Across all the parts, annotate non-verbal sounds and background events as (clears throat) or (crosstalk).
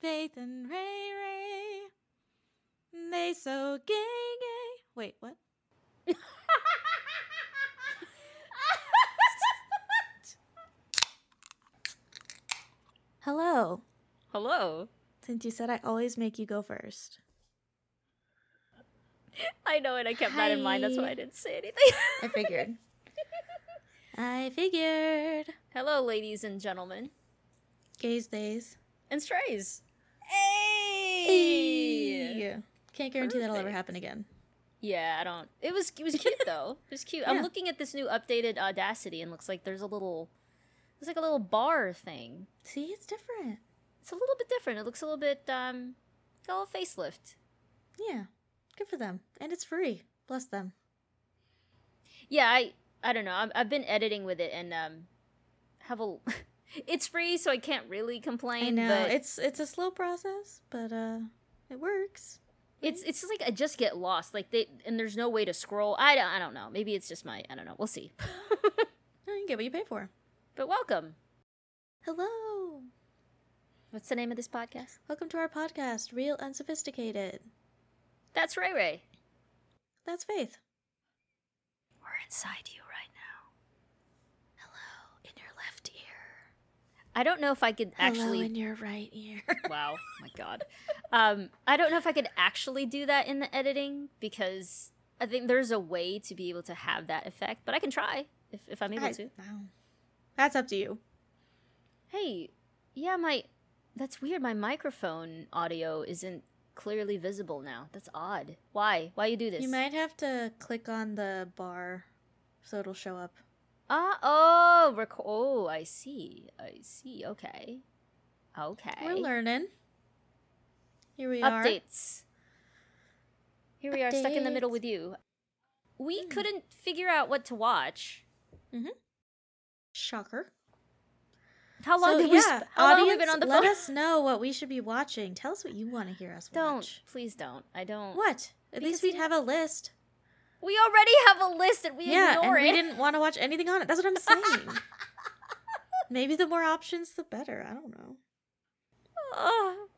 Faith and Ray Ray. They so gay gay. Wait, what? Hello. Hello. Since you said I always make you go first. I know, and I kept that in mind. That's why I didn't say anything. (laughs) I figured. I figured. Hello, ladies and gentlemen, Gays days. and strays. Hey. Can't guarantee that'll ever happen again. Yeah, I don't. It was it was (laughs) cute though. It was cute. I'm looking at this new updated Audacity, and looks like there's a little, there's like a little bar thing. See, it's different. It's a little bit different. It looks a little bit um, got a little facelift. Yeah. Good for them. And it's free. Bless them. Yeah, I I don't know. I've, I've been editing with it and um, have a. (laughs) it's free, so I can't really complain. I know. but It's it's a slow process, but uh it works. It's it's just like I just get lost. Like they and there's no way to scroll. I don't I don't know. Maybe it's just my I don't know. We'll see. (laughs) No, you get what you pay for. but welcome. Hello. What's the name of this podcast? Welcome to our podcast, Real Unsophisticated. That's Ray Ray. That's Faith. We're inside you right now. Hello in your left ear. I don't know if I could Hello actually. in your right ear. (laughs) wow, my God. Um, I don't know if I could actually do that in the editing because I think there's a way to be able to have that effect, but I can try if if I'm able I- to. wow. That's up to you. Hey, yeah, my that's weird. My microphone audio isn't clearly visible now. That's odd. Why? Why you do this? You might have to click on the bar so it'll show up. Ah, oh, rec- oh, I see. I see. Okay. Okay. We're learning. Here we are. Updates. Here we are, stuck in the middle with you. We Hmm. couldn't figure out what to watch. Mm-hmm. Shocker. How long so, did we? yeah, sp- how long have we audience, been on the phone? let us know what we should be watching. Tell us what you want to hear us watch. Don't, please don't. I don't. What? At Because least we'd have a list. We already have a list and we yeah, and ignore we didn't want to watch anything on it. That's what I'm (laughs) saying. Maybe the more options, the better. I don't know. Ugh. (sighs)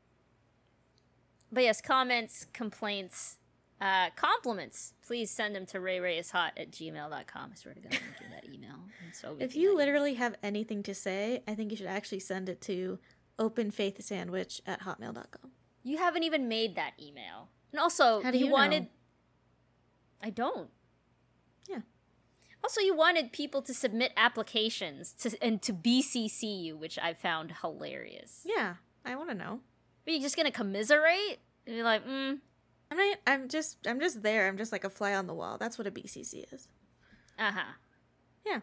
But yes, comments, complaints, uh, compliments. Please send them to rayrayishot at gmail.com. I swear to God, I'm that email. I'm so If you literally have anything to say, I think you should actually send it to openfaithsandwich at hotmail.com. email. You haven't even made that email. And also, you, you wanted. know? I don't. Yeah. Also, you wanted people to submit applications to and to BCC you, which I found hilarious. Yeah, I want to know. Are you just gonna commiserate? And you're like, mm, I'm not. I'm just. I'm just there. I'm just like a fly on the wall. That's what a BCC is. uh huh. Yeah.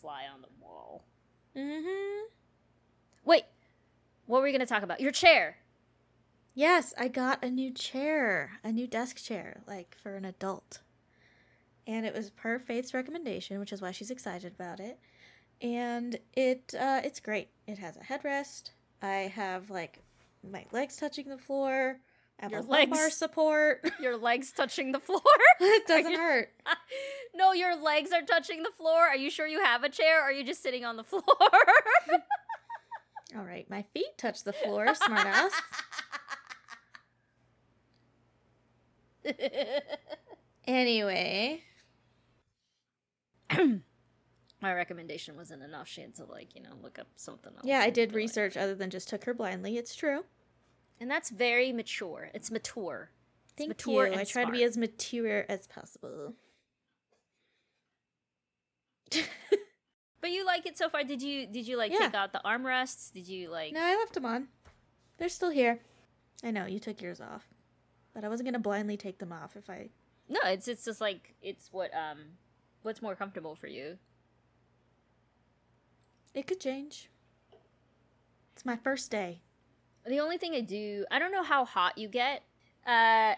Fly on the wall. Mm-hmm. Wait, what were we gonna talk about? Your chair. Yes, I got a new chair, a new desk chair, like for an adult. And it was per Faith's recommendation, which is why she's excited about it. And it uh, it's great. It has a headrest. I have like my legs touching the floor. I have Your legs. support. (laughs) Your legs touching the (laughs) floor. it doesn't you- hurt. (laughs) no, your legs are touching the floor. Are you sure you have a chair? Or are you just sitting on the floor? All right, my feet touch the floor, smartass. Anyway, (clears throat) My recommendation wasn't enough. She had to like you know look up something else. yeah, I did be like- research other than just took her blindly. It's true. and that's very mature. It's mature. It's Thank mature you. I try to be as mature as possible. (laughs) But you like it so far? Did you did you like Yeah. take out the armrests? Did you like? No, I left them on. They're still here. I know you took yours off, but I wasn't gonna blindly take them off if I. No, it's it's just like it's what um what's more comfortable for you. It could change. It's my first day. The only thing I do, I don't know how hot you get. Uh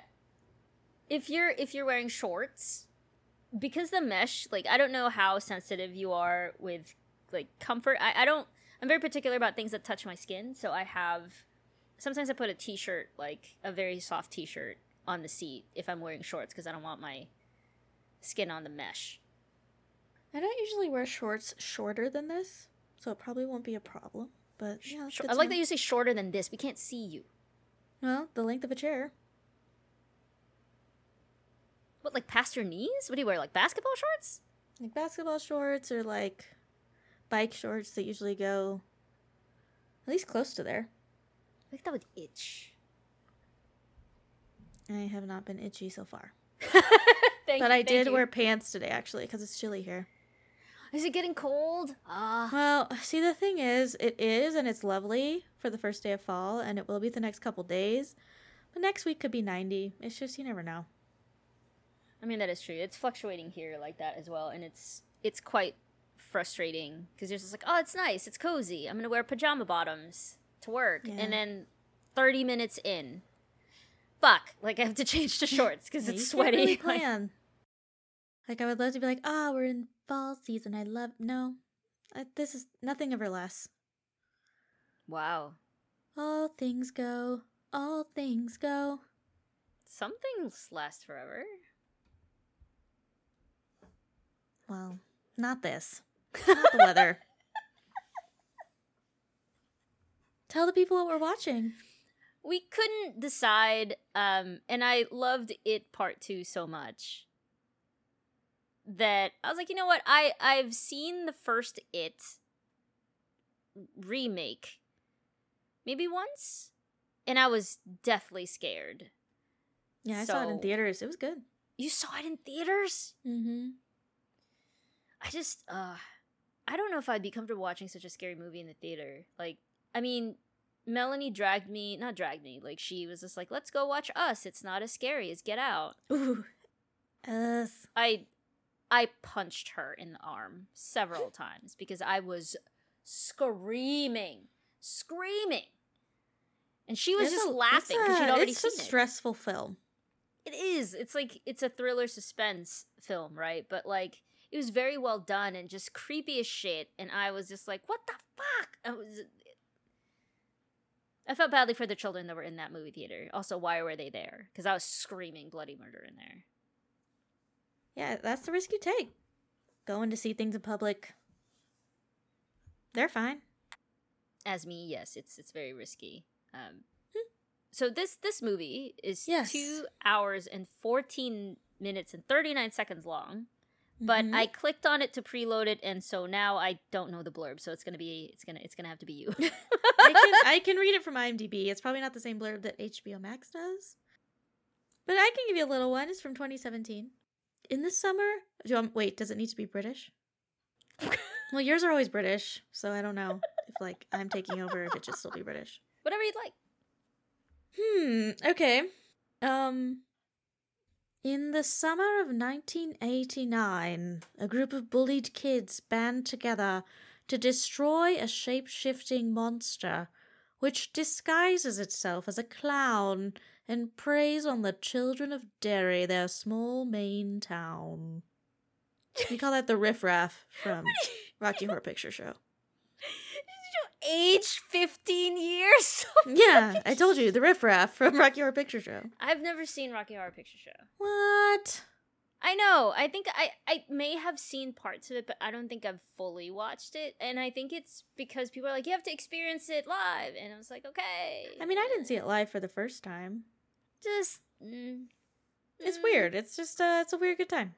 if you're if you're wearing shorts, because the mesh, like I don't know how sensitive you are with like comfort. I, I don't I'm very particular about things that touch my skin, so I have sometimes I put a t-shirt, like a very soft t-shirt on the seat if I'm wearing shorts because I don't want my skin on the mesh. I don't usually wear shorts shorter than this, so it probably won't be a problem. but yeah, good I like that you say shorter than this. We can't see you. Well, the length of a chair. What, like past your knees? What do you wear? Like basketball shorts? Like basketball shorts or like bike shorts that usually go at least close to there. I think that would itch. I have not been itchy so far. (laughs) Thank but you, I did you. wear pants today actually because it's chilly here. Is it getting cold? Ah. Well, see, the thing is, it is, and it's lovely for the first day of fall, and it will be the next couple days. But next week could be 90. It's just, you never know. I mean that is true. It's fluctuating here like that as well, and it's it's quite frustrating because you're just like, oh, it's nice, it's cozy. I'm gonna wear pajama bottoms to work, Yeah. and then 30 minutes in, fuck, like I have to (laughs) change to shorts because Yeah, it's sweaty. (laughs) really plan. Like, I would love to be like, oh, we're in fall season. I love. No. I, this is nothing ever lasts. wow, All things go. All things go. some things last forever. Well, not this. (laughs) Not the weather. Tell the people what we're watching. we couldn't decide um and i loved it part two so much that i was like you know what i i've seen the first it remake maybe once and i was deathly scared Yeah, I saw it in theaters. It was good. you saw it in theaters Mm-hmm. i just uh i don't know if i'd be comfortable watching such a scary movie in the theater like i mean melanie dragged me not dragged me like she was just like let's go watch us it's not as scary as get out Ooh. Us. I I punched her in the arm several (gasps) times because I was screaming, screaming. And she was It's just a- laughing because she'd already it's seen a stressful film. It is. It's like it's a thriller suspense film, right? But like it was very well done and just creepy as shit. And I was just like, what the fuck? I was. I felt badly for the children that were in that movie theater. Also, why were they there? Because I was screaming bloody murder in there. Yeah, that's the risk you take. Going to see things in public. They're fine. as me yes it's it's very risky um so this this movie is Yes. two hours and 14 minutes and 39 seconds long but Mhm. i clicked on it to preload it and so now i don't know the blurb so it's gonna be it's gonna it's gonna have to be you I can (laughs) I can read it from IMDb. It's probably not the same blurb that HBO Max does. But I can give you a little one. It's from 2017. In the summer, do wait, does it need to be British? (laughs) well, yours are always British, so I don't know if like I'm taking over if it should still be British. whatever you'd like Hmm, okay. Um in the summer of 1989, a group of bullied kids band together to destroy a shape-shifting monster which disguises itself as a clown and preys on the children of Derry, their small Maine town. We call that the riffraff from (laughs) Rocky Horror Picture Show. Age 15 years (laughs) Yeah, I told you, the riffraff from (laughs) Rocky Horror Picture Show. i've never seen rocky horror picture show What? I know. I think I I may have seen parts of it, but I don't think I've fully watched it. And I think it's because people are like, you have to experience it live, and I was like, okay. I mean, I didn't see it live for the first time. Just mm, It's mm, weird. It's just uh, it's a weird good time.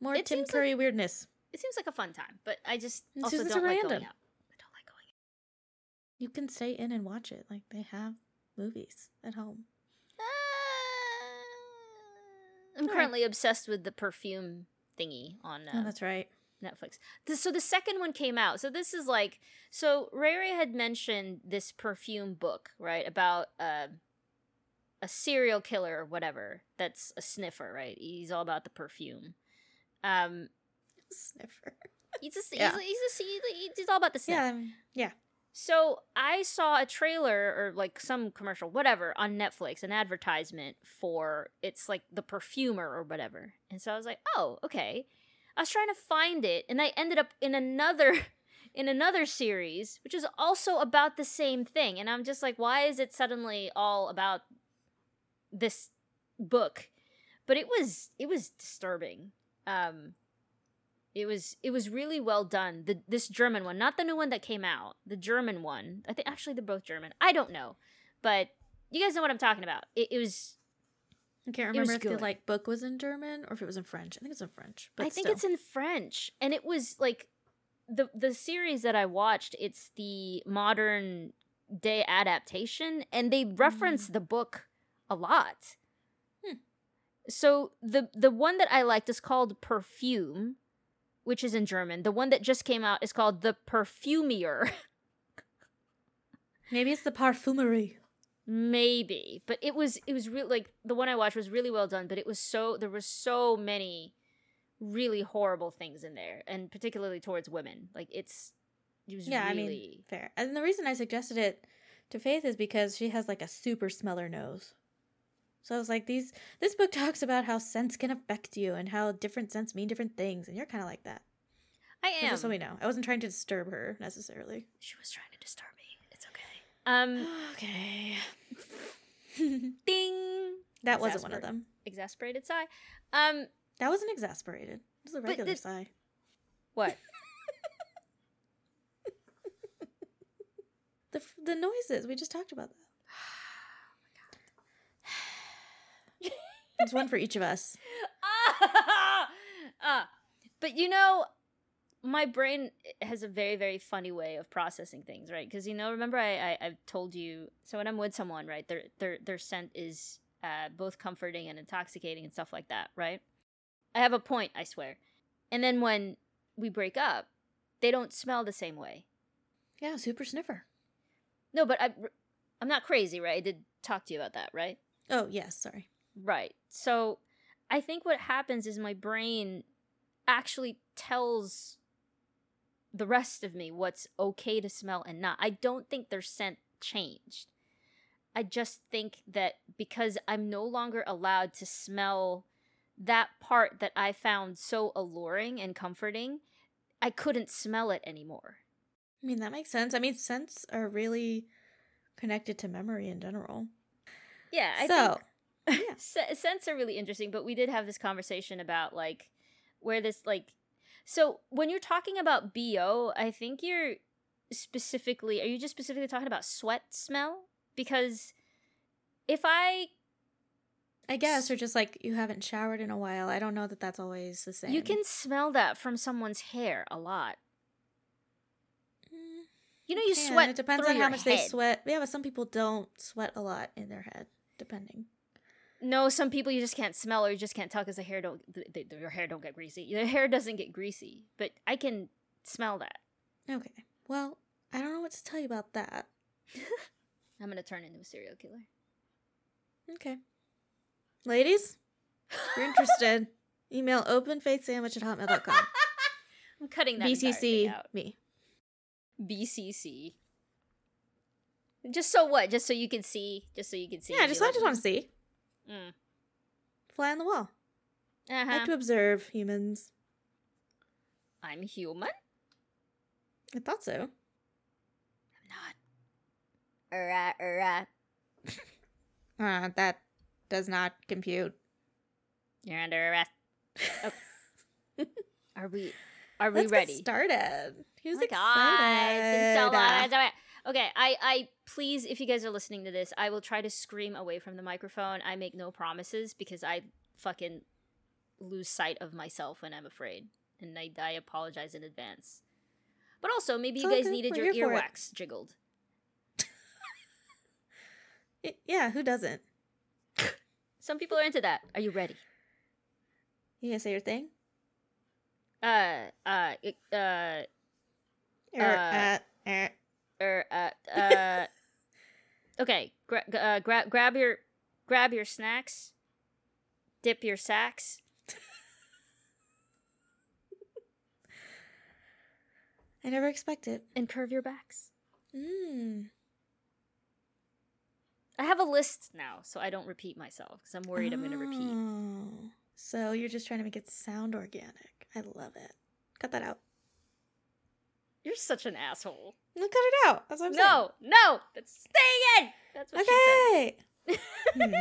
More It Tim seems like- Curry weirdness. It seems like a fun time, but I just also don't like going out. I don't like going out. You can stay in and watch it. Like they have movies at home. Uh, I'm currently obsessed with the perfume thingy on uh, Oh, that's right. Netflix. The, so the second one came out. So this is like so Ray Ray had mentioned this perfume book, right? About uh, a serial killer or whatever that's a sniffer, right? He's all about the perfume. Um (laughs) Sniffer. he's just (laughs) Yeah. he's, he's just he- he's all about the sniff. Yeah, I yeah. So I saw a trailer or like some commercial, whatever, on Netflix, an advertisement for it's like the perfumer or whatever. And so I was like, oh, okay. I was trying to find it, and I ended up in another (laughs) in another series, which is also about the same thing. And I'm just like, why is it suddenly all about this book? But it was it was disturbing. Um It was it was really well done. The this German one, not the new one that came out. The German one. I think actually they're both German. I don't know, but you guys know what I'm talking about. It, it was. I can't remember if the like book was in German or if it was in French. I think it's in French. But I think still. it's in French, and it was like the the series that I watched. It's the modern day adaptation, and they reference the book a lot. Hmm. So the the one that I liked is called Perfume, which is in German. The one that just came out is called The Perfumier. (laughs) maybe it's the parfumery. Maybe, but it was it was real like the one I watched was really well done, but it was so there were so many really horrible things in there, and particularly towards women. Like it's it was Yeah, I mean, fair. And the reason I suggested it to Faith is because she has like a super smeller nose. So I was like, these this book talks about how scents can affect you and how different scents mean different things, and you're kind of like that. I am. Just so we know, I wasn't trying to disturb her necessarily. she was trying to disturb me. It's okay. Um, (sighs) okay. (laughs) ding. that wasn't one of them. Exasperated sigh. Um, That wasn't exasperated. It was a regular the- sigh. what? (laughs) The the noises we just talked about that. There's one for each of us. uh, (laughs) but you know, my brain has a very, very funny way of processing things, right? Because you know, remember I, I told you. So when I'm with someone, right, their their their scent is uh, both comforting and intoxicating and stuff like that, right? I have a point, I swear. And then when we break up, they don't smell the same way. Yeah, super sniffer. No, but I, I'm not crazy, right? I did talk to you about that, right? Oh yes, sorry. Right. So I think what happens is my brain actually tells the rest of me what's okay to smell and not. I don't think their scent changed. I just think that because I'm no longer allowed to smell that part that I found so alluring and comforting, I couldn't smell it anymore. I mean that makes sense. I mean scents are really connected to memory in general. Yeah, I so think yeah. Se- scents are really interesting, but we did have this conversation about like where this like so when you're talking about BO, I think you're specifically are you just specifically talking about sweat smell? Because if I I guess or just like you haven't showered in a while. I don't know that that's always the same. you can smell that from someone's hair a lot. Mm, You know you sweat It depends on how much they sweat. Yeah, but some people don't sweat a lot in their head, depending. No, some people you just can't smell or you just can't tell because the hair don't th- th- your hair don't get greasy. Your hair doesn't get greasy, but I can smell that. Okay. Well, I don't know what to tell you about that. (laughs) I'm gonna turn into a serial killer. Okay. Ladies, if you're interested, (laughs) email openfaithsandwich at hotmail.com. (laughs) I'm cutting that BCC out. me. BCC. Just so what? Just so you can see. Just so you can see. Yeah, just I just want to see. Mm. Fly on the wall. I Uh-huh. like to observe humans. I'm human. I thought so. I'm not. Alright, (laughs) alright. Uh, that does not compute. You're under arrest. (laughs) Oh. Are we? Are we Let's ready? started. Who's Oh excited? God, it's been so long. It's all right. Okay, I, I please, if you guys are listening to this, I will try to scream away from the microphone. I make no promises because I fucking lose sight of myself when I'm afraid, and I, I apologize in advance. But also, maybe you It's guys needed We're your here for it. earwax jiggled. (laughs) Yeah, who doesn't? Some people are into that. Are you ready? You gonna say your thing? Uh, uh, uh, Or, Uh, uh, er, er, uh, (laughs) uh. okay, gra- uh, grab, grab your, grab your snacks. Dip your sacks. I never expected. and curve your backs. Mm. I have a list now, so I don't repeat myself because I'm worried I'm going to repeat. Oh. So you're just trying to make it sound organic. I love it. Cut that out. You're such an asshole. No, cut it out. That's what I'm No, no, that's staying in. That's what saying. she Okay. (laughs) Hmm.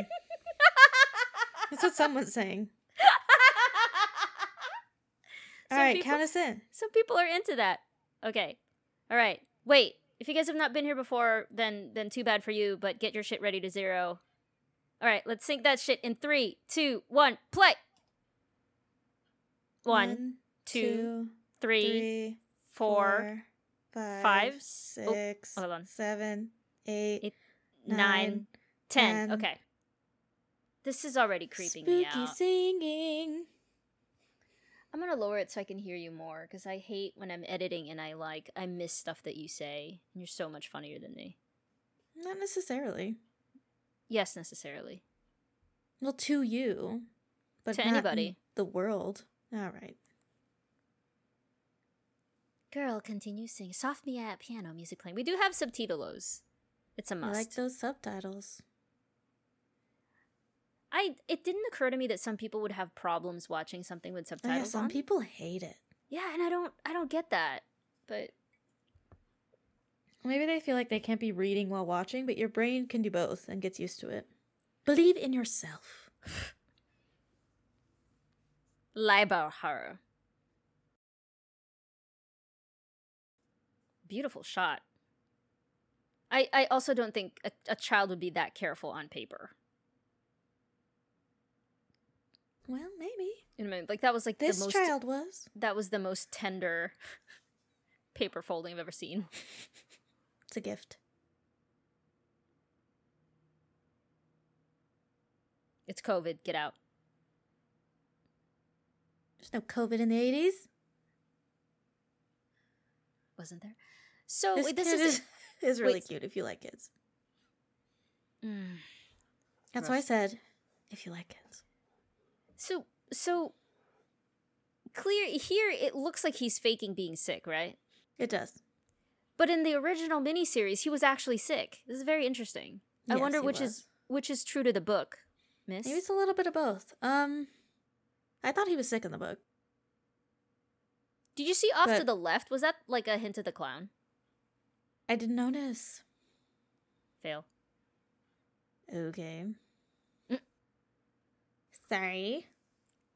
That's what someone's saying. (laughs) said. All right, people, count us in. some people are into that. Okay. All right. Wait. If you guys have not been here before, then then too bad for you. But get your shit ready to zero. All right. Let's sync that shit in three, two, one. Play. One, two, three, three, four, four, five, five, s- six, oh, hold on. seven, eight, Eight, nine, nine, ten. ten. Okay. This is already creeping spooky me out. singing. I'm gonna lower it so I can hear you more because I hate when I'm editing and I like I miss stuff that you say and you're so much funnier than me. Not necessarily. Yes, necessarily. Well, to you, but To anybody. The world. All right. Girl, continue singing. soft Mia at piano music playing. We do have subtitles. It's a must. I like those subtitles. I it didn't occur to me that some people would have problems watching something with Oh, subtitles yeah, some on. people hate it. yeah, and I don't I don't get that. But Maybe they feel like they can't be reading while watching, but your brain can do both and gets used to it. Believe in yourself. Leiber her. Beautiful shot. I I also don't think a, a child would be that careful on paper. Well, maybe. You know what Like that was like This the most child was. that was the most tender (laughs) paper folding I've ever seen. It's a gift. It's COVID. Get out. There's no COVID in the 80s. Wasn't there? So this this kid is is, (laughs) is really wait. cute if you like kids. Mm. That's why I said, if you like kids. so so clear here. It looks like he's faking being sick, right? It does. But in the original miniseries, he was actually sick. This is very interesting. I wonder which was. is which is true to the book, Miss. Maybe it's a little bit of both. Um, I thought he was sick in the book. Did you see off to the left? Was that like a hint of the clown? I didn't notice. Fail. Okay. Mm. Sorry.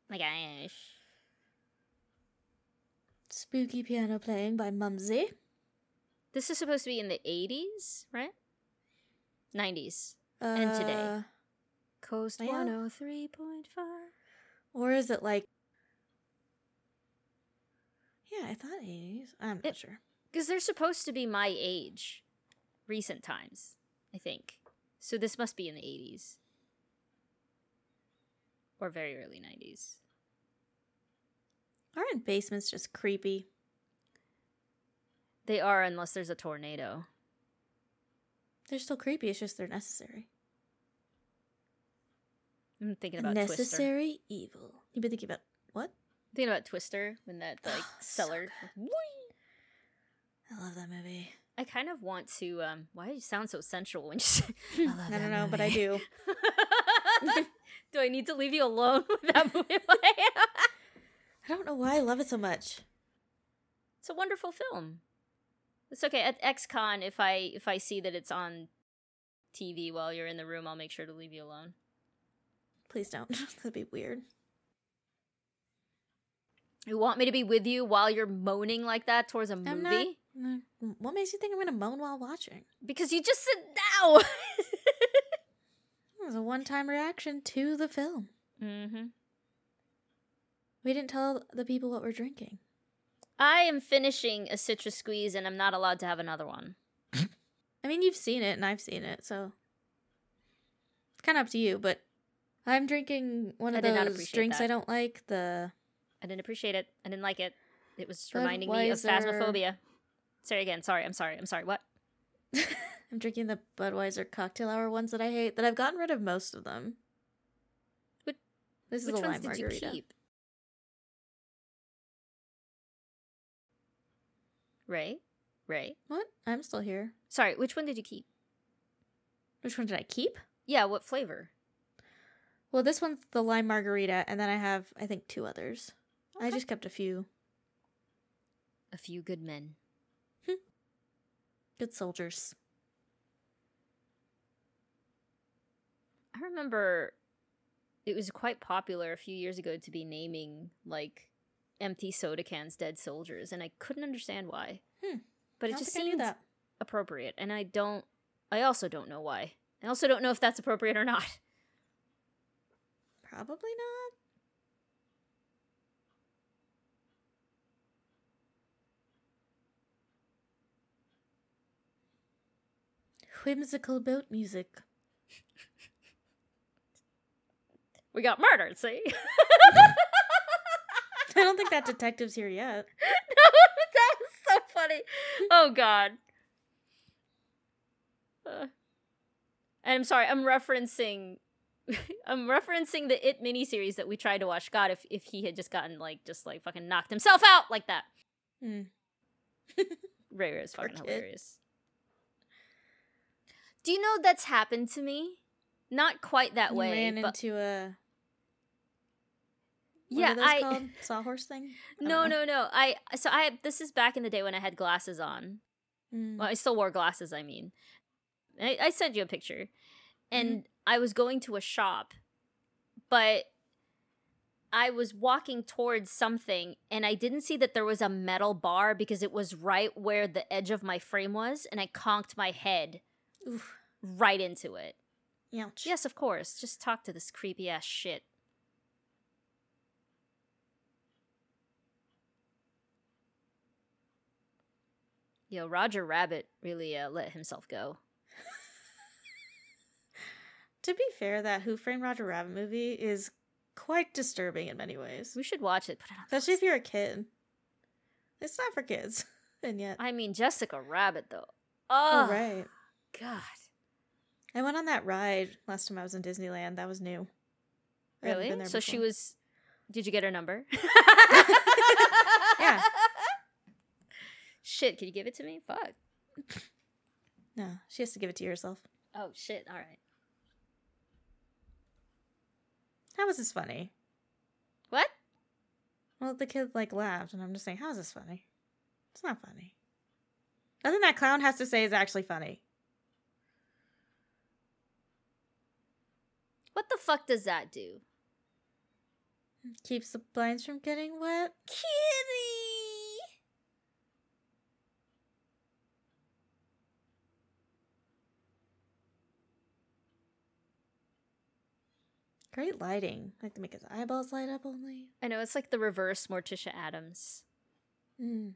My gosh. Spooky piano playing by Mumsy. This is supposed to be in the 80s, right? 90s. And today. Uh, Coast Yeah. 103.5. Or is it like. Yeah, I thought 80s. I'm not It- sure. Because they're supposed to be my age. Recent times, I think. So this must be in the 80s. Or very early 90s. Aren't basements just creepy? They are, unless there's a tornado. They're still creepy, it's just they're necessary. I'm thinking about Twister. necessary evil. You've been thinking about what? thinking about Twister when that like (gasps) cellar. Whee! I love that movie. I kind of want to. um Why do you sound so sensual when you say? (laughs) I, love I that don't know, but I do. (laughs) do I need to leave you alone (laughs) with that movie? I don't know why I love it so much. it's a wonderful film. It's okay at XCon if I if I see that it's on TV while you're in the room, I'll make sure to leave you alone. Please don't. That'd be weird. You want me to be with you while you're moaning like that towards a movie? I'm not. no. What makes you think I'm gonna moan while watching? Because you just said no. It was a one-time reaction to the film. mm-hmm. We didn't tell the people what we're drinking. I am finishing a citrus squeeze, and I'm not allowed to have another one. (laughs) I mean, you've seen it and I've seen it, so it's kind of up to you. But I'm drinking one of those drinks that. I don't like. The I didn't appreciate it. I didn't like it. It was reminding me of Budweiser. phasmophobia. Sorry again. Sorry. I'm sorry. I'm sorry. What? (laughs) I'm drinking the Budweiser cocktail hour ones that I hate. That I've gotten rid of most of them. Which- this is Which a lime ones did margarita. you keep? Ray? Ray? What? I'm still here. Sorry, which one did you keep? Which one did I keep? Yeah, what flavor? Well, this one's the lime margarita, and then I have I think two others. I just kept a few. A few good men. Good soldiers. I remember it was quite popular a few years ago to be naming like empty soda cans dead soldiers, and I couldn't understand why. Hmm. But it just seemed that. appropriate, and I don't. I also don't know why. I also don't know if that's appropriate or not. Probably not. Whimsical boat music. We got murdered. See. (laughs) I don't think that detective's here yet. No, (laughs) that was so funny. Oh god. Uh, and I'm sorry, I'm referencing (laughs) I'm referencing the It miniseries that we tried to watch. God, if if he had just gotten like just like fucking knocked himself out like that. Hmm. Ray Ray is fucking hilarious. Do you know that's happened to me? Not quite that You way, ran but into a what yeah, I called? (laughs) Sawhorse thing? No know. no no. I so I this is back in the day when I had glasses on. Mm. Well, I still wore glasses, I mean. I, I sent you a picture. And Mm-hmm. I was going to a shop, but I was walking towards something and I didn't see that there was a metal bar because it was right where the edge of my frame was, and I conked my head Oof. Right into it. Ouch. Yes, of course. Just talk to this creepy ass shit. Yo, Roger Rabbit really uh, let himself go. (laughs) To be fair, that Who Framed Roger Rabbit movie is quite disturbing in many ways. We should watch it. Put it on. Especially if you're a kid. It's not for kids. (laughs) and yet. I mean, Jessica Rabbit though. Oh, Oh, right. God. I went on that ride last time I was in Disneyland. That was new. I Really? So she was. Did you get her number? Yeah. (laughs) Shit, can you give it to me? Fuck. No, she has to give it to you herself. Oh shit. All right. How is this funny? What? Well, the kid like laughed, and I'm just saying, how is this funny? It's not funny. Nothing that clown has to say is actually funny. What the fuck does that do? Keeps the blinds from getting wet. Kitty. Great lighting. I Like to make his eyeballs light up only. I know it's like the reverse Morticia Addams. Mm.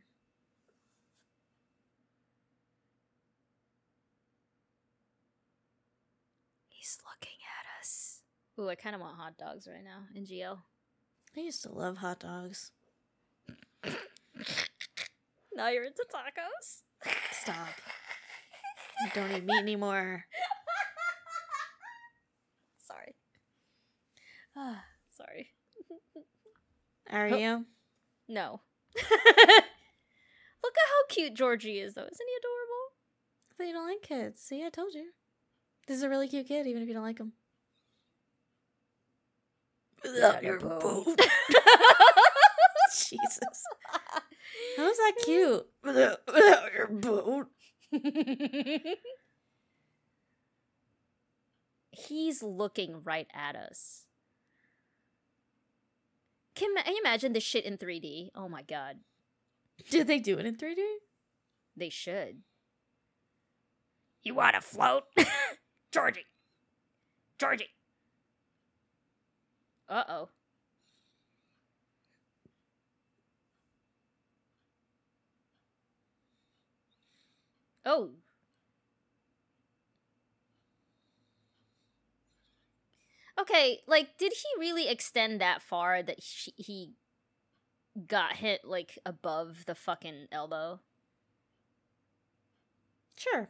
He's looking. Ooh, I kind of want hot dogs right now in GL. I used to love hot dogs. (laughs) Now you're into tacos. Stop. Don't eat meat anymore. (laughs) Sorry. Ah, (sighs) sorry. (laughs) Are Oh. you? No. Look at how cute Georgie is, though. Isn't he adorable? I thought you don't like kids. See, I told you. This is a really cute kid, even if you don't like him. Without your boat. (laughs) Jesus. How is that cute? (laughs) Without, without your boat. (laughs) He's looking right at us. Can ma- you imagine this shit in 3D? Oh my god. Did they do it in 3D? They should. You want to float? Georgie. Georgie. Uh oh. Oh. Okay, like, did he really extend that far that he, he got hit, like, above the fucking elbow? Sure.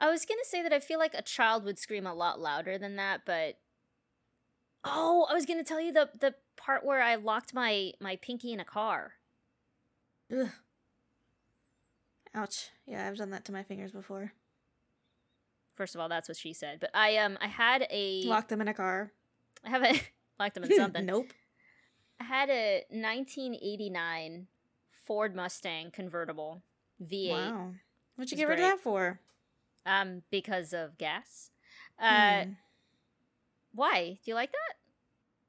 I was gonna say that I feel like a child would scream a lot louder than that, but oh, I was gonna tell you the the part where I locked my my pinky in a car. Ugh. Ouch. Yeah, I've done that to my fingers before. First of all, that's what she said. But I um I had a Lock them in a car. I have a (laughs) locked them in something. (laughs) nope. I had a 1989 Ford Mustang convertible V8. Wow. What'd you get rid of that for? Um, because of gas. Uh, Hmm. why? Do you like that?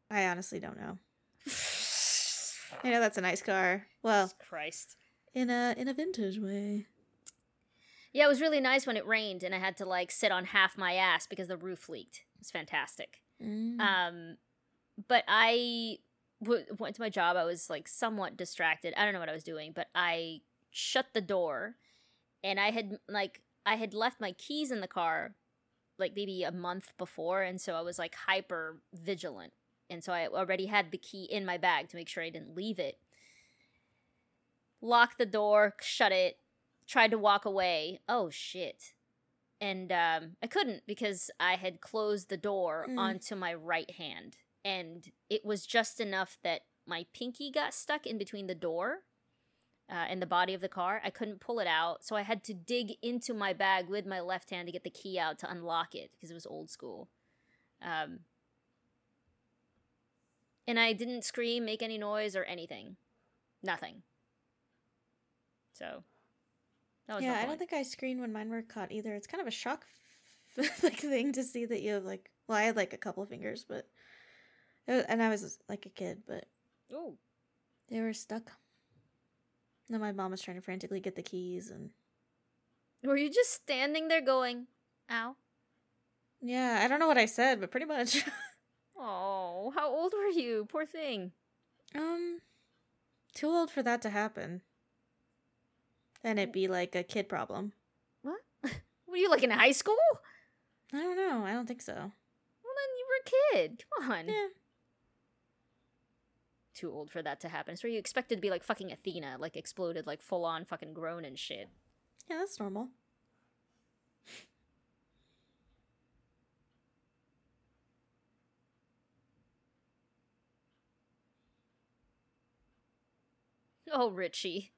I honestly don't know. I know that's a nice car. Well, Jesus Christ. in a in a vintage way. Yeah, it was really nice when it rained and I had to like sit on half my ass because the roof leaked. It was fantastic. Mm. Um, but I w- went to my job. I was like somewhat distracted. I don't know what I was doing, but I shut the door, and I had like I had left my keys in the car, like maybe a month before, and so I was like hyper vigilant, and so I already had the key in my bag to make sure I didn't leave it. Locked the door, shut it, tried to walk away. Oh shit and um, I couldn't because I had closed the door Mm. onto my right hand, and it was just enough that my pinky got stuck in between the door uh, and the body of the car. I couldn't pull it out, so I had to dig into my bag with my left hand to get the key out to unlock it because it was old school. Um, and I didn't scream, make any noise, or anything. Nothing. So. That was yeah, I don't think I screamed when mine were caught either. It's kind of a shock, (laughs) like thing to see that you have like. Well, I had like a couple of fingers, but it wa- and I was like a kid, but oh, they were stuck. And my mom was trying to frantically get the keys, and Were you just standing there going, ow? yeah, I don't know what I said, but pretty much. (laughs) Oh, how old were you? Poor thing. um, too old for that to happen. And it'd be like a kid problem. What? (laughs) Were you like in high school? I don't know. I don't think so. Well, then you were a kid. Come on. Yeah. Too old for that to happen. So you expected to be like fucking Athena, like exploded, like full on fucking grown and shit. Yeah, that's normal. Oh, Richie.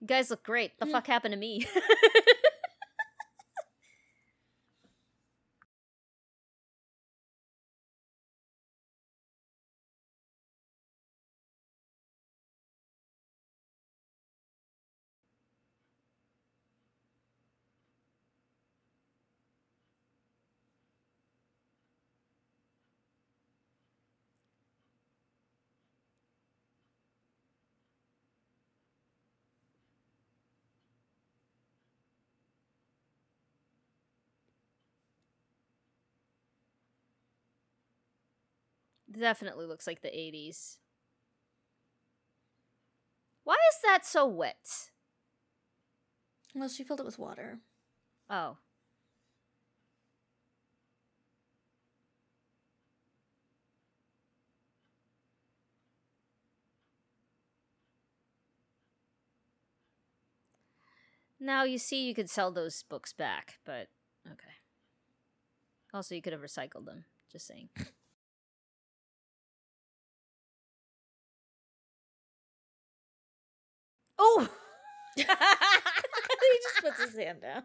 You guys look great. The Hmm. fuck happened to me? (laughs) Definitely looks like the 80s. Why is that so wet? Well, she filled it with water. Oh. Now you see you could sell those books back, but okay. Also, you could have recycled them. Just saying. (laughs) oh! (laughs) he just puts his hand down.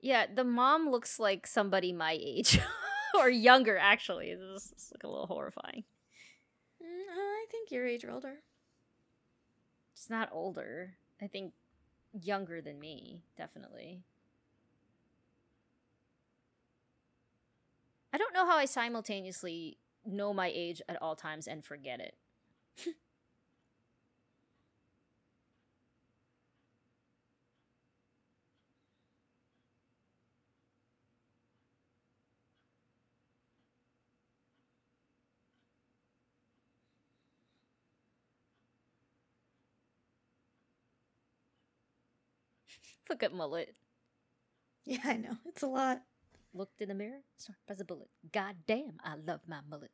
Yeah, the mom looks like somebody my age. (laughs) or younger, actually. This is like a little horrifying. Mm, I think your age or older. She's not older. I think younger than me, definitely. I don't know how I simultaneously know my age at all times and forget it. (laughs) Look at mullet. Yeah, I know. It's a lot. Looked in the mirror, struck by a bullet. God damn, I love my mullet.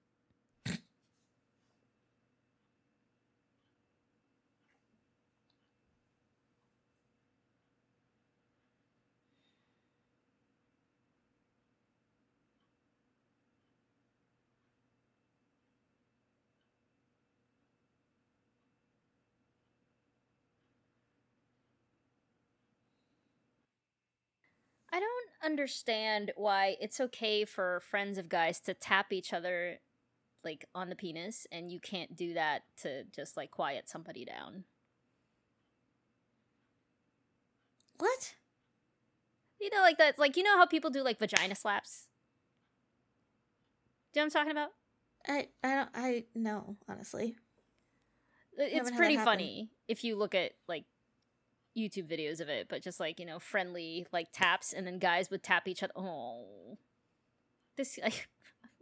I don't understand why it's okay for friends of guys to tap each other like on the penis and you can't do that to just like quiet somebody down. What? You know, like that, like you know how people do like vagina slaps. Do you know what I'm talking about? I I don't I know honestly. It's pretty funny if you look at like YouTube videos of it, but just like you know, friendly like taps, and then guys would tap each other. Oh, this (laughs) I,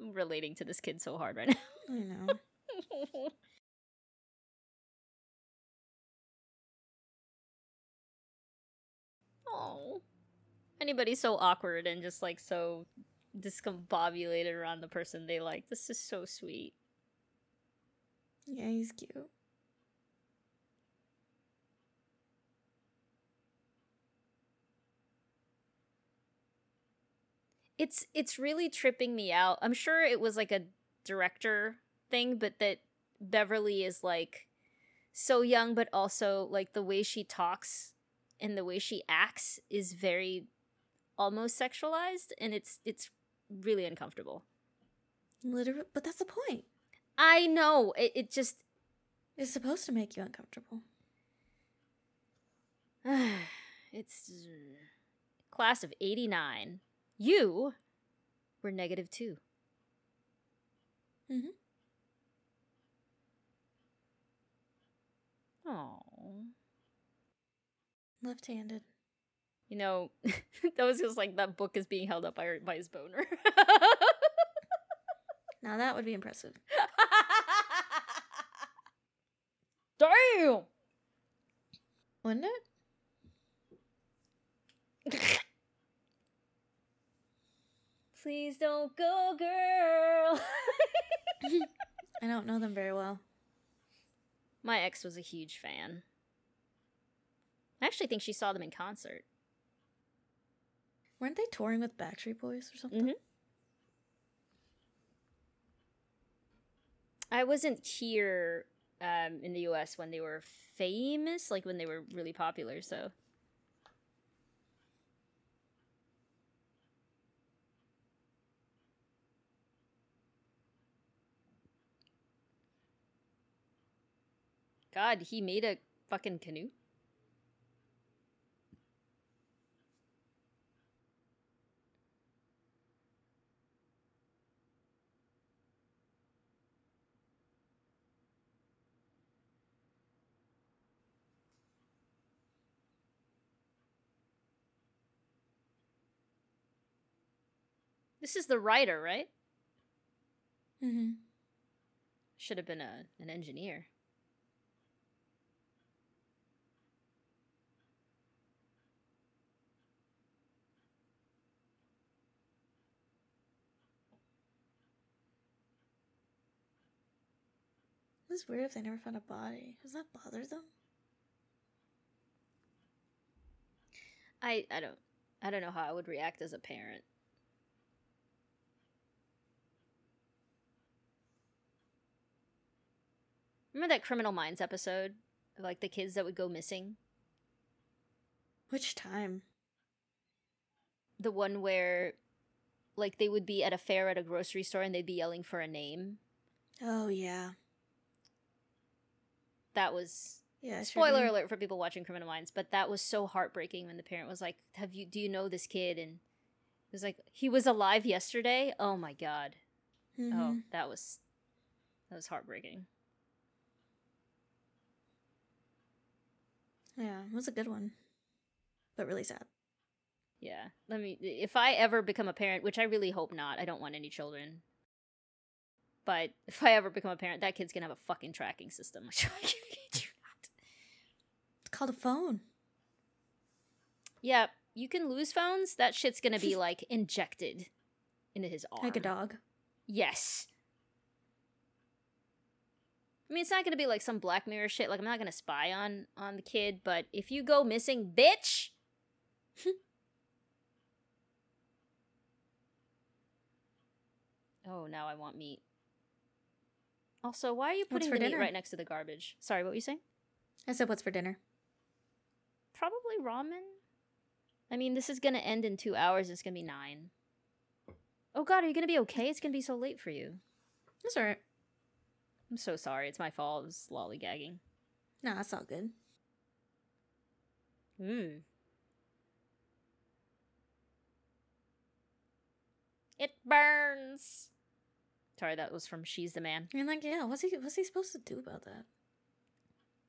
I'm relating to this kid so hard right now. I know. (laughs) oh, anybody so awkward and just like so discombobulated around the person they like. This is so sweet. yeah, he's cute. It's it's really tripping me out. I'm sure it was like a director thing, but that Beverly is like so young, but also like the way she talks and the way she acts is very almost sexualized, and it's it's really uncomfortable. Literally, but that's the point. I know it, it just is supposed to make you uncomfortable. (sighs) it's uh, class of 89 you were negative two Mhm. oh Left-handed. you know (laughs) that was just like that book is being held up by, by his boner (laughs) Now that would be impressive. (laughs) damn Wouldn't it? Please don't go girl (laughs) I don't know them very well. my ex was a huge fan i actually think she saw them in concert Weren't they touring with Backstreet Boys or something? Mhm. I wasn't here um, in the U.S. when they were famous, like when they were really popular. So God, he made a fucking canoe. This is the writer, right? Mm-hmm. Should have been a an engineer. It's weird if they never found a body. Does that bother them? I I don't I don't know how I would react as a parent. Remember that Criminal Minds episode of like the kids that would go missing? Which time? The one where like they would be at a fair at a grocery store and they'd be yelling for a name. Oh yeah. That was Yeah. I sure spoiler alert for people watching Criminal Minds, but that was so heartbreaking when the parent was like, "Have you do you know this kid?" and it was like, "He was alive yesterday." Oh my god. Oh, Mhm. that was that was heartbreaking. Yeah, it was a good one, but really sad. Yeah. Let me if I ever become a parent, which I really hope not. I don't want any children. But if I ever become a parent, that kid's going to have a fucking tracking system. (laughs) It's called a phone. Yeah, you can lose phones. That shit's going to be (laughs) like injected into his arm. Like a dog. Yes. I mean, it's not gonna be like some Black Mirror shit. Like, I'm not gonna spy on on the kid, but if you go missing, bitch. (laughs) oh, now I want meat. Also, why are you putting for the meat dinner? right next to the garbage? Sorry, what were you saying? I said, "What's for dinner?" Probably ramen. I mean, this is gonna end in two hours. It's gonna be nine. Oh God, are you gonna be okay? It's gonna be so late for you. That's alright. I'm so sorry. It's my fault. I was lollygagging. No, that's all good. Mm. It burns. Sorry, that was from She's the Man. I mean, like, yeah, what's he what's he supposed to do about that?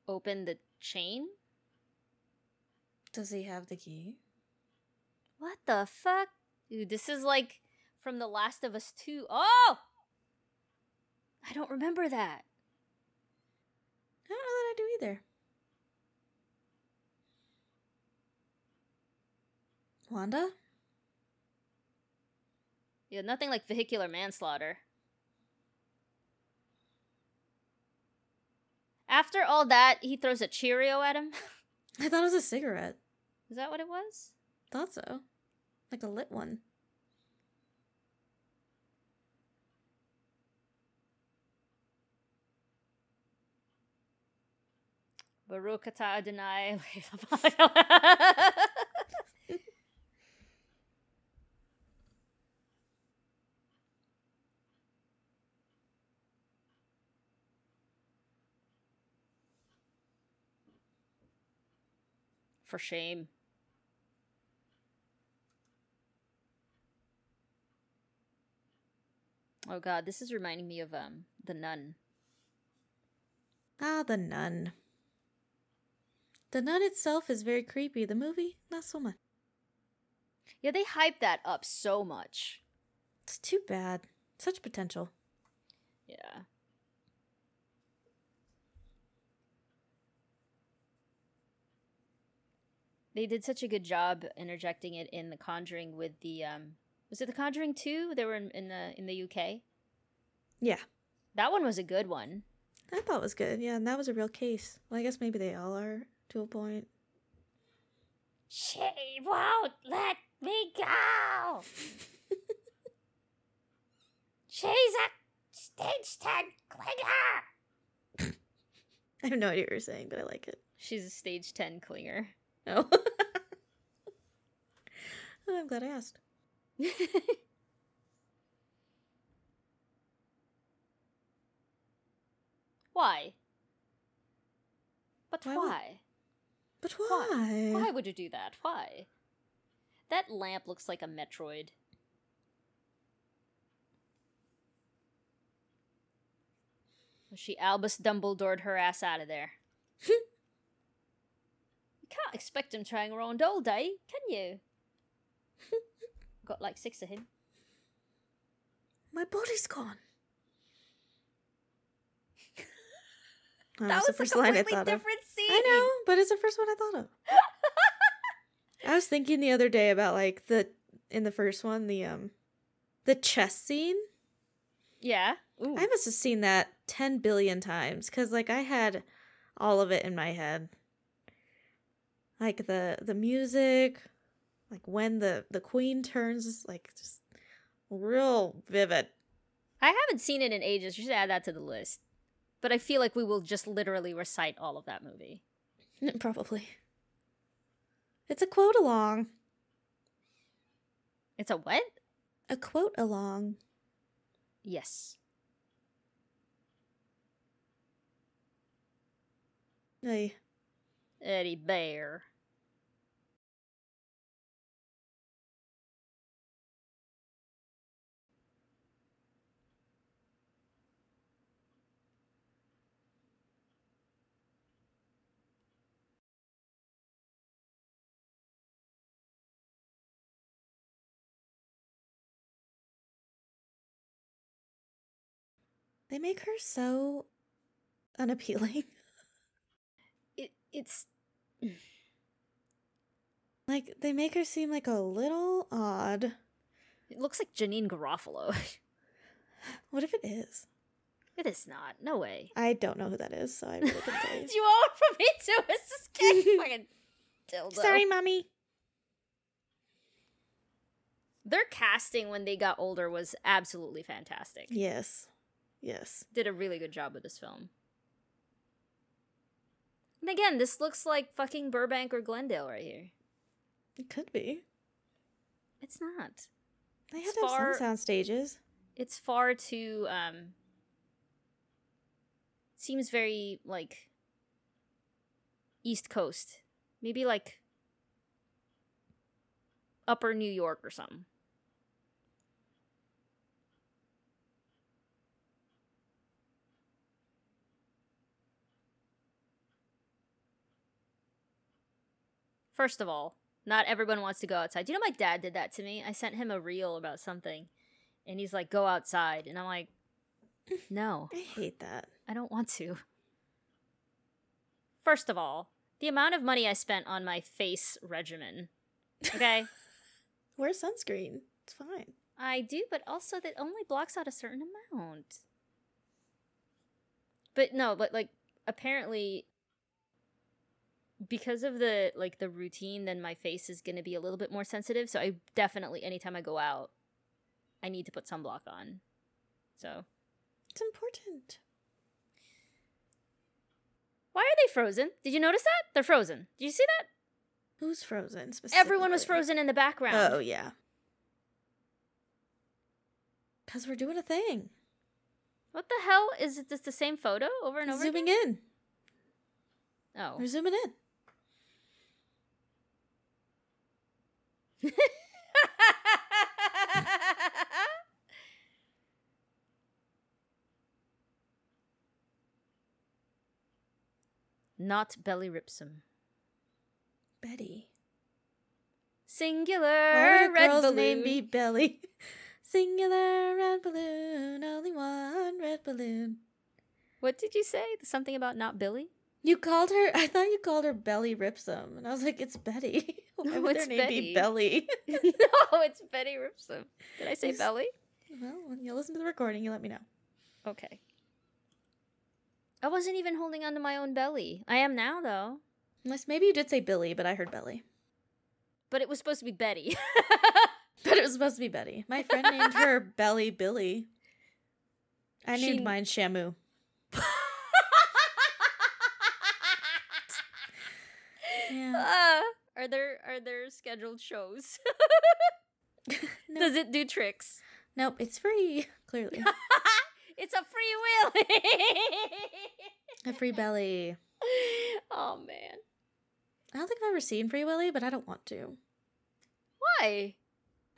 Open the chain? Does he have the key? What the fuck? Dude, this is like from The Last of Us 2. Oh! I don't remember that. I don't know that I do either. Wanda? Yeah, nothing like vehicular manslaughter. After all that, he throws a Cheerio at him. (laughs) I thought it was a cigarette. Is that what it was? Thought so. Like a lit one. Baruch atah Adonai. (laughs) (laughs) For shame. Oh god, this is reminding me of um the nun. Ah, the nun. The nun itself is very creepy. The movie, not so much. Yeah, they hype that up so much. It's too bad. Such potential. Yeah. They did such a good job interjecting it in The Conjuring with the um was it The Conjuring 2? They were in, in the in the UK. Yeah. That one was a good one. I thought it was good. Yeah, and that was a real case. Well, I guess maybe they all are to a point. She won't let me go. (laughs) She's a stage 10 clinger. (laughs) I have no idea what you're saying, but I like it. She's a stage 10 clinger. Oh. (laughs) oh I'm glad I asked. (laughs) why? But Why why? would- But Why? why? Why would you do that? Why? That lamp looks like a Metroid. She Albus Dumbledored her ass out of there. (laughs) you can't expect him trying around all day, can you? (laughs) Got like six of him. My body's gone. Oh, that that's was the first a line I completely thought of. scene. I know, but it's the first one I thought of. (laughs) I was thinking the other day about like the in the first one the um the chess scene. Yeah. Ooh. I must have seen that 10 billion times cuz like I had all of it in my head. Like the the music, like when the the queen turns like just real vivid. I haven't seen it in ages. You should add that to the list. But I feel like we will just literally recite all of that movie. Mm, probably. It's a quote along. It's a what? A quote along. Yes. Ay. Eddie Bear. They make her so unappealing. (laughs) It it's Like they make her seem like a little odd. it looks like Janeane Garofalo. (laughs) What if it is? it is not. No way. I don't know who that is, so I really couldn't tell you. (laughs) You want from me too? It's this kid fucking dildo. Sorry, mommy. Their casting when they got older was absolutely fantastic. Yes. Yes. Did a really good job with this film. And again, this looks like fucking Burbank or Glendale right here. It could be. It's not. They It's have far- some sound stages. It's far too um seems very like East Coast. Maybe like upper New York or something. First of all, not everyone wants to go outside. You know my dad did that to me? I sent him a reel about something and he's like, go outside. And I'm like, (laughs) no, I hate that. I don't want to. First of all, the amount of money I spent on my face regimen. Okay? (laughs) Wear sunscreen. It's fine. I do, but also that only blocks out a certain amount. But no, but like apparently because of the like the routine, then my face is gonna be a little bit more sensitive. So I definitely anytime I go out, I need to put sunblock on. So It's important. why are they frozen? Did you notice that? They're frozen. Did you see that? Who's frozen? Everyone was frozen in the background. Oh yeah. Cause we're doing a thing. What the hell? Is it just the same photo over and over Zooming again? in. Oh. We're zooming in. Not belly ripsum. Betty. Singular Why would a red girl's balloon. name be Belly? (laughs) Singular red balloon, only one red balloon. What did you say? Something about not Billy? You called her. I thought you called her Belly Ripsom, and I was like, "It's Betty. (laughs) Why No, would it's their name Betty. be Belly?" (laughs) (laughs) no, it's Betty Ripsom. Did I say Yes. Belly? well, when you listen to the recording, you let me know. Okay. I wasn't even holding onto my own belly. I am now, though. Unless maybe you did say Billy, but I heard Belly. But it was supposed to be Betty. But it was supposed to be Betty. My friend named her Belly Billy. I She- named mine Shamu. Uh, are there are there scheduled shows? (laughs) No. Does it do tricks? Nope, it's free. (laughs) Clearly, (laughs) it's a free will. a free belly. oh man. I don't think I've ever seen Free Willy, but I don't want to. Why?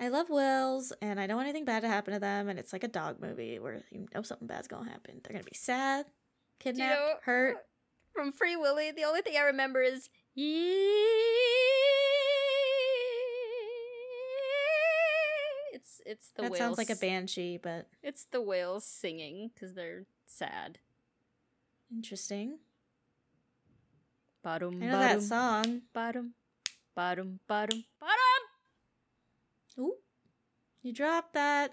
I love wills, and I don't want anything bad to happen to them. And it's like a dog movie where you know something bad's gonna happen. They're gonna be sad, kidnapped, know- hurt. From Free Willy, the only thing I remember is it's it's the that whales. sounds like a banshee, but It's the whales singing because they're sad. interesting. Bottom, I know that song. bottom, bottom, bottom, bottom. Ooh, you dropped that.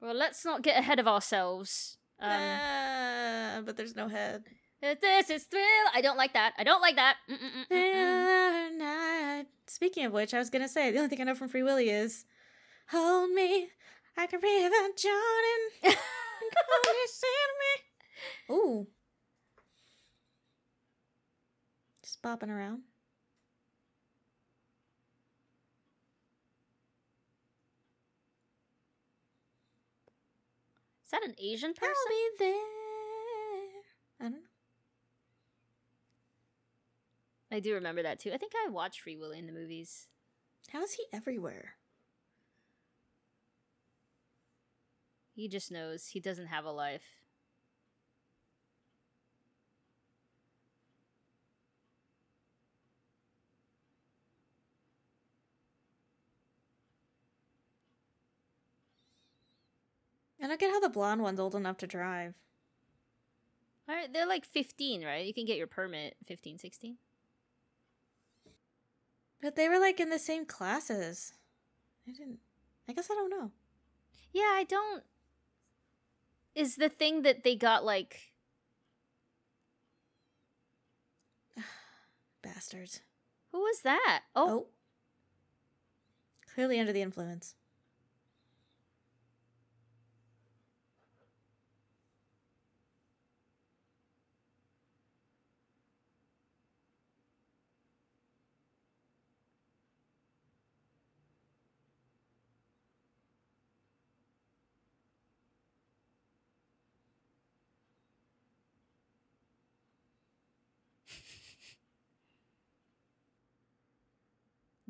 Well, let's not get ahead of ourselves. Um, Ah, but there's no head. This is thrill. I don't like that. I don't like that. Mm-mm-mm-mm-mm. Mm. Night. Speaking of which, I was gonna say the only thing I know from Free Willy is "Hold me like a river, Jordan." (laughs) Come me. Ooh, just bopping around. Is that an Asian person? I'll be there. I don't know. I do remember that too. I think I watched Free Willy in the movies. How is he everywhere? He just knows he doesn't have a life. I don't get how the blonde one's old enough to drive. All right, they're like 15, right? You can get your permit 15, 16. But they were like in the same classes. I didn't. I guess I don't know. Yeah, I don't. Is the thing that they got like. (sighs) Bastards. Who was that? Oh, Oh. Clearly under the influence.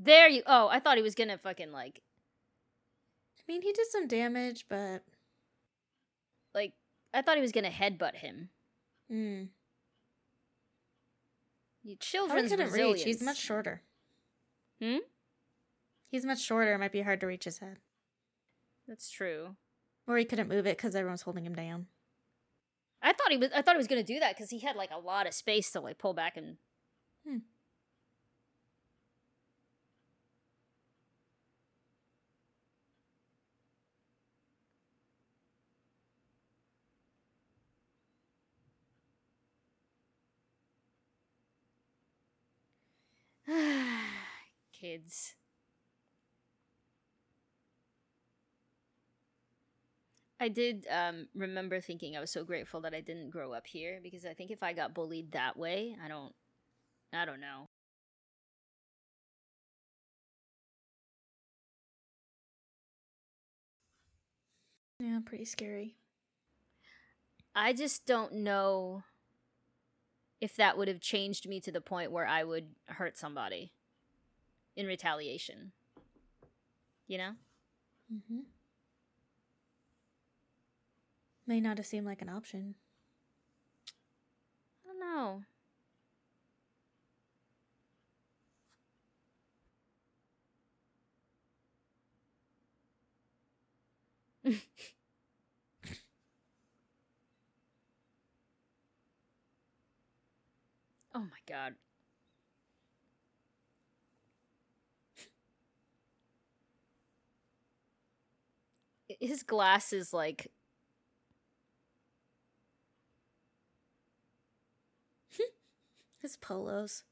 There you. Oh, I thought he was gonna fucking like, I mean, he did some damage, but like, I thought he was gonna headbutt him. mm, You children's resilience. reach. He's much shorter. Hmm. He's much shorter. It might be hard to reach his head, That's true. or he couldn't move it because everyone's holding him down. I thought he was. I thought he was gonna do that because he had like a lot of space to like pull back and. Hmm. (sighs) Kids. I did um, remember thinking I was so grateful that I didn't grow up here because I think if I got bullied that way, I don't, I don't know. Yeah, pretty scary. I just don't know if that would have changed me to the point where I would hurt somebody in retaliation. You know? Mm-hmm. May not have seemed like an option. I don't know. (laughs) oh my god. (laughs) His glass is like (laughs) His polos.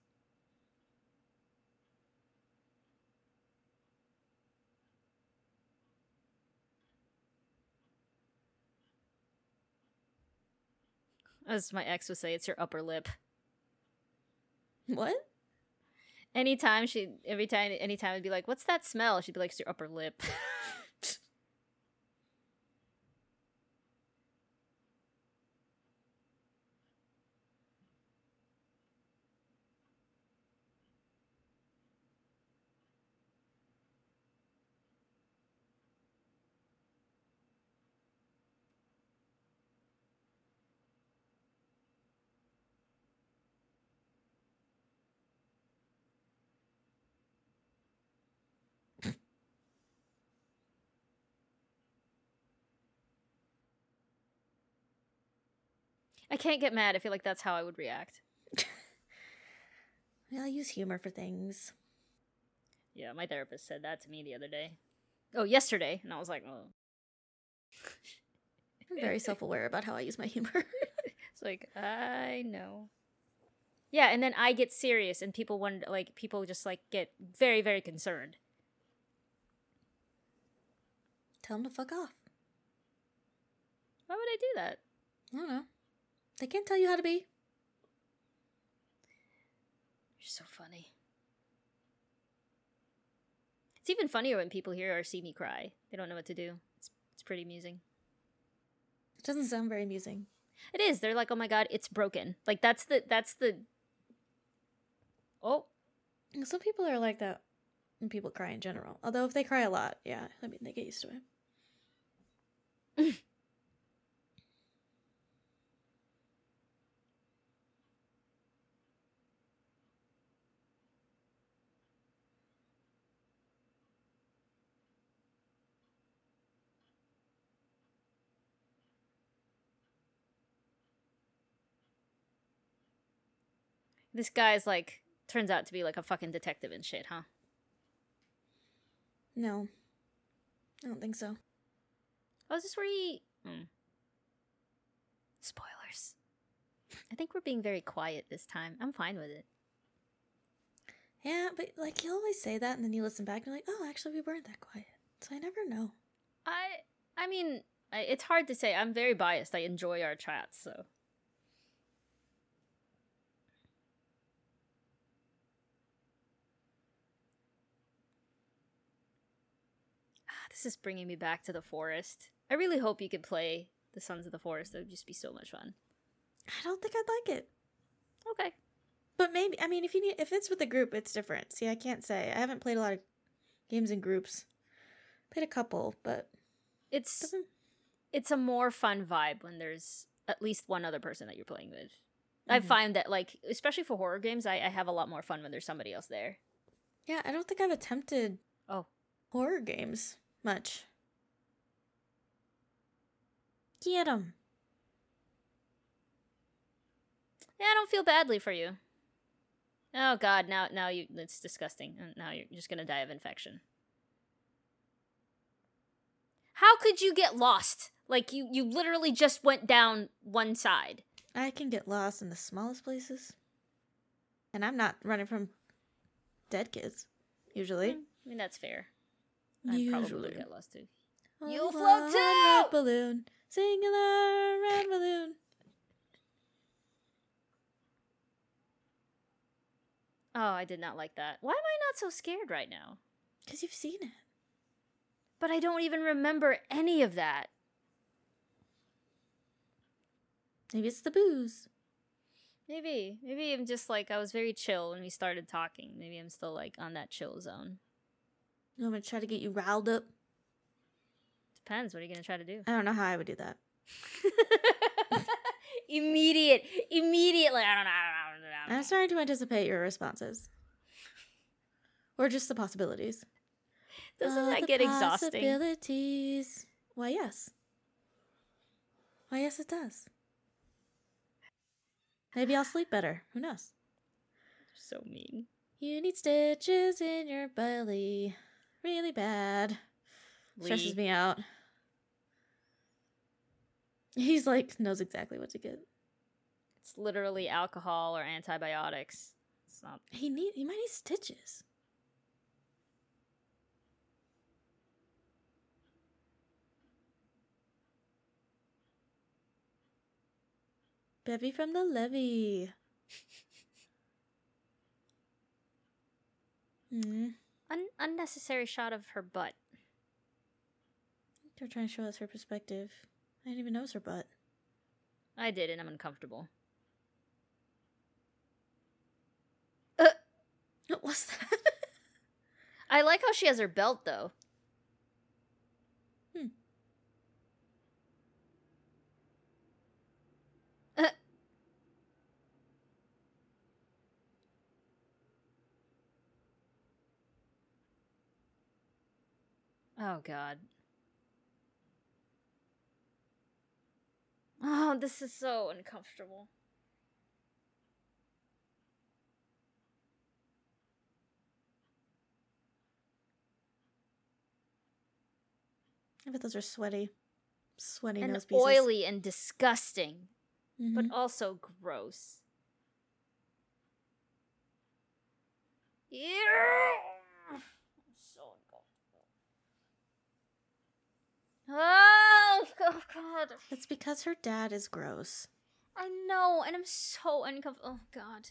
as my ex would say, it's your upper lip. What? Anytime she, every time, anytime I'd be like, "What's that smell?" She'd be like, "It's your upper lip." (laughs) I can't get mad. I feel like that's how I would react. (laughs) Yeah, I use humor for things. Yeah, my therapist said that to me the other day. Oh, yesterday, and I was like, "Oh." I'm very self aware about how I use my humor. (laughs) It's like I know. Yeah, and then I get serious, and people wonder, like, people just like get very, very concerned. Tell them to fuck off. Why would I do that? I don't know. They can't tell you how to be. You're so funny. It's even funnier when people hear or see me cry. They don't know what to do. It's it's pretty amusing. It doesn't sound very amusing. It is. They're like, "Oh my god, it's broken." Like that's the that's the. Oh, Some people are like that when people cry in general. Although if they cry a lot, yeah, I mean they get used to it. (laughs) this guy's like turns out to be like a fucking detective and shit, huh? No. I don't think so. Oh, is this where he? Hmm. Spoilers. I think we're being very quiet this time. I'm fine with it. Yeah, but like you always say that and then you listen back and you're like, oh, actually we weren't that quiet. So I never know. I I mean, I, it's hard to say. I'm very biased. I enjoy our chats, so. Ah, This is bringing me back to the forest. I really hope you could play the Sons of the Forest. That would just be so much fun. I don't think I'd like it. Okay. But maybe I mean if you need if it's with a group, it's different. See, I can't say. I haven't played a lot of games in groups. Played a couple, but It's doesn't it's a more fun vibe when there's at least one other person that you're playing with. I Mhm. find that like especially for horror games, I, I have a lot more fun when there's somebody else there. Yeah, I don't think I've attempted Oh. horror games much. Get 'em. Yeah, I don't feel badly for you. Oh god, now now you it's disgusting. And Now you're just gonna die of infection. How could you get lost? Like you you literally just went down one side. I can get lost in the smallest places. And I'm not running from dead kids, usually. Mm, I mean that's fair. I probably get lost too. You'll float red too! balloon, singular red balloon. Oh, I did not like that. Why am I not so scared right now? Because you've seen it. But I don't even remember any of that. Maybe it's the booze. Maybe. Maybe I'm just like I was very chill when we started talking. Maybe I'm still like on that chill zone. I'm going to try to get you riled up. Depends. What are you gonna try to do? I don't know how I would do that. (laughs) (laughs) Immediate, immediately. I don't know. I don't know, I don't know. I'm starting to anticipate your responses. Or just the possibilities. Doesn't All that get exhausting? Possibilities. Why, yes. Why, yes, it does. Maybe I'll sleep better. Who knows? So mean. You need stitches in your belly. Really bad. Stresses me out. He's like, knows exactly what to get. It's literally alcohol or antibiotics. It's not. He need he might need stitches. Bevy from the levee. (laughs) Hmm. Un- unnecessary shot of her butt. They're trying to show us her perspective. I didn't even notice her butt. I did, and I'm uncomfortable. Uh, (laughs) what was that? I like how she has her belt though. Hmm. Uh. Oh god. Oh, this is so uncomfortable. I bet those are sweaty. Sweaty and nose pieces. oily and disgusting, but Mhm. also gross. Yeah. I'm so uncomfortable. Oh, (laughs) oh god. It's because her dad is gross. I know, and I'm so uncomfortable. Oh god.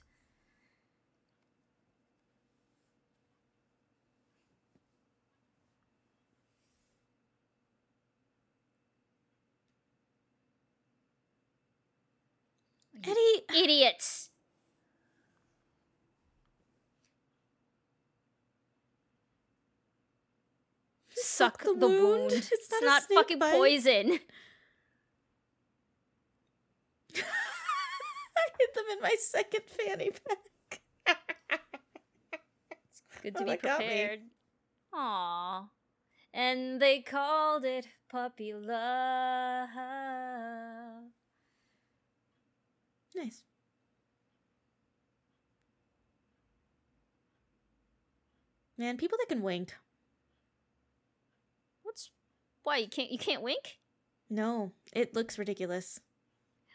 Eddie! Idiots. Suck the, wound. It's, It's not not, fucking bite. poison. (laughs) I hit them in my second fanny pack. it's (laughs) Good to Oh, be that got me. prepared. Aw. And they called it puppy love. nice. Man, people that can wink. Why you can't you can't wink? No, it looks ridiculous.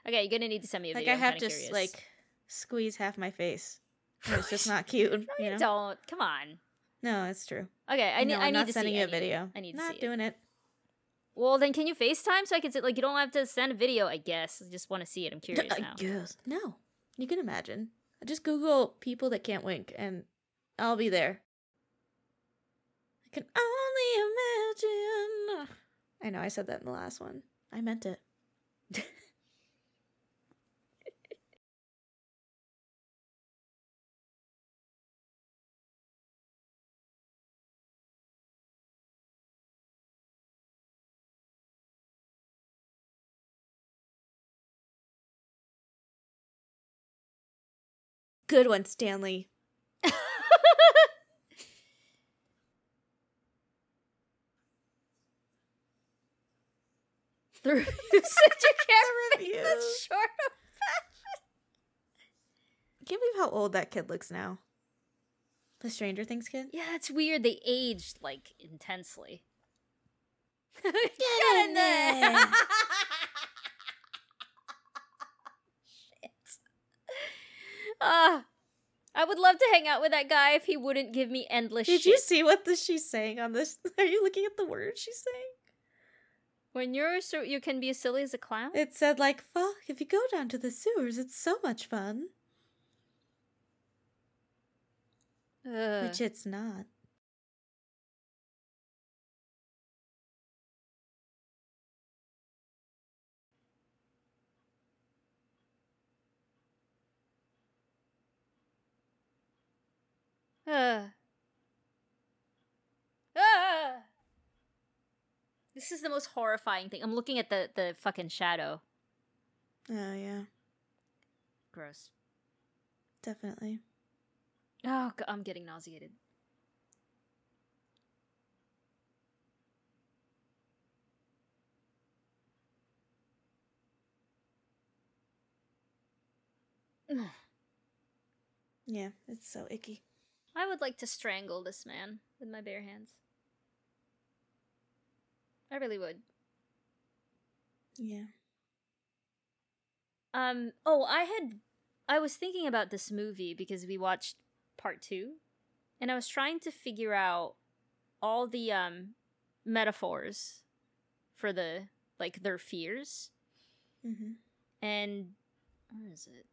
Okay, you're gonna need to send me a Like video. I I'm have to like squeeze half my face. (laughs) It's just not cute. No, you know? don't. Come on. No, it's true. Okay, I need. no, I I'm not to sending see. you a video. I need to not see it. doing it. Well, then can you FaceTime so I can see? Like, you don't have to send a video. I guess. I just want to see it. I'm curious I now. guess. No, you can imagine. Just Google people that can't wink, and I'll be there. I can only imagine. I know I said that in the last one. I meant it. Good one, Stanley. (laughs) the review (laughs) said you (laughs) can't Reviews. the short of Can't believe how old that kid looks now. The Stranger Things kid. Yeah, it's weird. They aged like intensely. (laughs) Get in there. Shit. Ah, I would love to hang out with that guy if he wouldn't give me endless Did shit. you see what the, she's saying on this? Are you looking at the words she's saying? When you're so you can be as silly as a clown. It said like, "Fuck! If you go down to the sewers, it's so much fun." Ugh. Which it's not. Ah. Ah. This is the most horrifying thing. I'm looking at the the fucking shadow. Oh yeah, Gross. definitely. Oh, God, I'm getting nauseated. Yeah, it's so icky. I would like to strangle this man with my bare hands. I really would. Yeah. Um. Oh, I had. I was thinking about this movie because we watched part two, and I was trying to figure out all the um metaphors for the like their fears Mm-hmm. and where is it?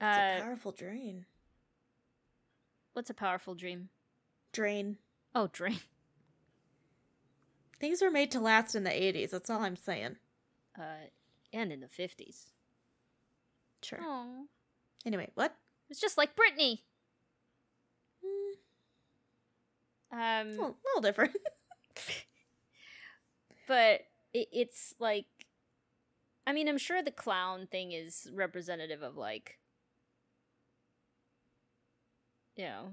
It's Uh, a powerful drain. what's a powerful dream? Drain. Oh, drain. Things were made to last in the '80s. That's all I'm saying. Uh, and in the fifties. Sure. Oh, Anyway, what? it's just like Britney. Mm, Um, well, a little different. (laughs) but it, it's like i mean i'm sure the clown thing is representative of like you know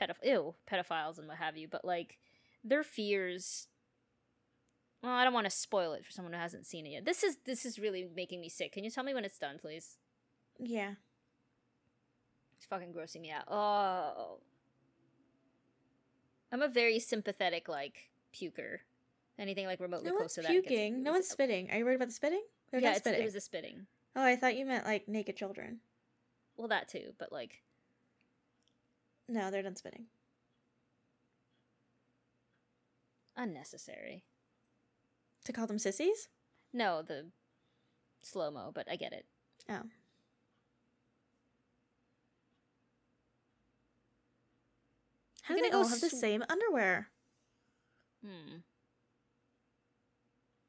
pedoph- ew, pedophiles and what have you but like their fears well i don't want to spoil it for someone who hasn't seen it yet this is this is really making me sick can you tell me when it's done please yeah. it's fucking grossing me out oh i'm a very sympathetic like puker anything like remotely No close to that gets- puking. No one's spitting. Are you worried about the spitting? They're yeah, spitting. it was a spitting. Oh, I thought you meant like naked children. Well, that too, but like, No, they're done spitting. unnecessary. To call them sissies? No, the slow mo, but I get it. Oh. How do they gonna all have the sw- same underwear? Hmm.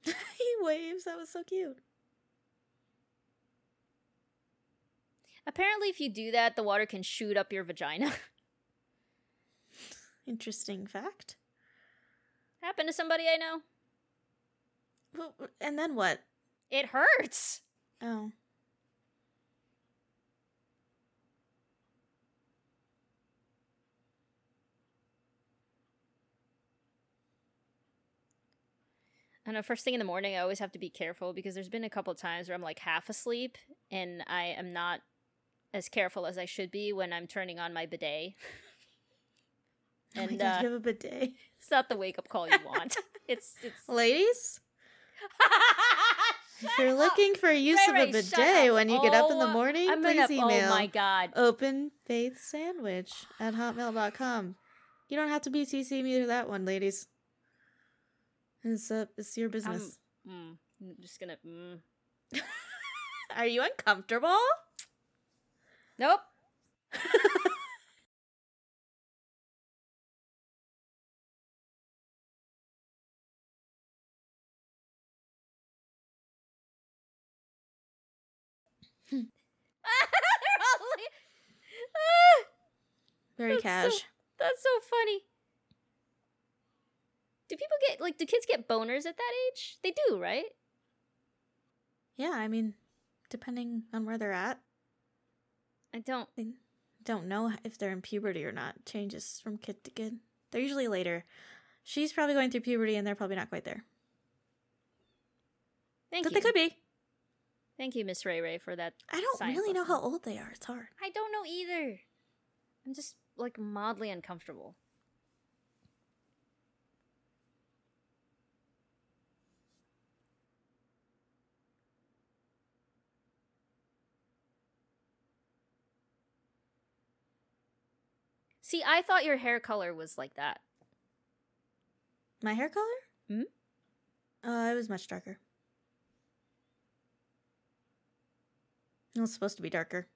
(laughs) he waves. That was so cute. Apparently, if you do that, the water can shoot up your vagina. (laughs) Interesting fact. Happened to somebody I know. Well, And then what? It hurts. Oh. I know. First thing in the morning, I always have to be careful because there's been a couple times where I'm like half asleep and I am not as careful as I should be when I'm turning on my bidet. (laughs) oh my And, God, uh, you have a bidet. It's not the wake up call you want. (laughs) it's it's. Ladies, if (laughs) you're looking for use Ray of a bidet when you get up in the Oh, morning, I'm please gonna. email Oh my god. open faith sandwich at hotmail.com. You don't have to be CC me to that one, ladies. It's, uh, it's your business. Mm, I'm just gonna. Mm. (laughs) Are you uncomfortable? Nope. (laughs) (laughs) Very That's cash. so- that's so funny. Do people get like? Do kids get boners at that age? They do, right? Yeah, I mean, depending on where they're at. I don't. Don't know if they're in puberty or not. Changes from kid to kid. They're usually later. She's probably going through puberty and they're probably not quite there. Thank but you. they could be. Thank you, Miss Ray Ray, for that. I don't really know how old they are. It's hard. I don't know either. I'm just like mildly uncomfortable. See, I thought your hair color was like that. My hair color? Hmm? Uh, it was much darker. It was supposed to be darker.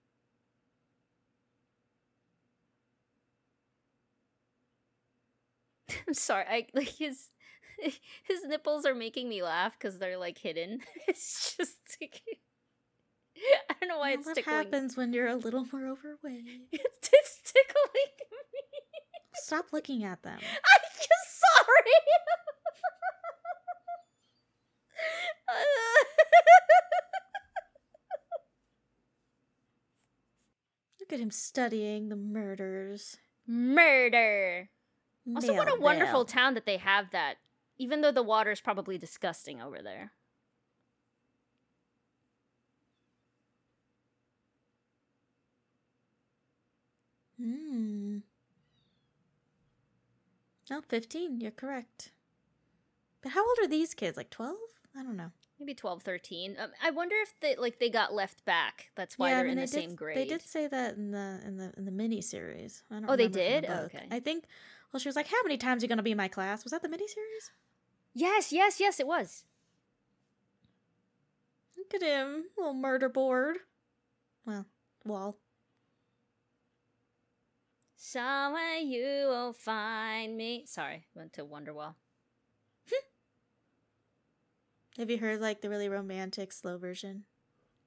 (laughs) I'm sorry. I like his (laughs) his nipples are making me laugh because they're like hidden. (laughs) It's just like, I don't know why Well, it's what tickling. happens when you're a little more overweight? It's, it's tickling me. Stop looking at them. I'm just sorry. Look at him studying the murders. Murder. Also, what a wonderful town that they have that. Even though the water is probably disgusting over there. Hmm. Oh, 15. You're correct. But how old are these kids? Like 12? I don't know. Maybe 12, 13. Um, I wonder if they like they got left back. That's why Yeah, they're mean, in they the did, same grade. They did say that in the in the in the mini series. I don't Oh, they from the did? Okay. I think. Well, she was like, "How many times are you going to be in my class?" Was that the mini series? Yes, yes, yes, it was. Look at him, little murder board. Well, wall. Somewhere you will find me. Sorry, went to Wonderwall. Have you heard like the really romantic slow version?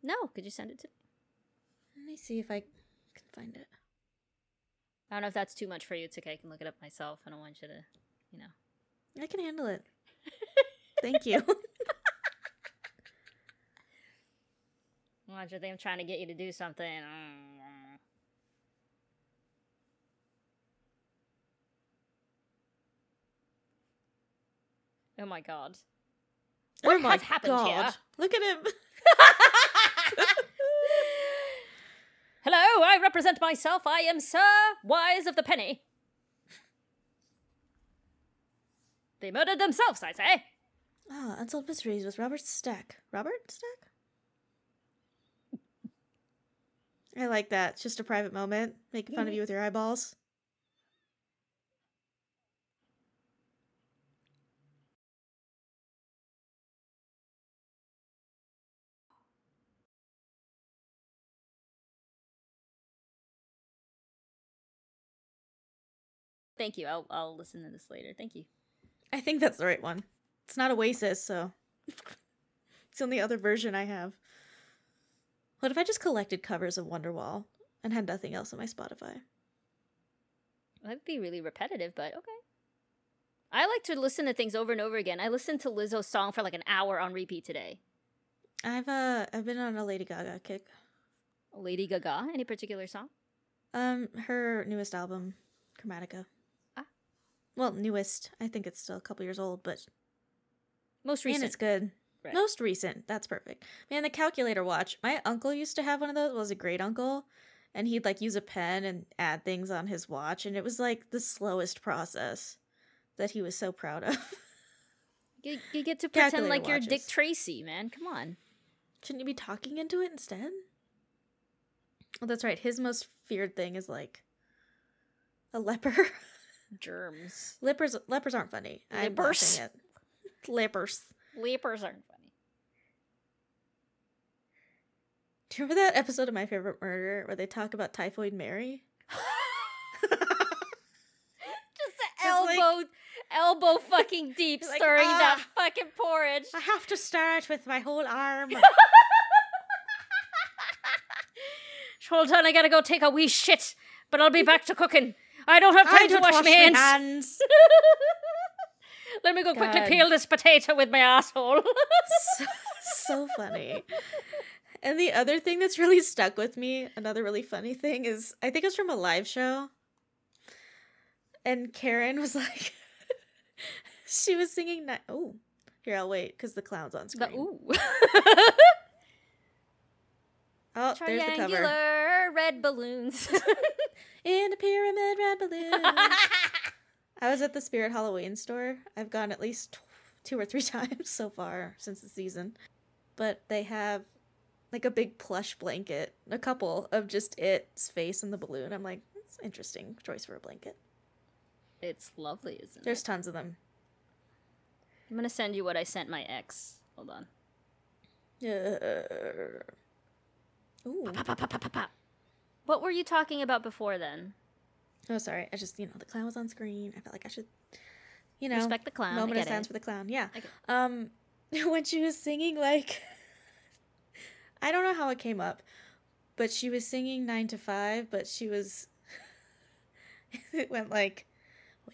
No, could you send it to me? Let me see if I can find it. I don't know if that's too much for you. It's okay. I can look it up myself. I don't want you to, you know. I can handle it. (laughs) Thank you. (laughs) I want you think I'm trying to get you to do something. Oh my god. Oh What my has happened God. here? Look at him. (laughs) Hello, I represent myself. I am Sir Wise of the Penny. They murdered themselves, I say. Ah, Unsolved Mysteries with Robert Stack. Robert Stack? I like that. It's just a private moment. Making fun of you with your eyeballs. Thank you. I'll I'll listen to this later. Thank you. I think that's the right one. It's not Oasis, so (laughs) it's the only other version I have. What if I just collected covers of Wonderwall and had nothing else on my Spotify? That'd be really repetitive, but okay. I like to listen to things over and over again. I listened to Lizzo's song for like an hour on repeat today. I've uh I've been on a Lady Gaga kick. Lady Gaga, any particular song? Um, her newest album, Chromatica. Well, newest. I think it's still a couple years old, but Most recent. And it's good. Right. Most recent. That's perfect. Man, the calculator watch. My uncle used to have one of those. Was a great uncle, and he'd like use a pen and add things on his watch, and it was like the slowest process that he was so proud of. (laughs) You, you get to pretend Calculator like you're Dick. Tracy, man. Come on. Shouldn't you be talking into it instead? Oh, that's right. His most feared thing is like a leper. (laughs) Germs. Lepers lepers aren't funny. Lepers. at (laughs) lepers. Aren't funny. Do you remember that episode of My Favorite Murder where they talk about Typhoid Mary? (laughs) (laughs) Elbow, like- elbow fucking deep Like, stirring that "Ah." fucking porridge. I have to stir it with my whole arm. Hold on, I gotta go take a wee shit, but I'll be back to cooking. I don't have time to don't wash, wash my hands. hands. (laughs) Let me go quickly peel this potato with my asshole. so, so funny. And the other thing that's really stuck with me, another really funny thing is I think it was from a live show. And Karen was like (laughs) she was singing ni- oh here I'll wait because the clown's on The, screen. ooh. (laughs) oh, there's the cover. Triangular red balloons. (laughs) In a pyramid red balloons. (laughs) I was at the Spirit Halloween store. I've gone at least two or three (laughs) times so far since the season. But they have like a big plush blanket, a couple of just its face in the balloon. I'm like, that's interesting choice for a blanket. it's lovely, isn't There's it? There's tons of them. I'm gonna send you what I sent my ex. Hold on. Uh, ooh. Pa, pa, pa. What were you talking about before then? Oh, sorry. I just, you know, the clown was on screen. I felt like I should, you know, Respect the clown. Moment of silence for the clown. Yeah. Um, (laughs) when she was singing, like, (laughs) I don't know how it came up, but she was singing nine to five, but she was, (laughs) it went like,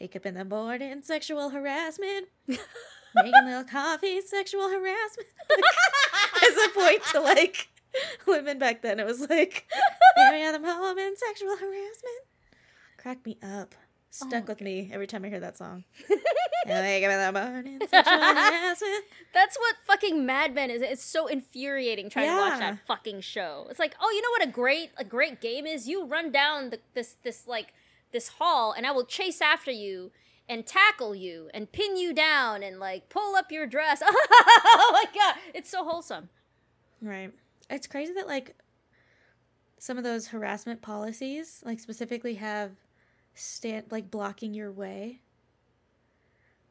wake up in the morning, sexual harassment, making a little coffee, sexual harassment. As a point to like (laughs) women back then, it was like, every other moment, sexual harassment. Crack me up. Stuck Oh with me every time I hear that song. Wake up in the morning, sexual harassment. That's what fucking Mad Men is. It's so infuriating trying to watch that fucking show. It's like, oh, you know what a great a great game is? You run down the, this this like this hall, and I will chase after you and tackle you and pin you down and like pull up your dress. (laughs) oh my god, it's so wholesome. Right. It's crazy that like some of those harassment policies like specifically have stand like blocking your way.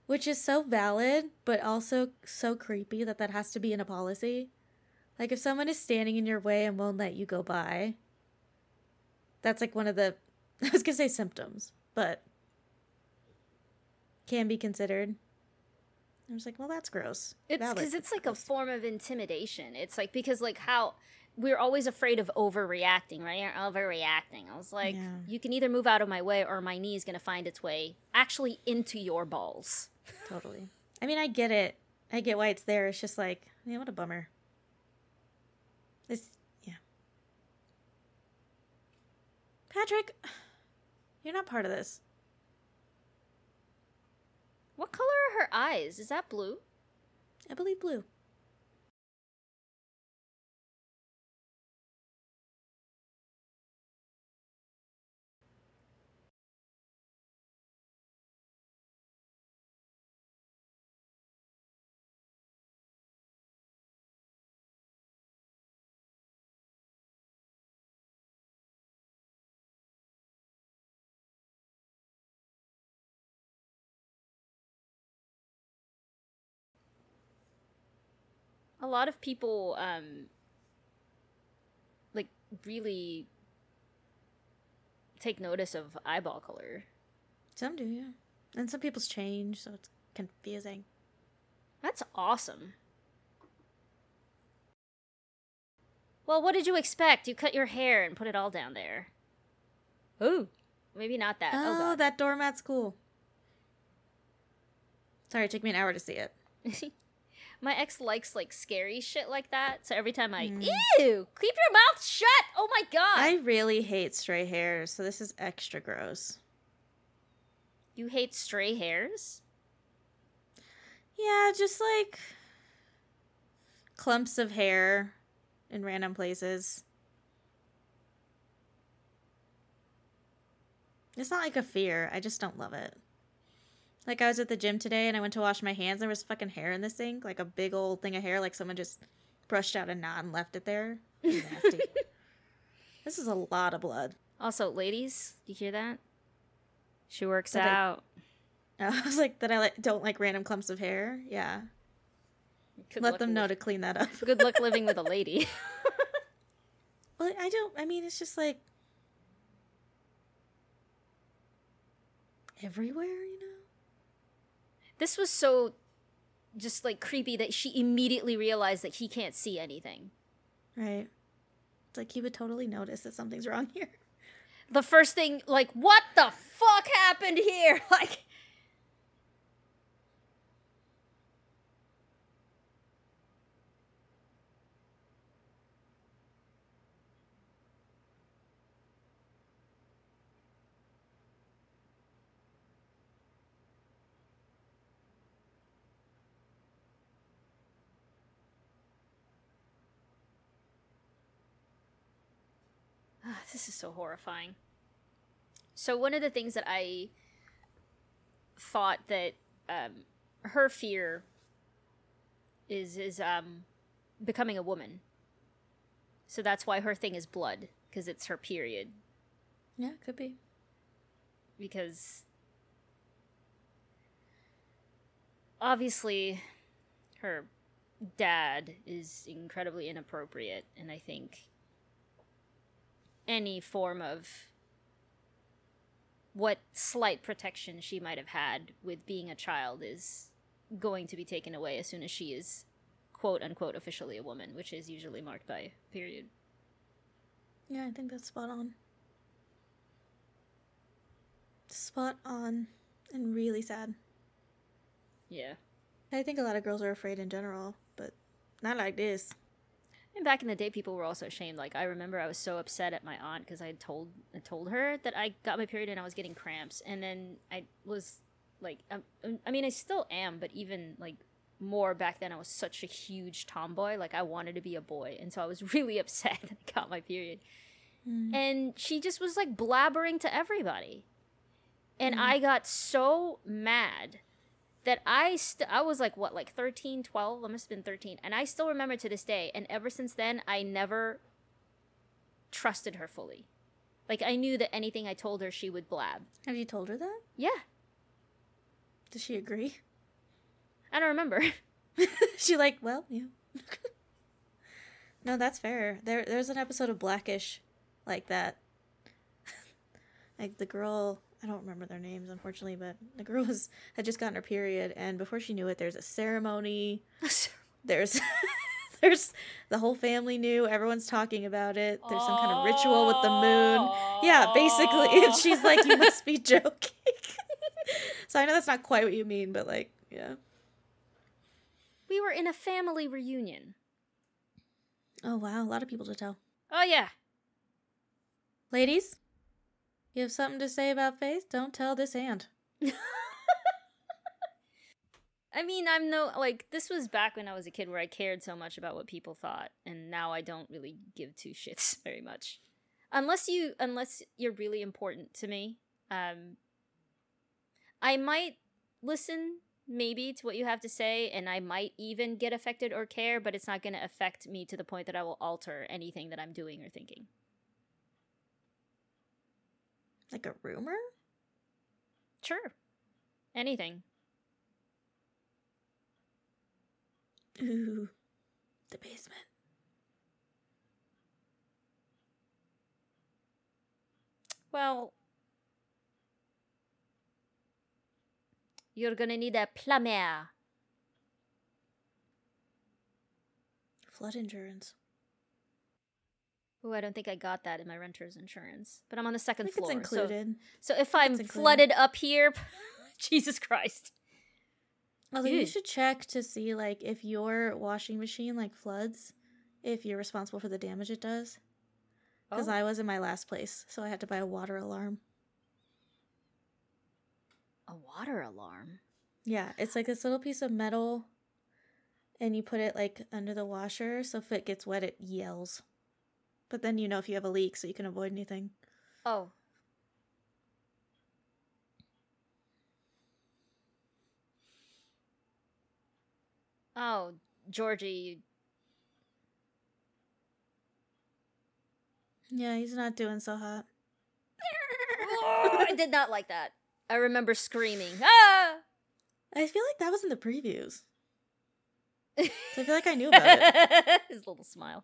Which is so valid, but also so creepy that that has to be in a policy. Like if someone is standing in your way and won't let you go by, that's like one of the (laughs) I was to say symptoms, but can be considered. I was like, well, that's gross. It's because it's like a form of intimidation. It's like because like how we're always afraid of overreacting, right? You're overreacting. I was like, Yeah. you can either move out of my way or my knee is gonna find its way actually into your balls. (laughs) Totally. I mean, I get it. I get why it's there. It's just like, man, what a bummer. This, yeah. Patrick, (sighs) you're not part of this. What color are her eyes? Is that blue? I believe blue. A lot of people, um, like really take notice of eyeball color. Some do, yeah. And some people's change, so it's confusing. That's awesome. Well, what did you expect? You cut your hair and put it all down there. Ooh. Maybe not that. Oh, Oh, god. that doormat's cool. Sorry, it took me an hour to see it. (laughs) My ex likes like scary shit like that. So every time I Mm. ew, keep your mouth shut. Oh my god. I really hate stray hairs, so this is extra gross. you hate stray hairs? Yeah, just like clumps of hair in random places. It's not like a fear. I just don't love it. Like I was at the gym today and I went to wash my hands. And there was fucking hair in the sink, like a big old thing of hair, like someone just brushed out a knot and left it there. Nasty. (laughs) this is a lot of blood. Also, ladies, you hear that? She works That out. (laughs) I was like that. I like, don't like random clumps of hair. Yeah, Good let them know li- to clean that up. Good luck (laughs) living with a lady. Well, I don't. I mean, it's just like everywhere, you know. This was so just like creepy that she immediately realized that he can't see anything. Right. It's like he would totally notice that something's wrong here. The first thing, like, what the fuck happened here? (laughs) Like, (sighs) this is so horrifying. So one of the things that I thought that um, her fear is is um, becoming a woman. So that's why her thing is blood because it's her period. Yeah, could be. Because obviously her dad is incredibly inappropriate and I think any form of what slight protection she might have had with being a child is going to be taken away as soon as she is quote unquote officially a woman, which is usually marked by period. Yeah, I think that's spot on. Spot on and really sad. Yeah. I think a lot of girls are afraid in general, but not like this. And back in the day, people were also ashamed. Like I remember, I was so upset at my aunt because I had told I told her that I got my period and I was getting cramps, and then I was like, um, I mean, I still am, but even like more back then, I was such a huge tomboy. Like I wanted to be a boy, and so I was (laughs) really upset that I got my period. Mm. And she just was like blabbering to everybody, and Mm. I got so mad that I st- I was like what like 13, 12, I must have been 13 and I still remember to this day and ever since then I never trusted her fully. Like I knew that anything I told her she would blab. Have you told her that? Yeah, Does she agree? I don't remember. (laughs) (laughs) she like, well, yeah. (laughs) no, that's fair. There there's an episode of Blackish like that. like the girl I don't remember their names unfortunately, but the girl was had just gotten her period and before she knew it there's a ceremony. There's (laughs) there's the whole family knew, everyone's talking about it. There's some kind of ritual with the moon. Yeah, basically. (laughs) And she's like, You must be joking. (laughs) so I know that's not quite what you mean, but like, yeah. we were in a family reunion. Oh wow, a lot of people to tell. Oh yeah. Ladies, you have something to say about faith? Don't tell this aunt. (laughs) I mean, I'm no like this was back when I was a kid where I cared so much about what people thought, and now I don't really give two (laughs) shits very much. Unless you unless you're really important to me. Um I might listen maybe to what you have to say and I might even get affected or care, but it's not going to affect me to the point that I will alter anything that I'm doing or thinking. Like a rumor? Sure. Anything. Ooh, the basement. Well, you're gonna need a plumber. Flood insurance. Oh, I don't think I got that in my renter's insurance, but I'm on the second floor. it's so- included. So, if think I'm flooded up here, (laughs) Jesus Christ. Although you should check to see like if your washing machine like floods, if you're responsible for the damage it does. Because Oh. I was in my last place, so I had to buy a water alarm. a water alarm. Yeah, it's like this little piece of metal, and you put it like under the washer, so if it gets wet, it yells. But then you know if you have a leak, so you can avoid anything. Oh. Oh, Georgie, Yeah, he's not doing so hot. Oh, (laughs) I did not like that. I remember screaming. Ah! I feel like that was in the previews. So (laughs) I feel like I knew about it. (laughs) His little smile.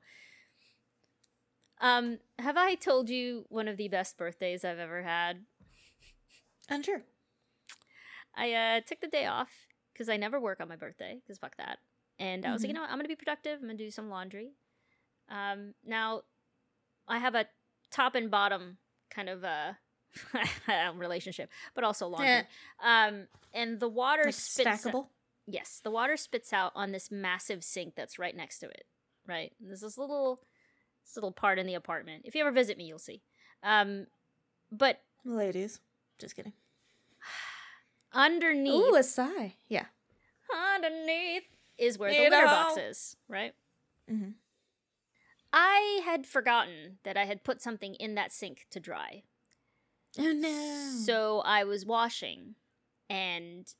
Um, have I told you one of the best birthdays I've ever had? Unsure. I uh, took the day off because I never work on my birthday because fuck that. And I was like, you know what? I'm gonna be productive. I'm gonna do some laundry. Um, now I have a top and bottom kind of uh (laughs) relationship, but also laundry. Yeah. Um, and the water Like spits. stackable. Yes, the water spits out on this massive sink that's right next to it. Right, there's this little, this little part in the apartment. If you ever visit me, you'll see. Um, but Ladies. Just kidding. underneath, Ooh, a sigh. Yeah. underneath is where You the litter know. box is. Right. Mm-hmm. I had forgotten that I had put something in that sink to dry. Oh no. So I was washing, and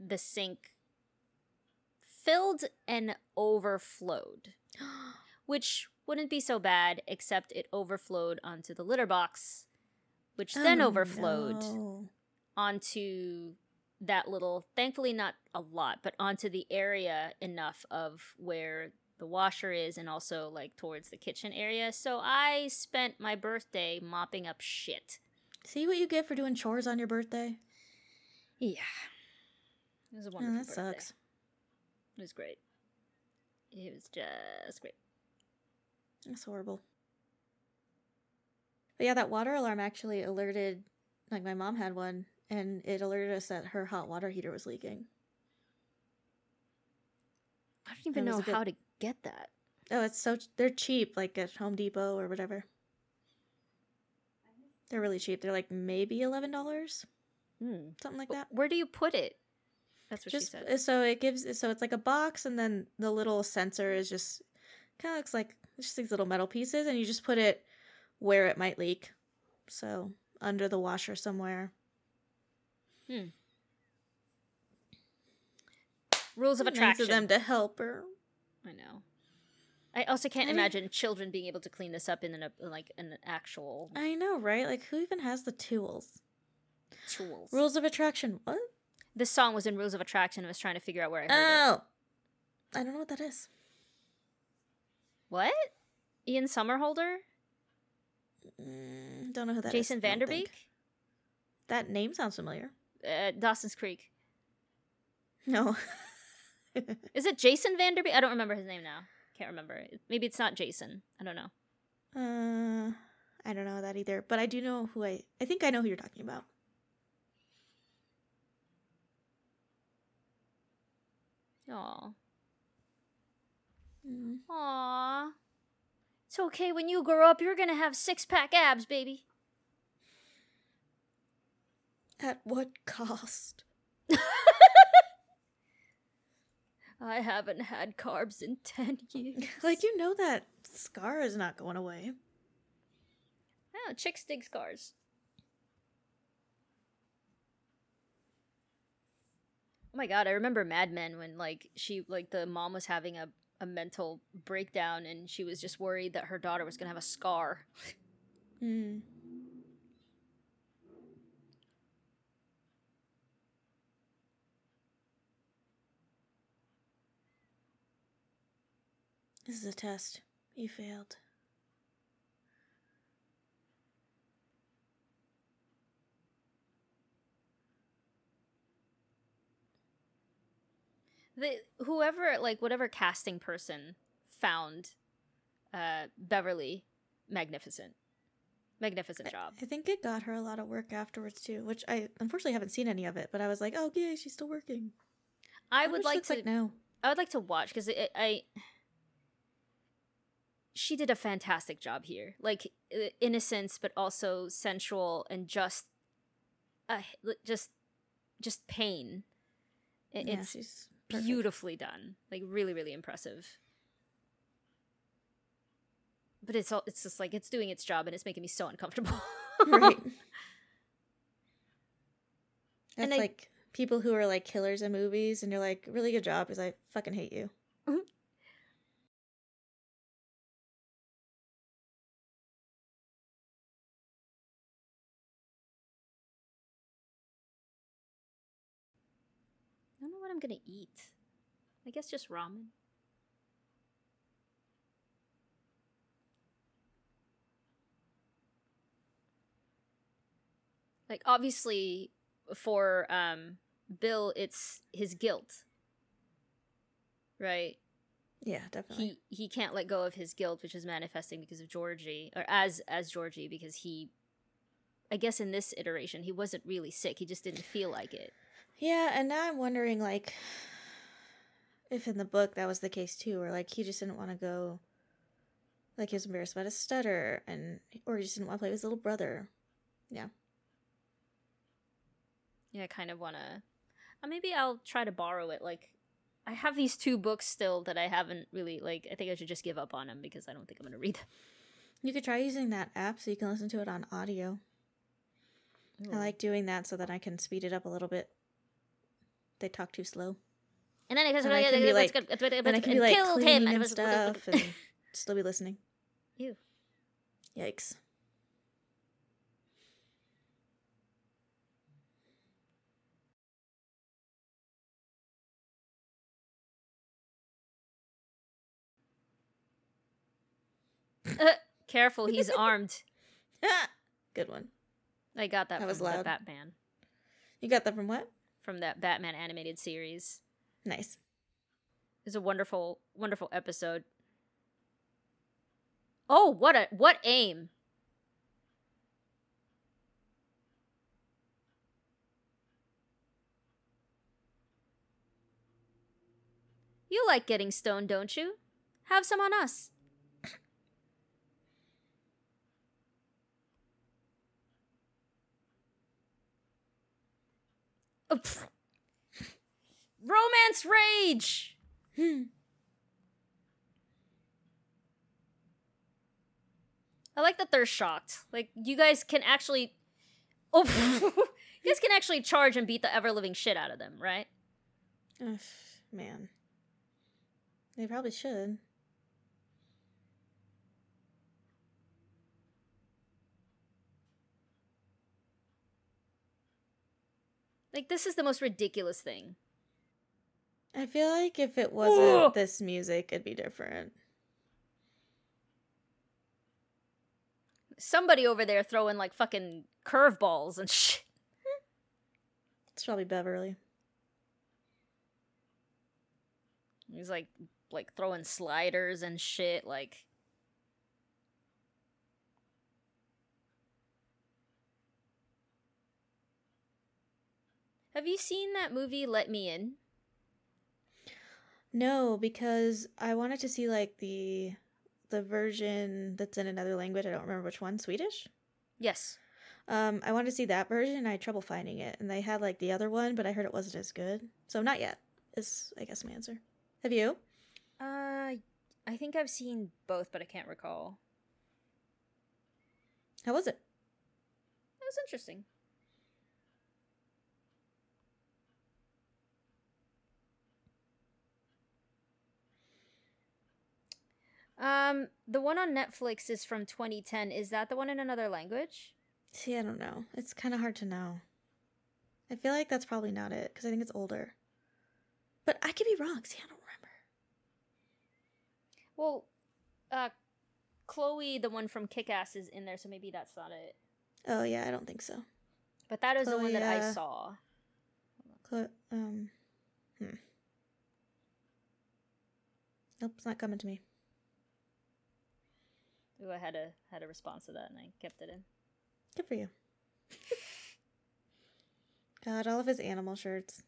the sink filled and overflowed, (gasps) which wouldn't be so bad, except it overflowed onto the litter box, which then Oh, overflowed no. onto that little, thankfully not a lot, but onto the area enough of where the washer is and also like towards the kitchen area. So I spent my birthday mopping up shit. See what you get for doing chores on your birthday? Yeah. It was a Oh, wonderful that birthday. sucks. It was great. It was just great. That's horrible. But yeah, that water alarm actually alerted, like my mom had one, and it alerted us that her hot water heater was leaking. I don't even know good- how to get that. Oh, it's so they're cheap, like at Home Depot or whatever. They're really cheap. They're like maybe eleven dollars, Hmm. something like that. Where do you put it? That's what Just she said. so it gives so it's like a box, and then the little sensor is just kind of looks like it's just these little metal pieces, and you just put it where it might leak. So under the washer somewhere. Hmm. Rules of Nice attraction. of them to help her. I know. I also can't I mean- imagine children being able to clean this up in an in like an actual I know, right? Like, who even has the tools? tools. Rules of attraction. What? This song was in Rules of Attraction. I was trying to figure out where I heard it. Oh, I don't know what that is. What? Ian Somerhalder? Mm, don't know who that is. Jason I don't Van Der Beek? That name sounds familiar. Uh, Dawson's Creek. No. (laughs) Is it Jason Van Der Beek? I don't remember his name now. Can't remember. Maybe it's not Jason. I don't know. uh, I don't know that either. But I do know who I. I think I know who you're talking about. Aw. Mm. Aw. It's okay. When you grow up, you're gonna have six pack abs, baby. At what cost? (laughs) I haven't had carbs in 10 years. (laughs) Like you know that scar is not going away. Oh, chicks dig scars. Oh my god, I remember Mad Men when like she like the mom was having a, a mental breakdown and she was just worried that her daughter was gonna have a scar. Hmm. This is a test. You failed. The whoever like whatever casting person found uh Beverly magnificent. Magnificent job. I think it got her a lot of work afterwards too, which I unfortunately haven't seen any of it. But I was like, oh yay, she's still working. I wonder would like to like now. I would like to watch because I, I she did a fantastic job here. Like innocence, but also sensual and just, uh, just, just pain. It- yeah, it's she's perfect. beautifully done. Like really, really impressive. But it's all, it's just like it's doing its job and it's making me so uncomfortable. (laughs) right. (laughs) And That's I- like people who are like killers in movies, and you're like, really good job, because I fucking hate you. I'm gonna eat. I guess just ramen. Like obviously for um Bill it's his guilt. Right? Yeah, definitely. He he can't let go of his guilt which is manifesting because of Georgie or as as Georgie because he I guess in this iteration he wasn't really sick. He just didn't feel like it. Yeah, and now I'm wondering like if in the book that was the case too, or like he just didn't want to go like he was embarrassed about his stutter and or he just didn't want to play with his little brother. Yeah, Yeah, I kind of want to. Uh, maybe I'll try to borrow it like I have these two books still that I haven't really like. I think I should just give up on them because I don't think I'm gonna read them. You could try using that app so you can listen to it on audio. I like doing that so that I can speed it up a little bit. They talk too slow. And then I And I can be like, and I can be like killed him and it stuff and still be listening. You. Yikes. (laughs) Careful, he's (laughs) armed. (laughs) Good one. I got that, That was from the. Batman You got that from what? From that Batman animated series. Nice. It's a wonderful, wonderful episode. Oh, what a what aim! You like getting stoned, don't you? Have some on us. Romance rage. Hmm. I like that they're shocked. Like you guys can actually, oh, (laughs) you guys can actually charge and beat the ever living shit out of them, right? Ugh, man. They probably should. Like this is the most ridiculous thing. I feel like if it wasn't Ugh. this music, it'd be different. Somebody over there throwing like fucking curveballs and (laughs) shit. It's probably Beverly. He's like like throwing sliders and shit. Like Have you seen that movie Let Me In? No, because I wanted to see like the the version that's in another language. I don't remember which one. Swedish. Yes. Um, I wanted to see that version. and I had trouble finding it, and they had like the other one, but I heard it wasn't as good. So not yet. Is I guess my answer. Have you? Uh I think I've seen both, but I can't recall. How was it? That was interesting. Um, the one on Netflix is from 2010. Is that the one in another language? See, I don't know. It's kind of hard to know. I feel like that's probably not it because I think it's older. But I could be wrong. See, I don't remember. Well, uh, Chloe, the one from Kick Ass, is in there, so maybe that's not it. Oh yeah, I don't think so. But that is the one Chloe, that I uh, saw. Cl- um, hmm. Nope, it's not coming to me. Ooh, I had a had a response to that, and I kept it in. Good for you. God, all of his animal shirts.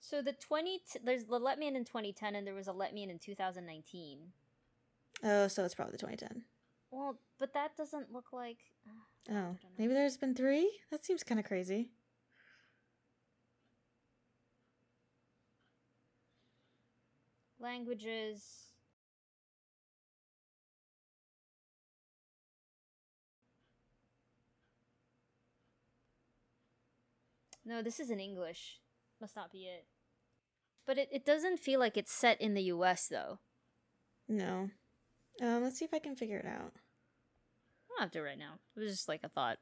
So the 20 t- there's the Let Me In in 2010, and there was a Let Me In in 2019. Oh, so it's probably the 2010. Well, but that doesn't look like. uh, Oh, maybe there's been three? That seems kind of crazy. Languages. No, this is in English. Must not be it. But it, it doesn't feel like it's set in the US, though. No. Um, let's see if I can figure it out. I don't have to right now. It was just like a thought.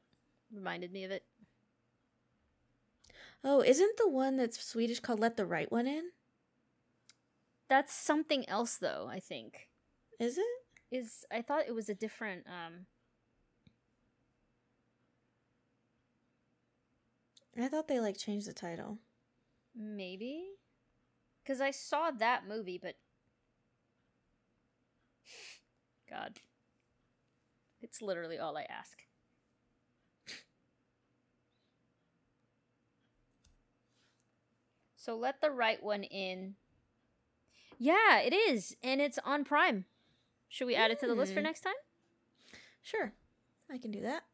Reminded me of it. Oh, isn't the one that's Swedish called Let the Right One In? That's something else, though, I think. Is it? Is I thought it was a different um I thought they like changed the title. maybe because I saw that movie, but (laughs) God, it's literally all I ask. So let the right one in. Yeah, it is. And it's on Prime. Should we add it to the list for hmm. next time? Sure. I can do that.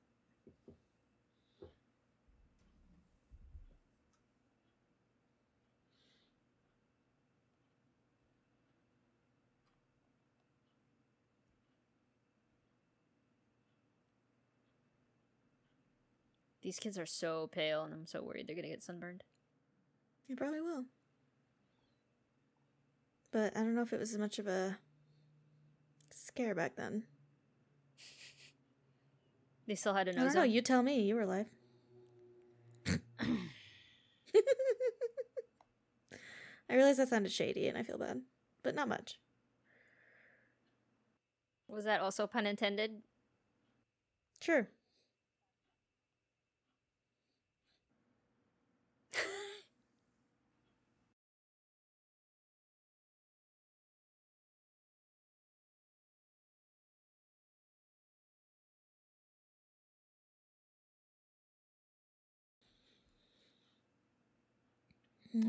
These kids are so pale, and I'm so worried they're gonna get sunburned. You probably will. But I don't know if it was as much of a scare back then. They still had a I don't know. up. You tell me. You were alive. (coughs) I realize that sounded shady and I feel bad, but not much. Was that also pun intended? Sure.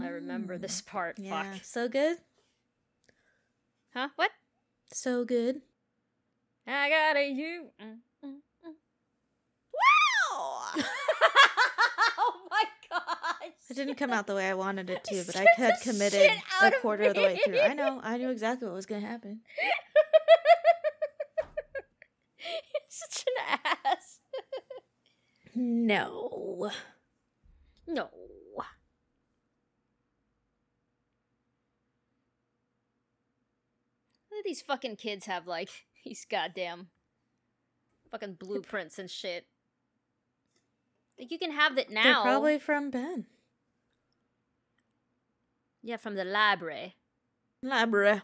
I remember this part. Mm. Yeah. Fuck. So good. Huh? What? So good. I got a you. Mm, mm, mm. Wow! (laughs) oh my gosh! It didn't come out the way I wanted it to, (laughs) but I had committed a out of quarter of the way through. I know. (laughs) I knew exactly what was going to happen. You're such an ass. No. No. Look at these fucking kids have like (laughs) these goddamn fucking blueprints and shit. Like you can have that now. They're probably from Ben. yeah from the library. Library.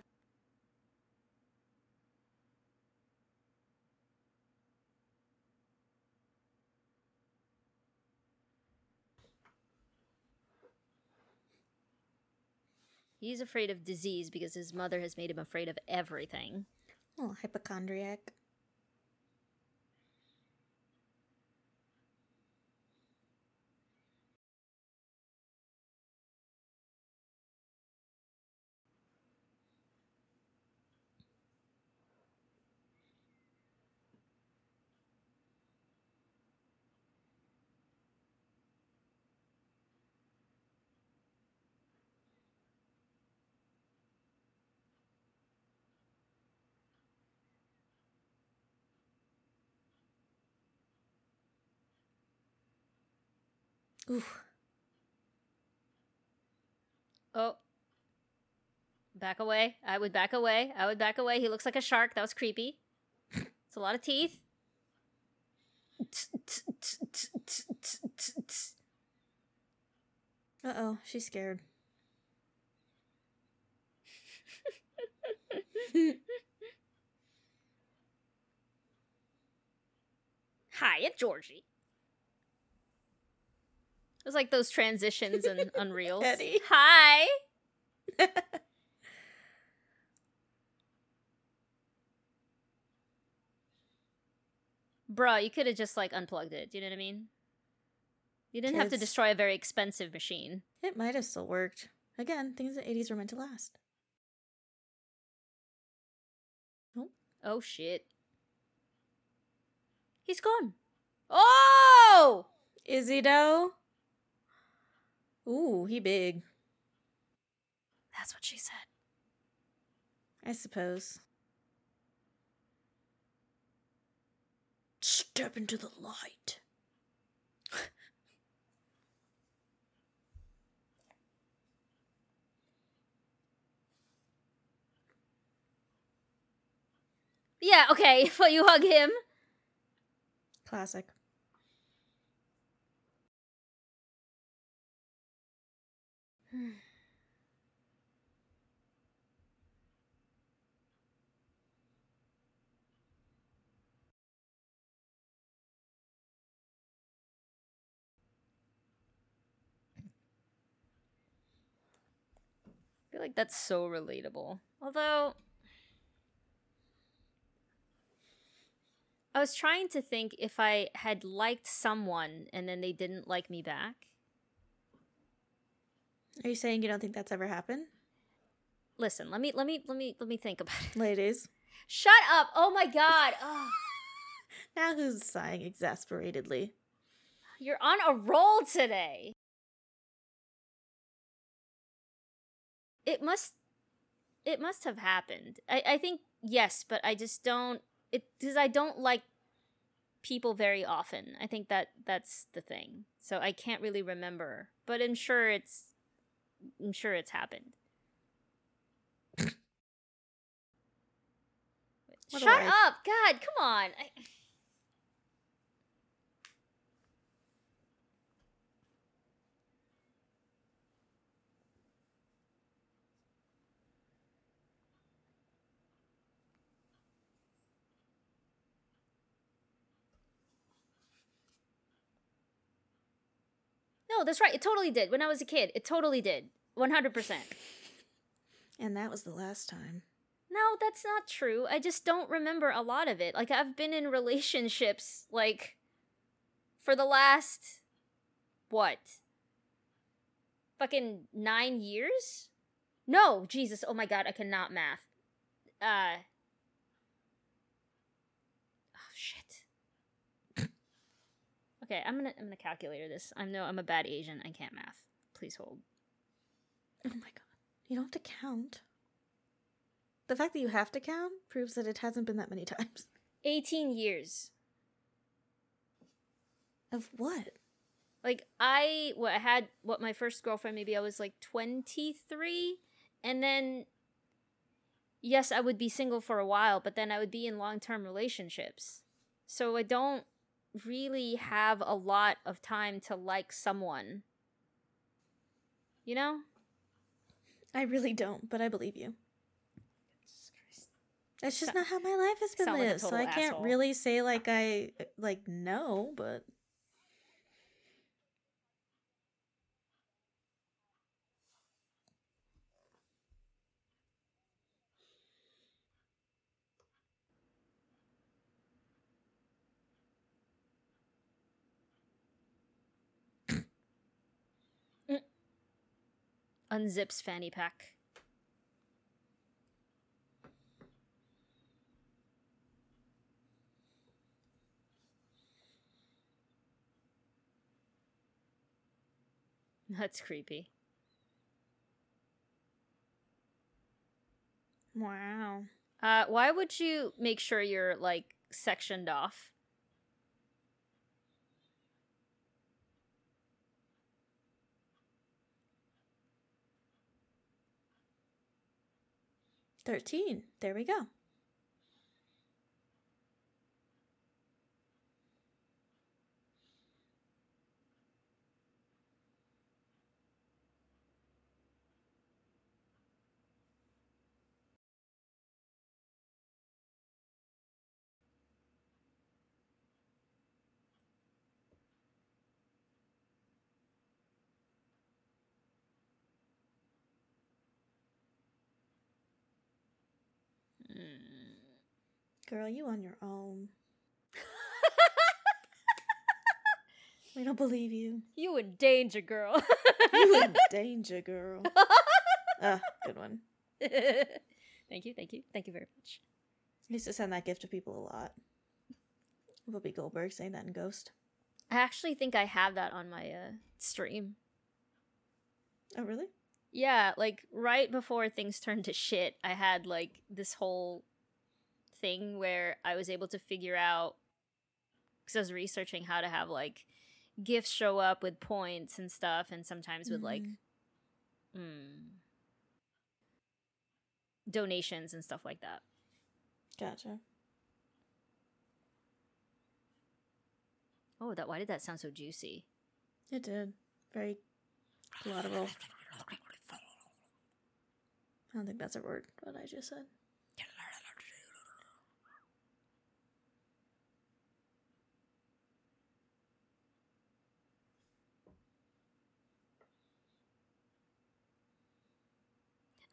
He's afraid of disease because his mother has made him afraid of everything. Oh, hypochondriac. Ooh. Oh. Back away. I would back away. I would back away. He looks like a shark. That was creepy. It's a lot of teeth. Uh oh, she's scared. (laughs) Hiya, Georgie. It was like those transitions in (laughs) Unreal. Hi. (laughs) Bruh, you could have just like unplugged it. Do you know what I mean? You didn't have to destroy a very expensive machine. it might have still worked. Again, things in the 80s were meant to last. Oh shit. He's gone. Oh! Is he though? Ooh, he big. That's what she said. I suppose. Step into the light. (laughs) Yeah, okay, (laughs) but you hug him. Classic. I feel like that's so relatable. Although I was trying to think if I had liked someone and then they didn't like me back. Are you saying you don't think that's ever happened? Listen, let me let me let me let me think about it. Ladies. Shut up. Oh my god. (laughs) Ugh. Now who's sighing exasperatedly? You're on a roll today. It must it must have happened. I, I think yes, but I just don't it because I don't like people very often. I think that that's the thing. So I can't really remember, but I'm sure it's I'm sure it's happened. (laughs) Shut up. God, come on. I... No, that's right. It totally did. When I was a kid, it totally did. 100%. And that was the last time. No, that's not true. I just don't remember a lot of it. Like I've been in relationships like for the last what? Fucking 9 years? No, Jesus. Oh my god, I cannot math. Uh Oh shit. Okay, I'm to I'm to calculator this. I know I'm a bad Asian. I can't math. Please hold. Oh my god. You don't have to count. The fact that you have to count proves that it hasn't been that many times. (laughs) 18 years. Of what? like i what i had what my first girlfriend maybe i was like 23 and then yes i would be single for a while but then i would be in long-term relationships so i don't really have a lot of time to like someone you know I really don't, but I believe you. It's just not how my life has been sound like lived, so I can't asshole. really say like I like no, but unzips fanny pack (laughs) that's creepy wow. Uh, why would you make sure you're like sectioned off? Thirteen. There we go. Girl, you on your own. (laughs) We don't believe you. You in danger, girl. You in (laughs) danger, girl. (laughs) Ah, good one. thank you, thank you, thank you very much. I used to send that gift to people a lot. Whoopi Goldberg saying that in Ghost. I actually think I have that on my uh, stream. Oh, really? Yeah, like right before things turned to shit, I had like this whole thing where I was able to figure out because I was researching how to have like gifts show up with points and stuff, and sometimes with like Mhm. mm, donations and stuff like that. Gotcha. Oh, that why did that sound so juicy? It did. Very collateral. I don't think that's a word, what I just said.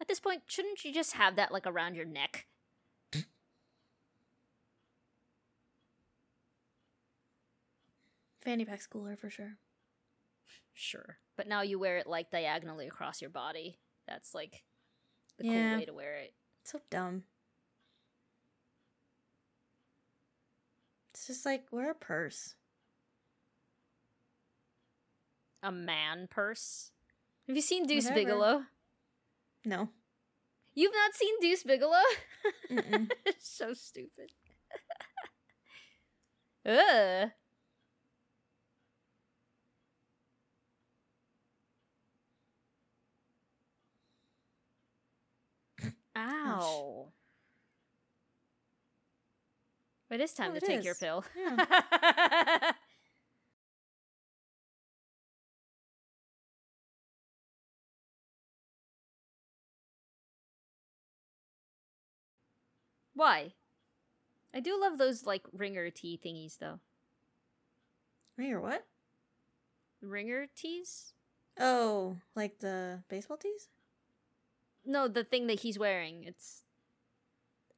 At this point, shouldn't you just have that like around your neck? (laughs) Fanny pack's cooler for sure. Sure. But now you wear it like diagonally across your body. That's like the Yeah. cool way to wear it. So dumb. It's just like, wear a purse. A man purse. Have you seen Deuce Whatever. Bigalow? No. You've not seen Deuce Bigalow? Mm-mm. (laughs) so stupid. (laughs) Ugh. Ow. It is time Oh, to take your pill. Yeah. (laughs) Why? I do love those like ringer tea thingies though. Ringer what? Ringer tees? Oh, like the baseball tees? No, the thing that he's wearing. It's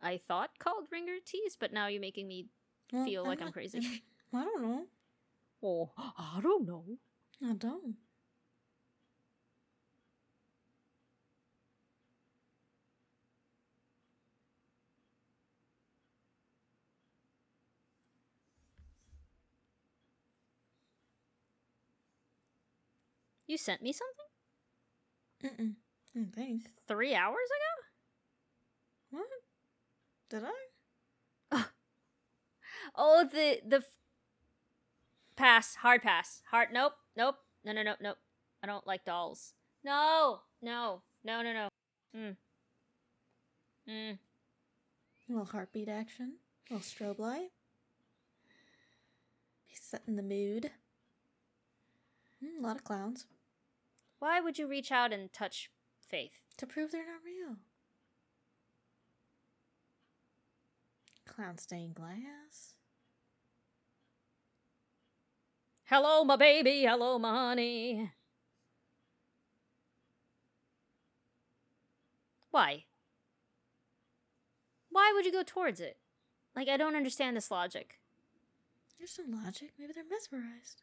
I thought called ringer tees, but now you're making me Well, feel like I'm crazy. (laughs) I don't know. (laughs) oh, (gasps) I don't know. I don't. You sent me something Mm-mm. I don't three hours ago. What? Did I? Oh, the the f- pass, hard pass, hard. Nope, nope, no, no, no, nope. I don't like dolls. No, no, no, no, no. Mm. Mm. A little heartbeat action. A little strobe light. He's setting the mood. Mm, a lot of clowns. Why would you reach out and touch Faith? To prove they're not real. Clown stained glass. Hello, my baby. Hello, my honey. Why? Why would you go towards it? Like, I don't understand this logic. There's no logic. Maybe they're mesmerized.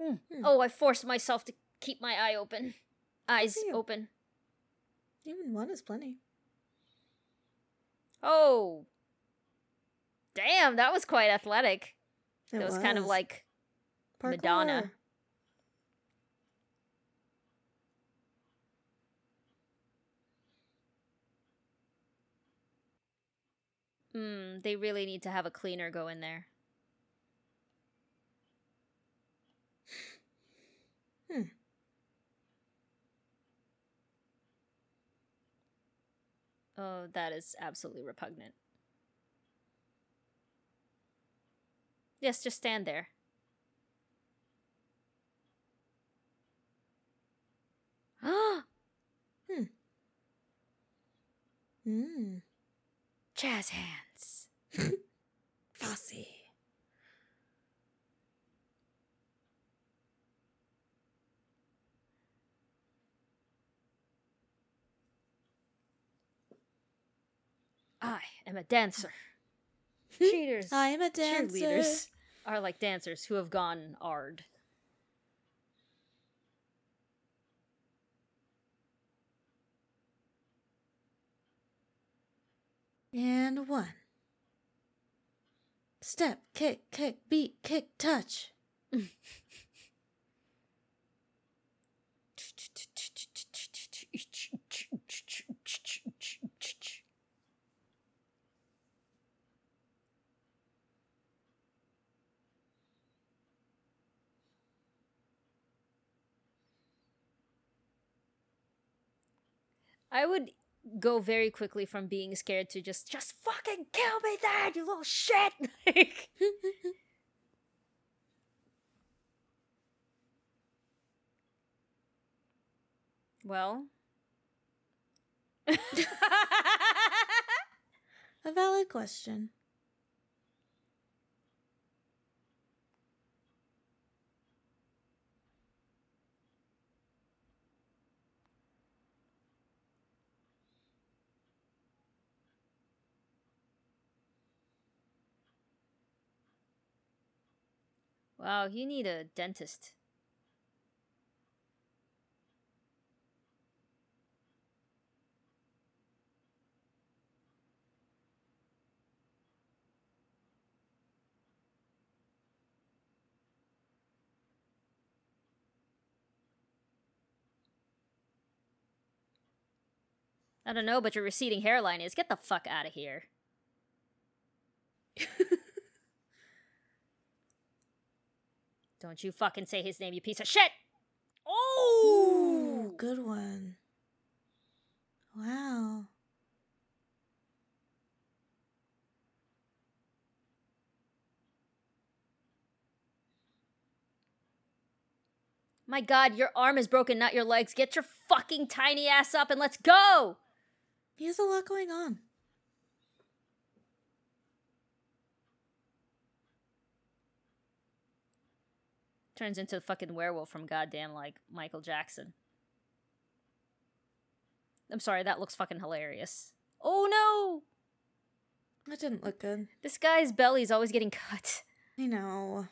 Mm. Oh, I forced myself to keep my eye open. Eyes open. Even one is plenty. Oh. Damn, that was quite athletic. It That was, kind of like Madonna. Hmm, they really need to have a cleaner go in there. Hmm. Oh, that is absolutely repugnant. Yes, just stand there. (gasps) hmm. Mmm. Jazz hands. (laughs) Fussy. I am a dancer. (laughs) Cheaters. I am a dancer. Cheerleaders are like dancers who have gone ard. And one. Step, kick, kick, beat, kick, touch. I would go very quickly from being scared to just just fucking kill me, Dad, you little shit. (laughs) Like, well, (laughs) A valid question. Wow, you need a dentist. I don't know, but your receding hairline is. Get the fuck out of here. (laughs) Don't you fucking say his name, you piece of shit! Oh! Ooh, good one. Wow. My god, your arm is broken, not your legs. Get your fucking tiny ass up and let's go! He has a lot going on. Turns into a fucking werewolf from goddamn like Michael Jackson. I'm sorry, that looks fucking hilarious. Oh no! That didn't look good. This guy's belly's always getting cut. I know.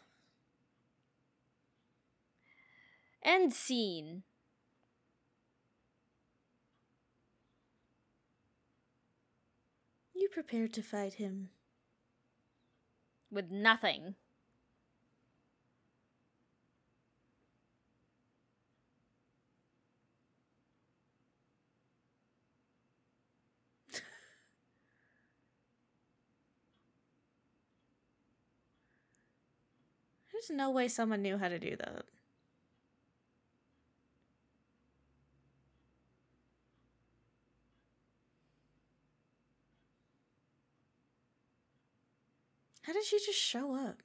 End scene. You prepared to fight him. With nothing. There's no way someone knew how to do that. How did she just show up?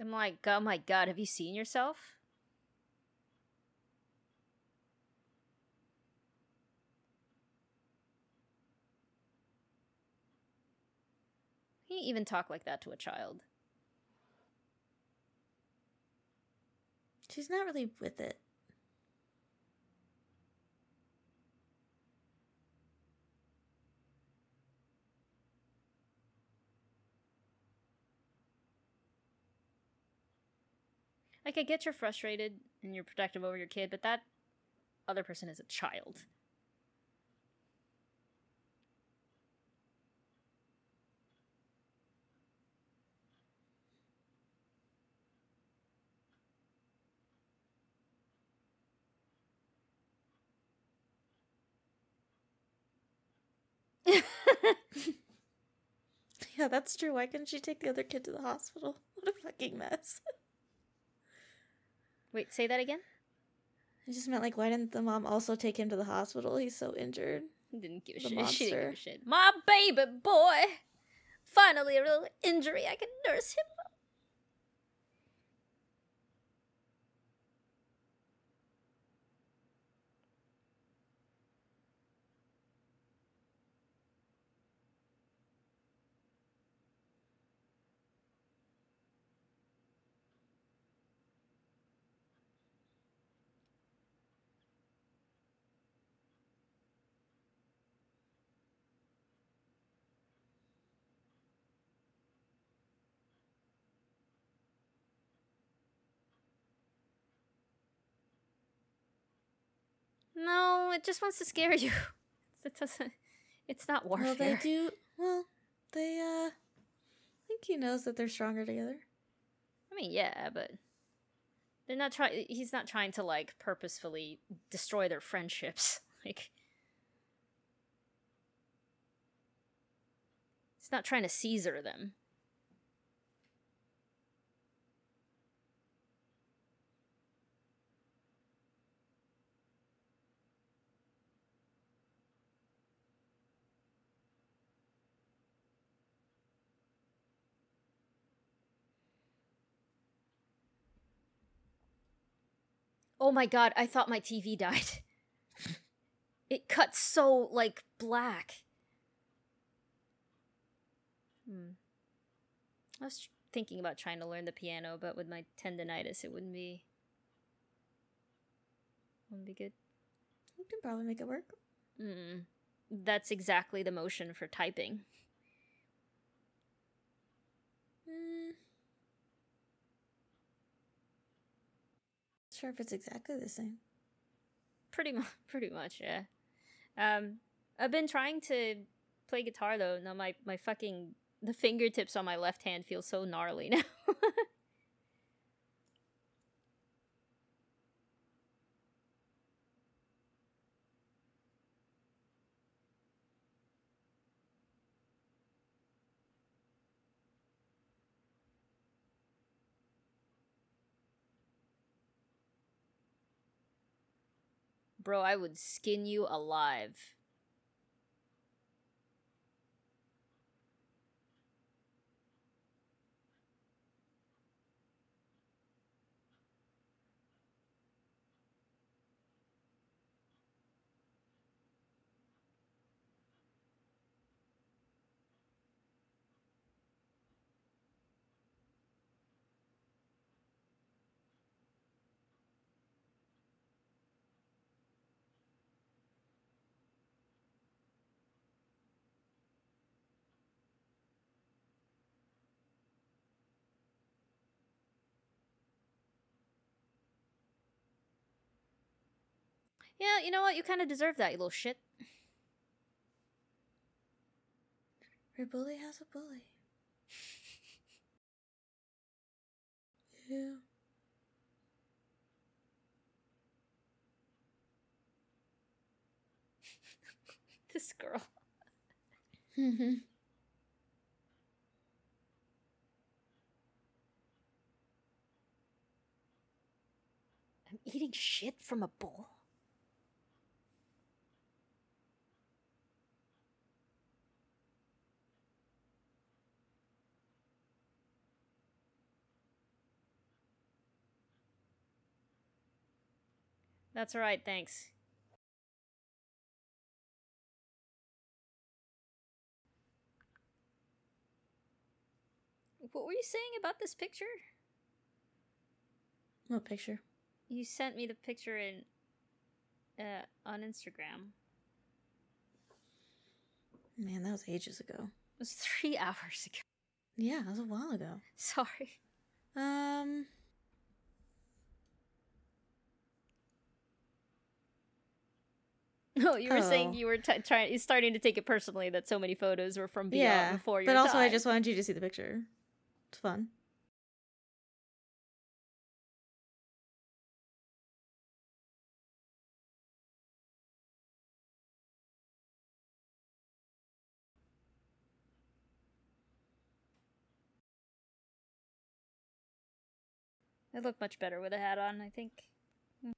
I'm like, oh my god, have you seen yourself? Can you even talk like that to a child? She's not really with it. Like, I get you're frustrated and you're protective over your kid, but that other person is a child. Yeah, that's true. Why couldn't she take the other kid to the hospital? (laughs) What a fucking mess. Wait, say that again? I just meant like, why didn't the mom also take him to the hospital? He's so injured. Didn't give a The shit. She didn't give a shit. My baby boy! Finally, a little injury. I can nurse him. No, it just wants to scare you. (laughs) It doesn't. It's not warfare. Well, they do. Well, they, uh. I think he knows that they're stronger together. I mean, yeah, but they're not trying. He's not trying to like purposefully destroy their friendships. (laughs) Like, he's not trying to Caesar them. Oh my god, I thought my TV died. (laughs) it cut so, like, black. Hmm. I was thinking about trying to learn the piano, but with my tendonitis, it wouldn't be. Wouldn't be good. You can probably make it work. Mm. That's exactly the motion for typing. Mm. Sure if it's exactly the same. Pretty much, (laughs) pretty much, yeah. Um, I've been trying to play guitar though. Now my my fucking the fingertips on my left hand feel so gnarly (laughs) now. Bro, I would skin you alive. Yeah, you know what? You kind of deserve that, you little shit. Your bully has a bully. (laughs) yeah. (laughs) this girl. Mm-hmm. I'm eating shit from a bowl. That's all right, thanks. What were you saying about this picture? What picture? You sent me the picture in uh, on Instagram. Man, that was ages ago. It was three (laughs) hours ago. Yeah, that was a while ago. Sorry. Um. Oh, (laughs) you were saying Oh. you were t- trying, starting to take it personally that so many photos were from beyond yeah, before your but also I just wanted you to see the picture. It's fun. I look much better with a hat on, I think. Hmm.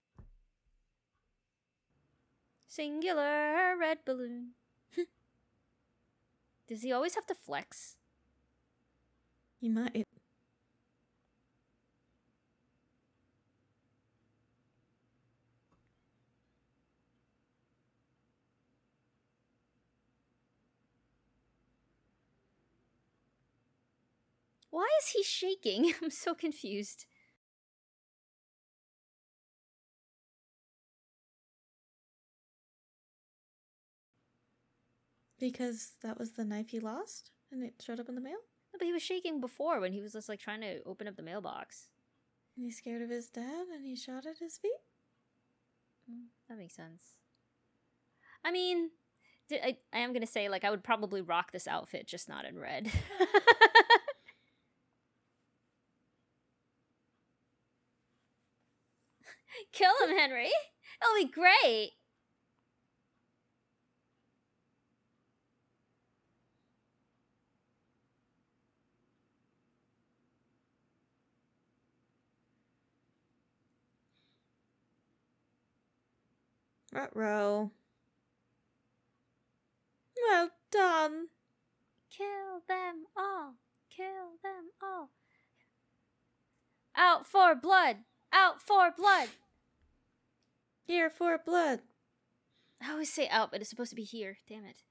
Singular red balloon. (laughs) Does he always have to flex? You might. Why is he shaking? (laughs) I'm so confused. Because that was the knife he lost and it showed up in the mail? No, But he was shaking before when he was just like trying to open up the mailbox. And he's scared of his dad and he shot at his feet? Mm, That makes sense. I mean, I, I am gonna say like I would probably rock this outfit, just not in red. (laughs) Kill him, Henry. It'll be great. Ruh-roh. Well done. Kill them all. Kill them all. Out for blood. Out for blood. Here for blood. I always say out, but it's supposed to be here. Damn it.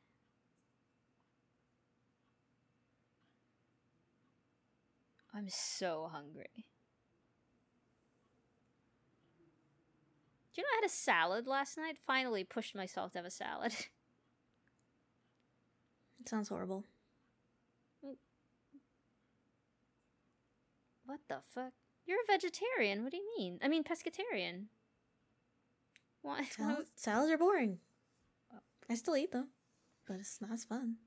I'm so hungry. You know I had a salad last night? Finally pushed myself to have a salad. (laughs) It sounds horrible. what the fuck? You're a vegetarian. What do you mean? I mean pescatarian. Why? (laughs) Salad, salads are boring. I still eat them, but it's not as fun.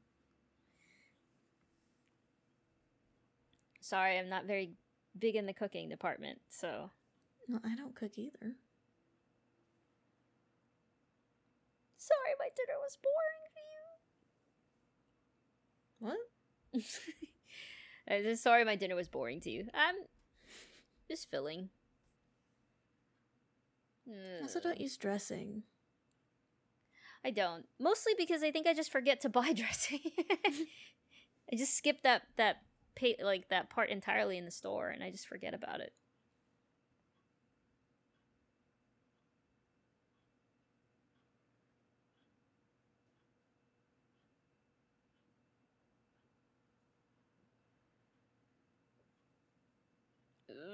Sorry, I'm not very big in the cooking department, so. No, I don't cook either. Sorry, my dinner was boring for you. What? Sorry my dinner was boring to you. (laughs) I'm um, just filling. Also, don't hmm. use dressing. I don't. Mostly because I think I just forget to buy (laughs) dressing. I just skip that that pay, like that part entirely in the store and I just forget about it.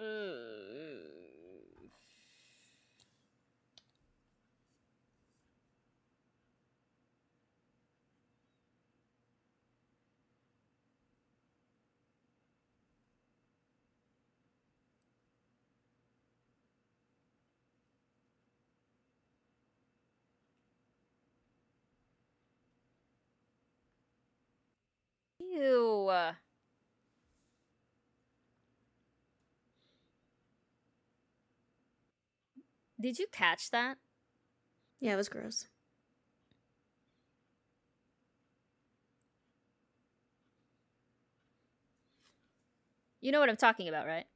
Ew. Did you catch that? Yeah, it was gross. You know what I'm talking about, right?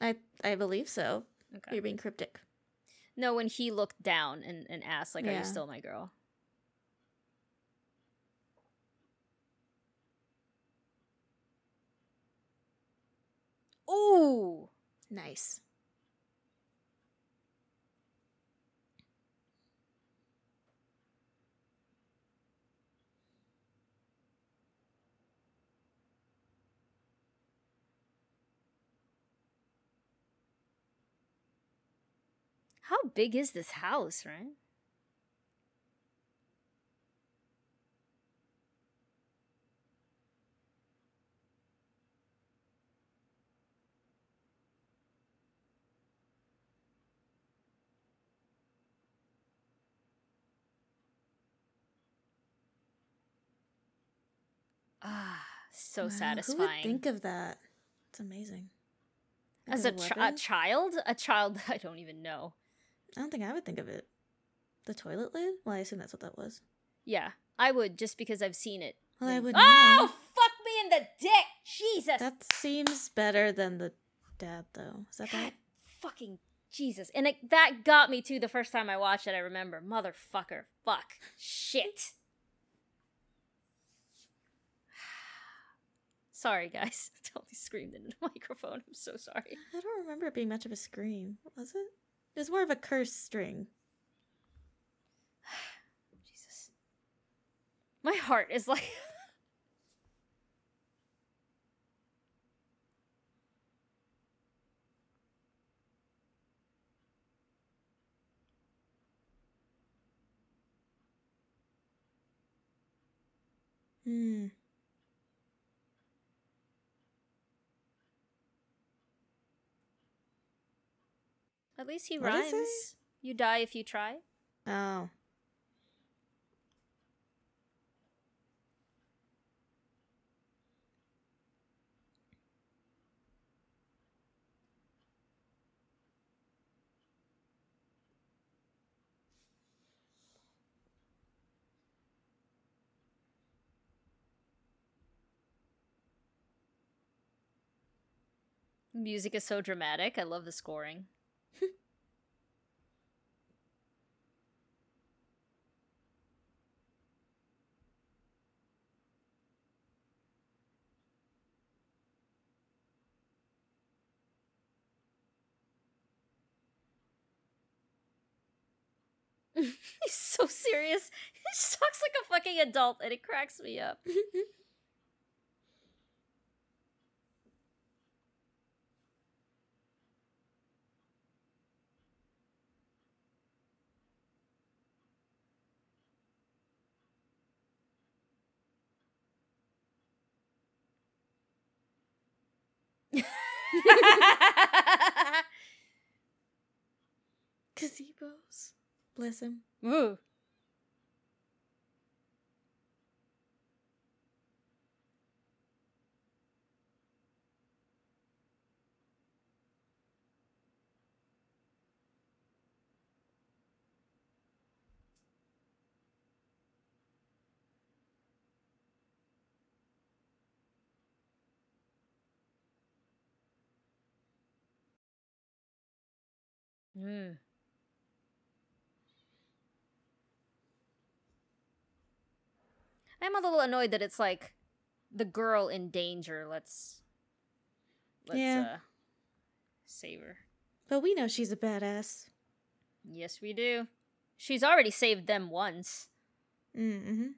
I I believe so. Okay. You're being cryptic. No, when he looked down and, and asked, like, are you still my girl? Ooh! Nice. How big is this house, right? Ah, so Wow, satisfying. Who would think of that? It's amazing. As a, chi- a child? A child (laughs) I don't even know. I don't think I would think of it. The toilet lid? Well, I assume that's what that was. Yeah, I would just because I've seen it. Well, I would Oh, know. fuck me in the dick! Jesus! That seems better than the dad, though. Is that God bad? fucking Jesus. And it, that got me too the first time I watched it, I remember. Motherfucker. Fuck. Shit. (sighs) Sorry, guys. I (laughs) totally screamed into the (laughs) microphone. I'm so sorry. I don't remember it being much of a scream. Was it? It was more of a curse string. (sighs) Jesus. My heart is like. (laughs) Hmm. At least he What rhymes. You die if you try. Oh. Music is so dramatic. I love the scoring. (laughs) He's so serious. He talks like a fucking adult and it cracks me up. (laughs) (laughs) Gazebos. Bless him. Woo. Yeah. I'm a little annoyed that it's like the girl in danger. Let's let's Yeah. uh save her. But we know she's a badass. Yes, we do. She's already saved them once. Mm-hmm.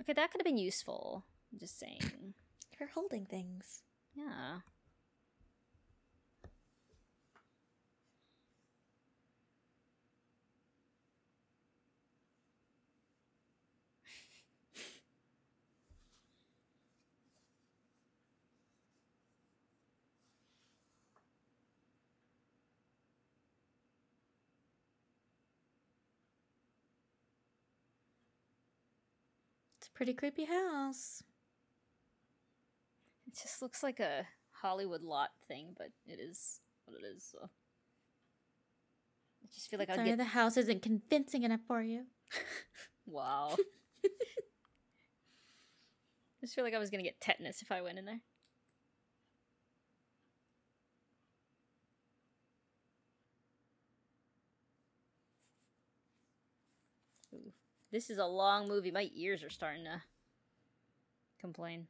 Okay, that could have been useful. I'm just saying. Her holding things. Yeah. It's a pretty creepy house. It just looks like a Hollywood lot thing, but it is what it is. So. I just feel like I'll Sorry, get the house isn't convincing enough for you. (laughs) wow. (laughs) I just feel like I was gonna get tetanus if I went in there. Ooh, this is a long movie. My ears are starting to complain.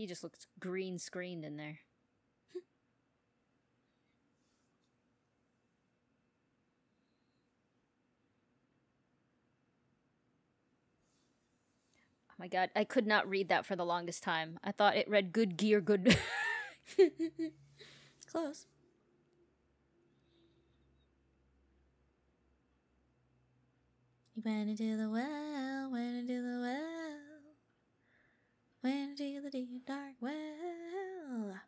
He just looks green screened in there. Oh my god, I could not read that for the longest time. I thought it read good gear, good. (laughs) Close. Went into the well, went into the well, went into the deep dark well.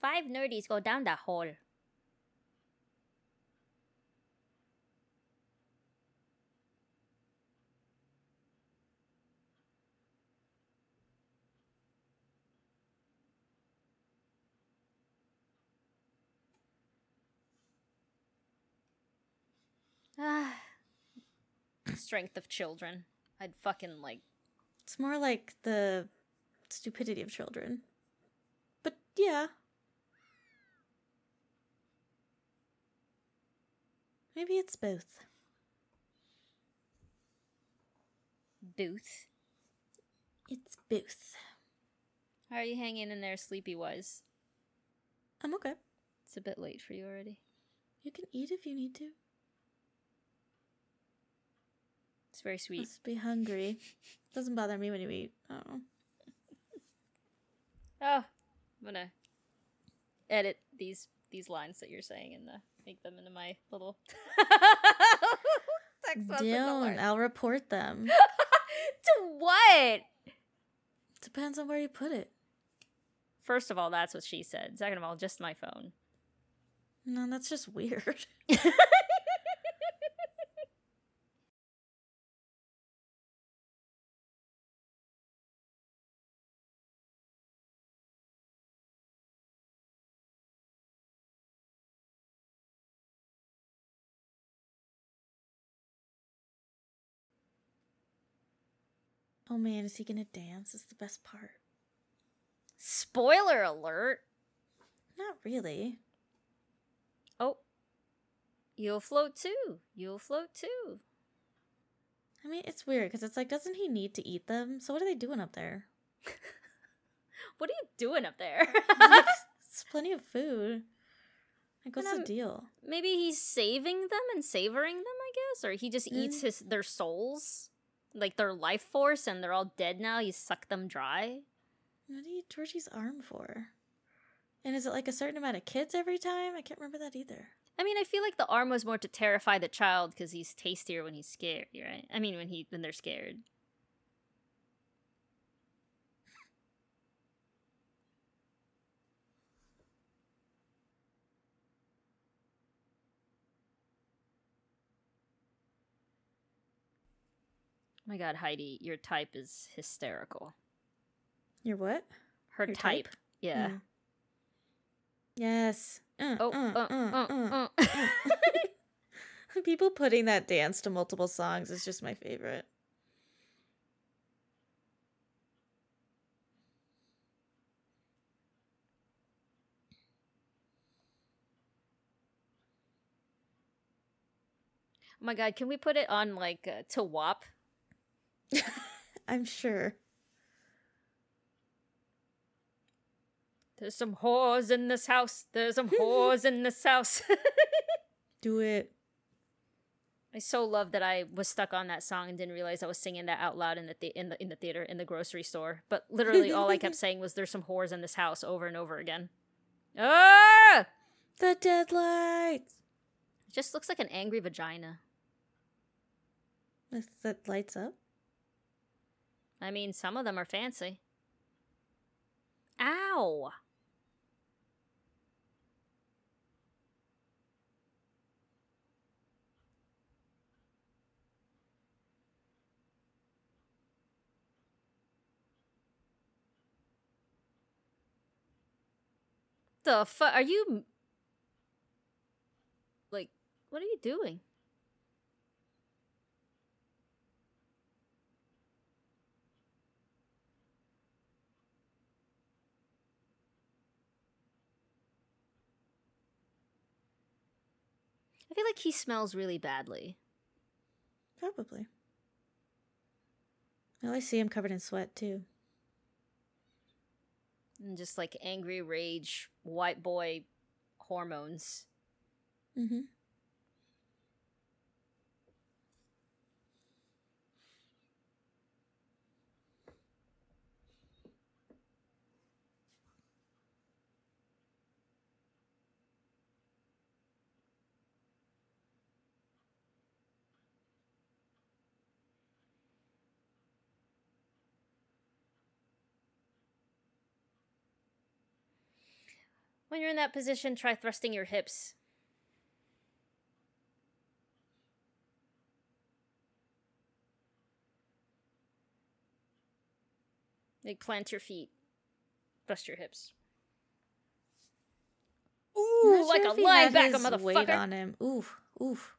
Five nerdies go down that hole. Ah. Strength of children. I'd fucking like. It's more like the stupidity of children. But yeah. Maybe it's both. Booth. It's Booth. How are you hanging in there sleepy wise? I'm okay. It's a bit late for you already. You can eat if you need to. It's very sweet. Must be hungry. Doesn't bother me when you eat. Oh. Oh, I'm gonna edit these these lines that you're saying and the, make them into my little (laughs) text message Don't. (laughs) I'll report them. to what? Depends on where you put it. First of all, that's what she said. Second of all, just my phone. No, that's just weird. (laughs) Oh man, is he gonna dance? Is the best part. Spoiler alert. Not really. Oh. You'll float too. You'll float too. I mean, it's weird because it's like, doesn't he need to eat them? So what are they doing up there? (laughs) What are you doing up there? (laughs) It's plenty of food. Like, what's the deal? Maybe he's saving them and savoring them, I guess, or he just eats Mm. his their souls, like their life force, and they're all dead now. You suck them dry. What do you Georgie's arm for? And is it like a certain amount of kids every time? I can't remember that either. I mean, I feel like the arm was more to terrify the child because he's tastier when he's scared, right? I mean, when he when they're scared. My god, Heidi, your type is hysterical. Your what? Her Your type. type? Yeah. Mm. Yes. Uh, Oh, uh, uh, uh, uh, uh. uh. (laughs) (laughs) People putting that dance to multiple songs is just my favorite. Oh my god, can we put it on like uh, to WAP? (laughs) I'm sure. There's some whores in this house. There's some whores in this house. (laughs) Do it. I so love that I was stuck on that song and didn't realize I was singing that out loud in the, the in the in the theater in the grocery store. But literally, all I kept (laughs) saying was "There's some whores in this house" over and over again. Ah! The deadlights. It just looks like an angry vagina. That lights up. I mean, some of them are fancy. Ow! The fuck? Are you. Like, what are you doing? I feel like he smells really badly. Probably. I always see him covered in sweat too. And just like angry rage, white boy hormones. Mm-hmm. When you're in that position, try thrusting your hips. Like plant your feet, thrust your hips. Ooh, like a linebacker, Weight motherfucker! on him. Oof, oof.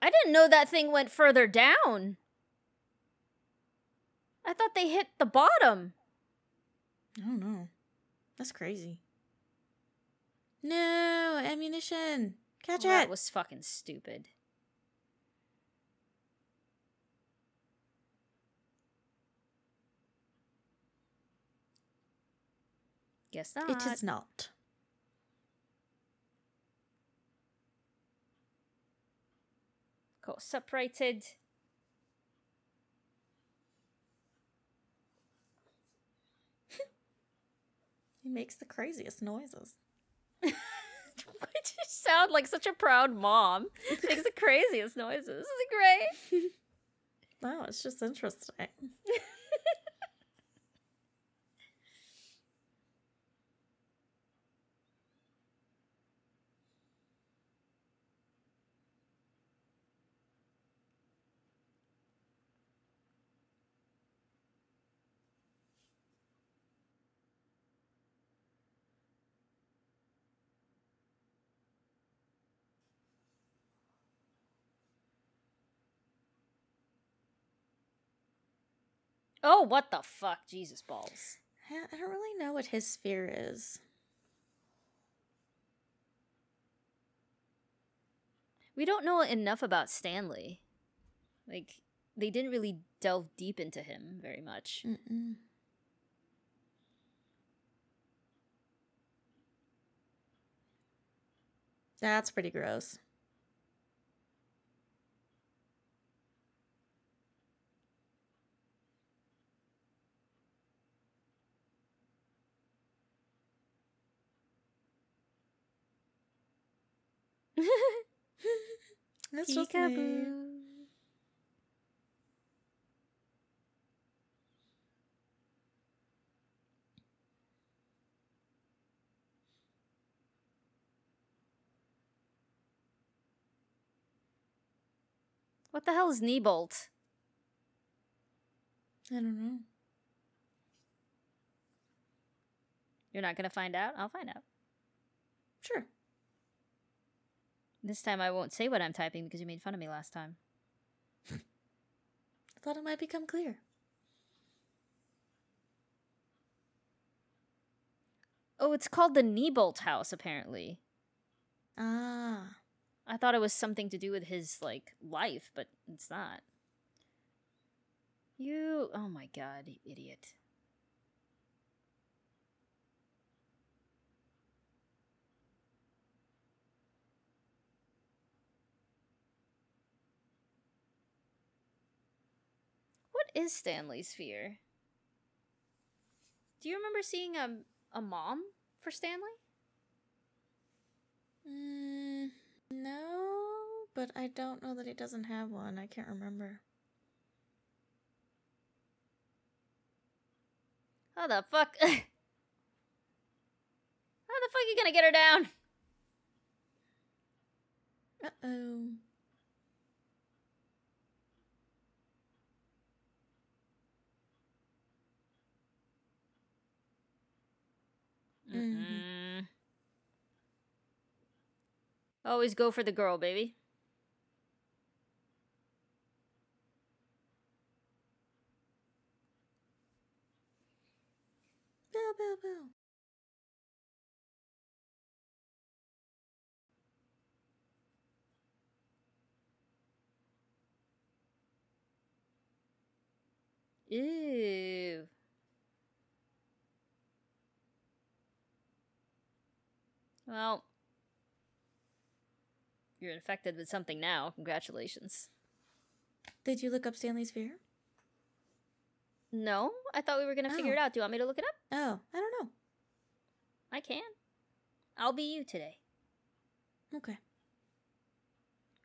I didn't know that thing went further down. I thought they hit the bottom. I don't know. That's crazy. No ammunition. Catch Well, it. That was fucking stupid. Guess not. It is not. Got Separated. He makes the craziest noises. (laughs) Why do you sound like such a proud mom? Makes the craziest noises. This is great. No, it's just interesting. (laughs) Oh, what the fuck? Jesus balls. I don't really know what his sphere is. We don't know enough about Stanley. Like, they didn't really delve deep into him very much. Mm-mm. That's pretty gross. (laughs) That's just me. What the hell is Neibolt? I don't know. You're not gonna find out? I'll find out. Sure. This time I won't say what I'm typing because you made fun of me last time. I thought it might become clear. Oh, it's called the Neibolt House, apparently. Ah. I thought it was something to do with his, like, life, but it's not. You. Oh my god, you idiot. Is Stanley's fear? Do you remember seeing a, a mom for Stanley? Mm, no, but I don't know that he doesn't have one. I can't remember. How the fuck? (laughs) How the fuck are you gonna get her down? Uh oh. Mm-mm. Always go for the girl, baby. Bow, bow, bow. Ew. Well, you're infected with something now. Congratulations. Did you look up Stanley's fear? No, I thought we were gonna figure Oh. it out. Do you want me to look it up? Oh, I don't know. I can. I'll be you today. Okay.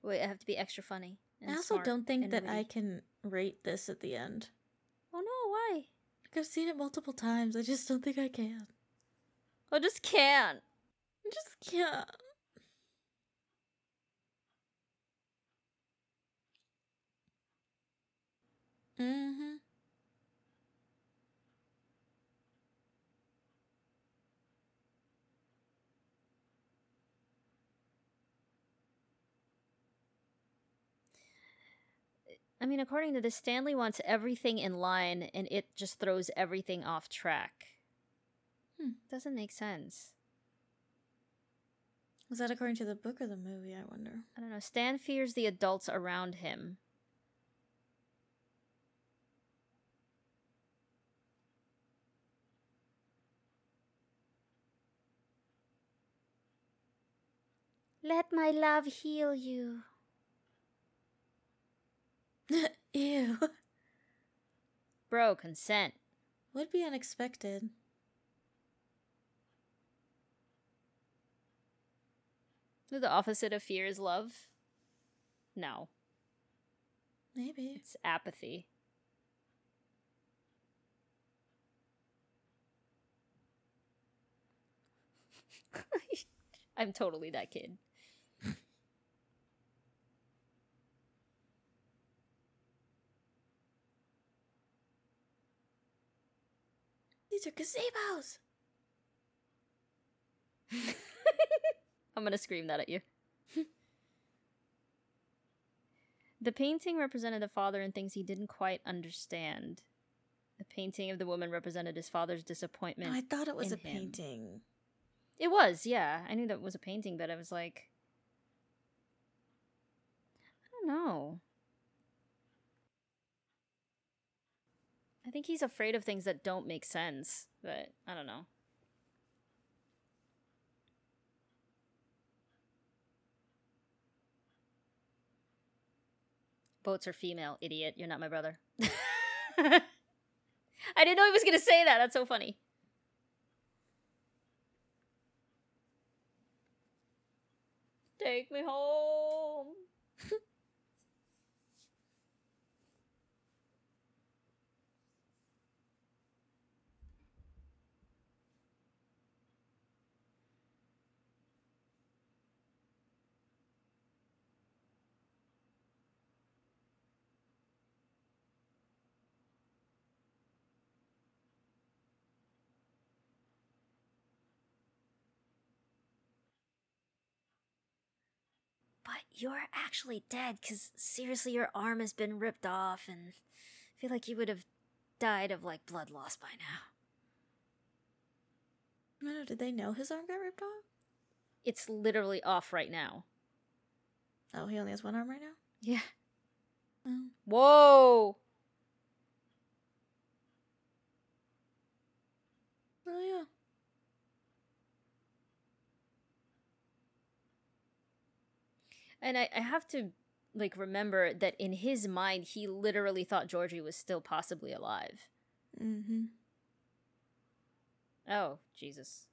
Wait, I have to be extra funny. and I also don't think that I can rate this at the end. Oh no, why? Like I've seen it multiple times. I just don't think I can. I just can't. I just can't. Mm-hmm. I mean, according to this, Stanley wants everything in line and it just throws everything off track. Hmm. Doesn't make sense. Was that according to the book or the movie? I wonder. I don't know. Stan fears the adults around him. Let my love heal you. (laughs) Ew. Bro, consent. Would be unexpected. The opposite of fear is love? No, Maybe. it's apathy. (laughs) I'm totally that kid. These are gazebos. (laughs) I'm gonna scream that at you. (laughs) the painting represented the father and things he didn't quite understand. The painting of the woman represented his father's disappointment. I thought it was a him. painting. It was, yeah. I knew that was a painting, but I was like, I don't know. I think he's afraid of things that don't make sense, but I don't know. Boats are female, idiot. You're not my brother. (laughs) I didn't know he was going to say that. That's so funny. Take me home. (laughs) you're actually dead because seriously, your arm has been ripped off, and I feel like you would have died of like blood loss by now. No, did they know his arm got ripped off? It's literally off right now. Oh, he only has one arm right now? Yeah. Oh. Whoa! Oh, yeah. And I, I have to like remember that in his mind he literally thought Georgie was still possibly alive. Mm-hmm. Oh, Jesus.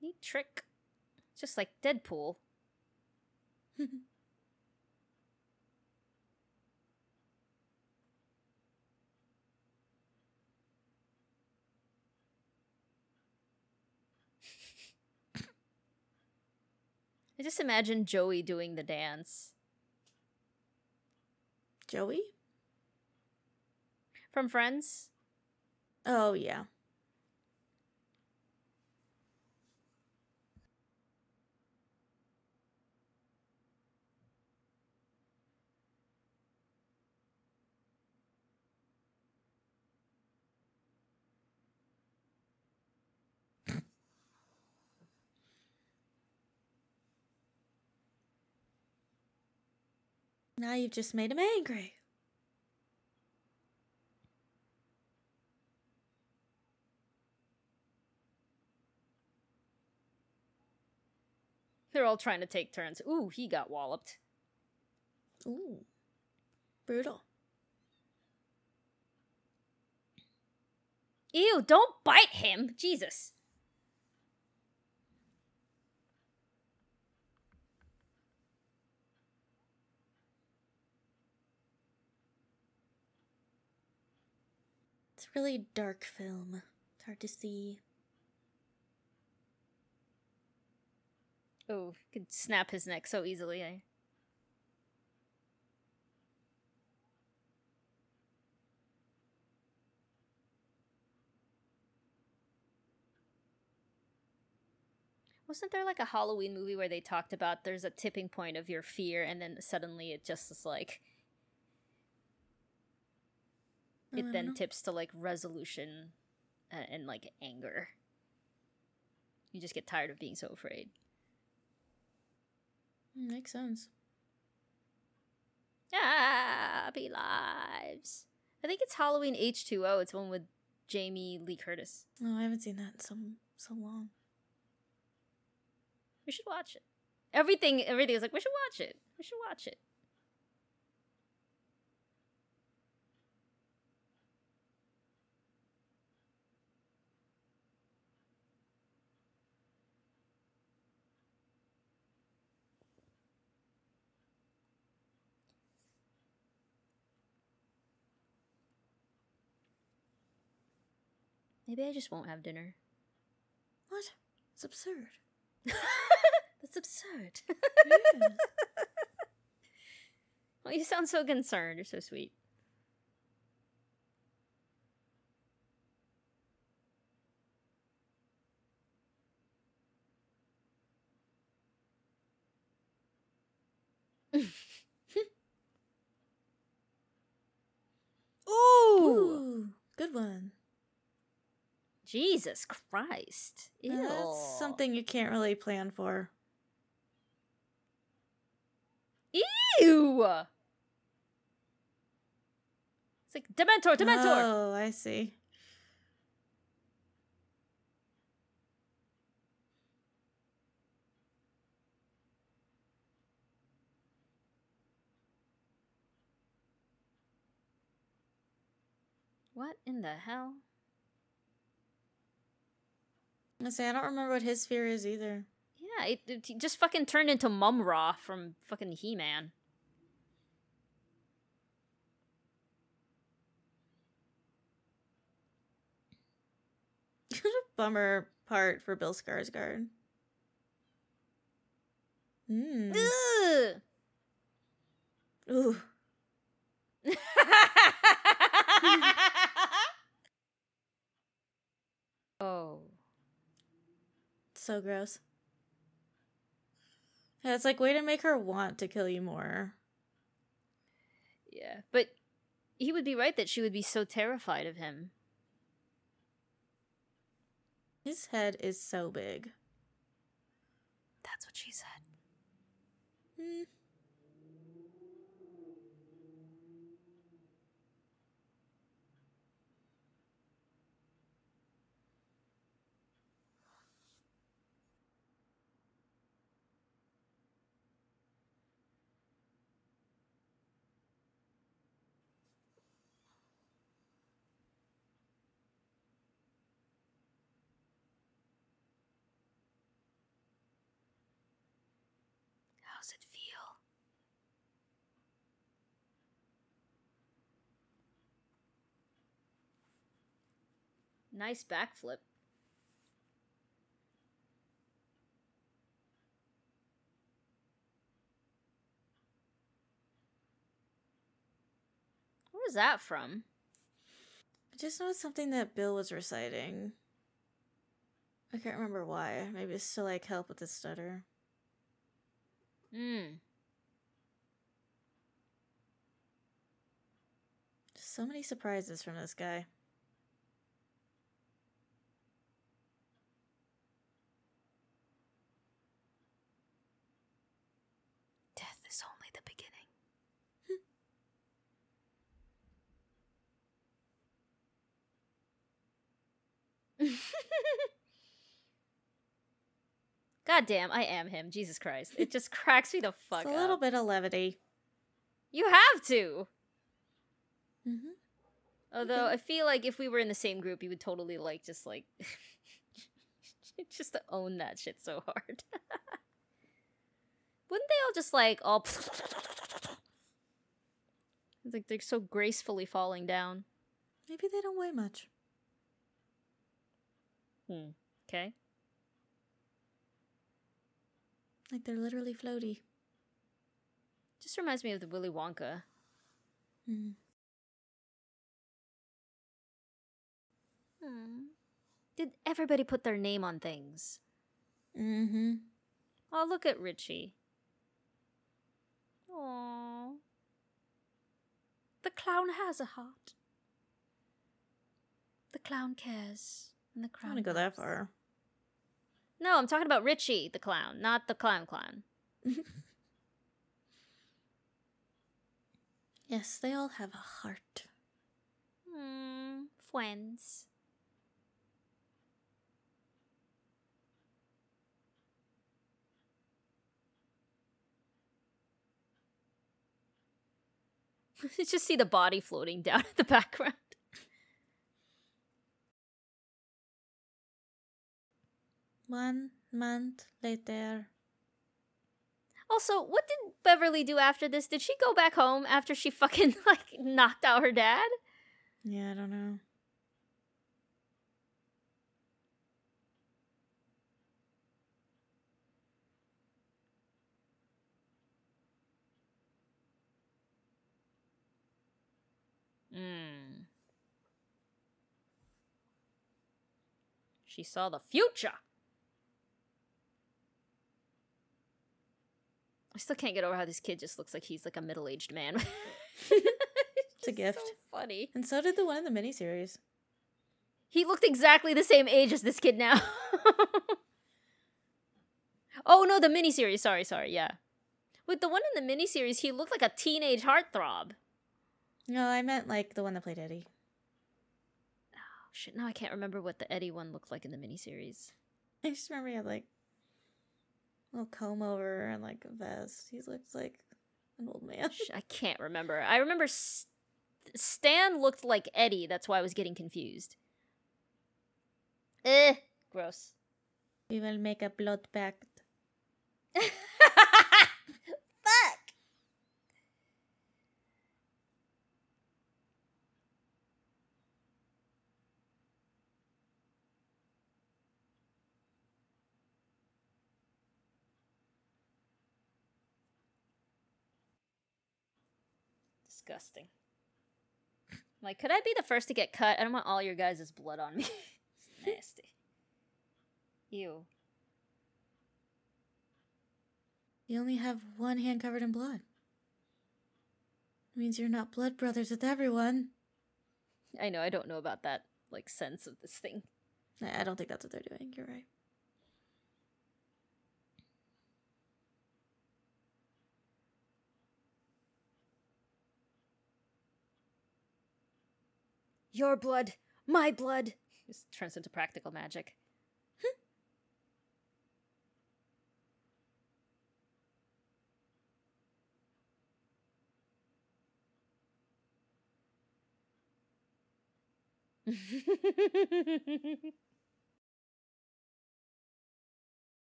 Neat trick. Just like Deadpool. (laughs) I just imagine Joey doing the dance. Joey? From Friends? Oh, yeah. Now you've just made him angry. They're all trying to take turns. Ooh, he got walloped. Ooh. Brutal. Ew, don't bite him! Jesus. Really dark film. It's hard to see. Oh, could snap his neck so easily. Eh? Wasn't there like a Halloween movie where they talked about there's a tipping point of your fear and then suddenly it just is like Oh, it then know. tips to like resolution and, and like anger. You just get tired of being so afraid. Mm, Makes sense. Happy lives. I think it's Halloween H2O. It's one with Jamie Lee Curtis. Oh, I haven't seen that in so so long. We should watch it. Everything everything is like, we should watch it. We should watch it. Maybe I just won't have dinner. What? It's absurd. (laughs) That's absurd. (laughs) Yeah. well, you sound so concerned. You're so sweet. Ooh! Ooh, good one. Jesus Christ. Eh, Ew. Now, That's something you can't really plan for. Ew! It's like Dementor, Dementor! Oh, I see. What in the hell? I say I don't remember what his fear is either. Yeah, it, it he just fucking turned into Mumm-Ra from fucking He Man. (laughs) Bummer part for Bill Skarsgård. Mm. Ugh! Ooh. (laughs) (laughs) oh. So gross. Yeah, it's like way to make her want to kill you more. Yeah, but he would be right that she would be so terrified of him. His head is so big. That's what she said. Hmm. How's it feel? Nice backflip. Where was that from? I just know it's something that Bill was reciting. I can't remember why. Maybe it's to like help with the stutter. Hmm. So many surprises from this guy. Death is only the beginning. God damn, I am him. Jesus Christ. It just cracks me the (laughs) fuck It's a up. little bit of levity. You have to. Mm-hmm. Although I feel like if we were in the same group, you would totally like just like (laughs) just to own that shit so hard. (laughs) Wouldn't they all just like all It's like they're so gracefully falling down? Maybe they don't weigh much. Hmm. Okay. Like they're literally floaty. Just reminds me of the Willy Wonka. Mm. Hmm. Did everybody put their name on things? Mm-hmm. Oh, look at Richie. Aww. The clown has a heart. The clown cares. And the I clown don't want to go that far. No, I'm talking about Richie, the clown, not the clown clown. (laughs) Yes, they all have a heart. Hmm. Friends. (laughs) Just see the body floating down in the background. One month later. Also, what did Beverly do after this? Did she go back home after she fucking (laughs) like knocked out her dad? Yeah, I don't know. Hmm. She saw the future. I still can't get over how this kid just looks like he's like a middle-aged man. (laughs) It's a (laughs) gift. So funny. And so did the one in the miniseries. He looked exactly the same age as this kid now. (laughs) oh no, the miniseries. Sorry, sorry. Yeah, with the one in the miniseries, he looked like a teenage heartthrob. No, I meant like the one that played Eddie. Oh shit! Now I can't remember what the Eddie one looked like in the miniseries. I just remember he had like little comb over and like a vest. He looks like an old man. I can't remember. I remember S- Stan looked like Eddie. That's why I was getting confused. Eh, gross. We will make a blood pact. (laughs) disgusting. Like, could I be the first to get cut? I don't want all your guys' blood on me. (laughs) it's nasty. Ew. You only have one hand covered in blood. It means you're not blood brothers with everyone. I know, I don't know about that, like, sense of this thing. I don't think that's what they're doing. You're right. Your blood, my blood. This turns into practical magic. (laughs)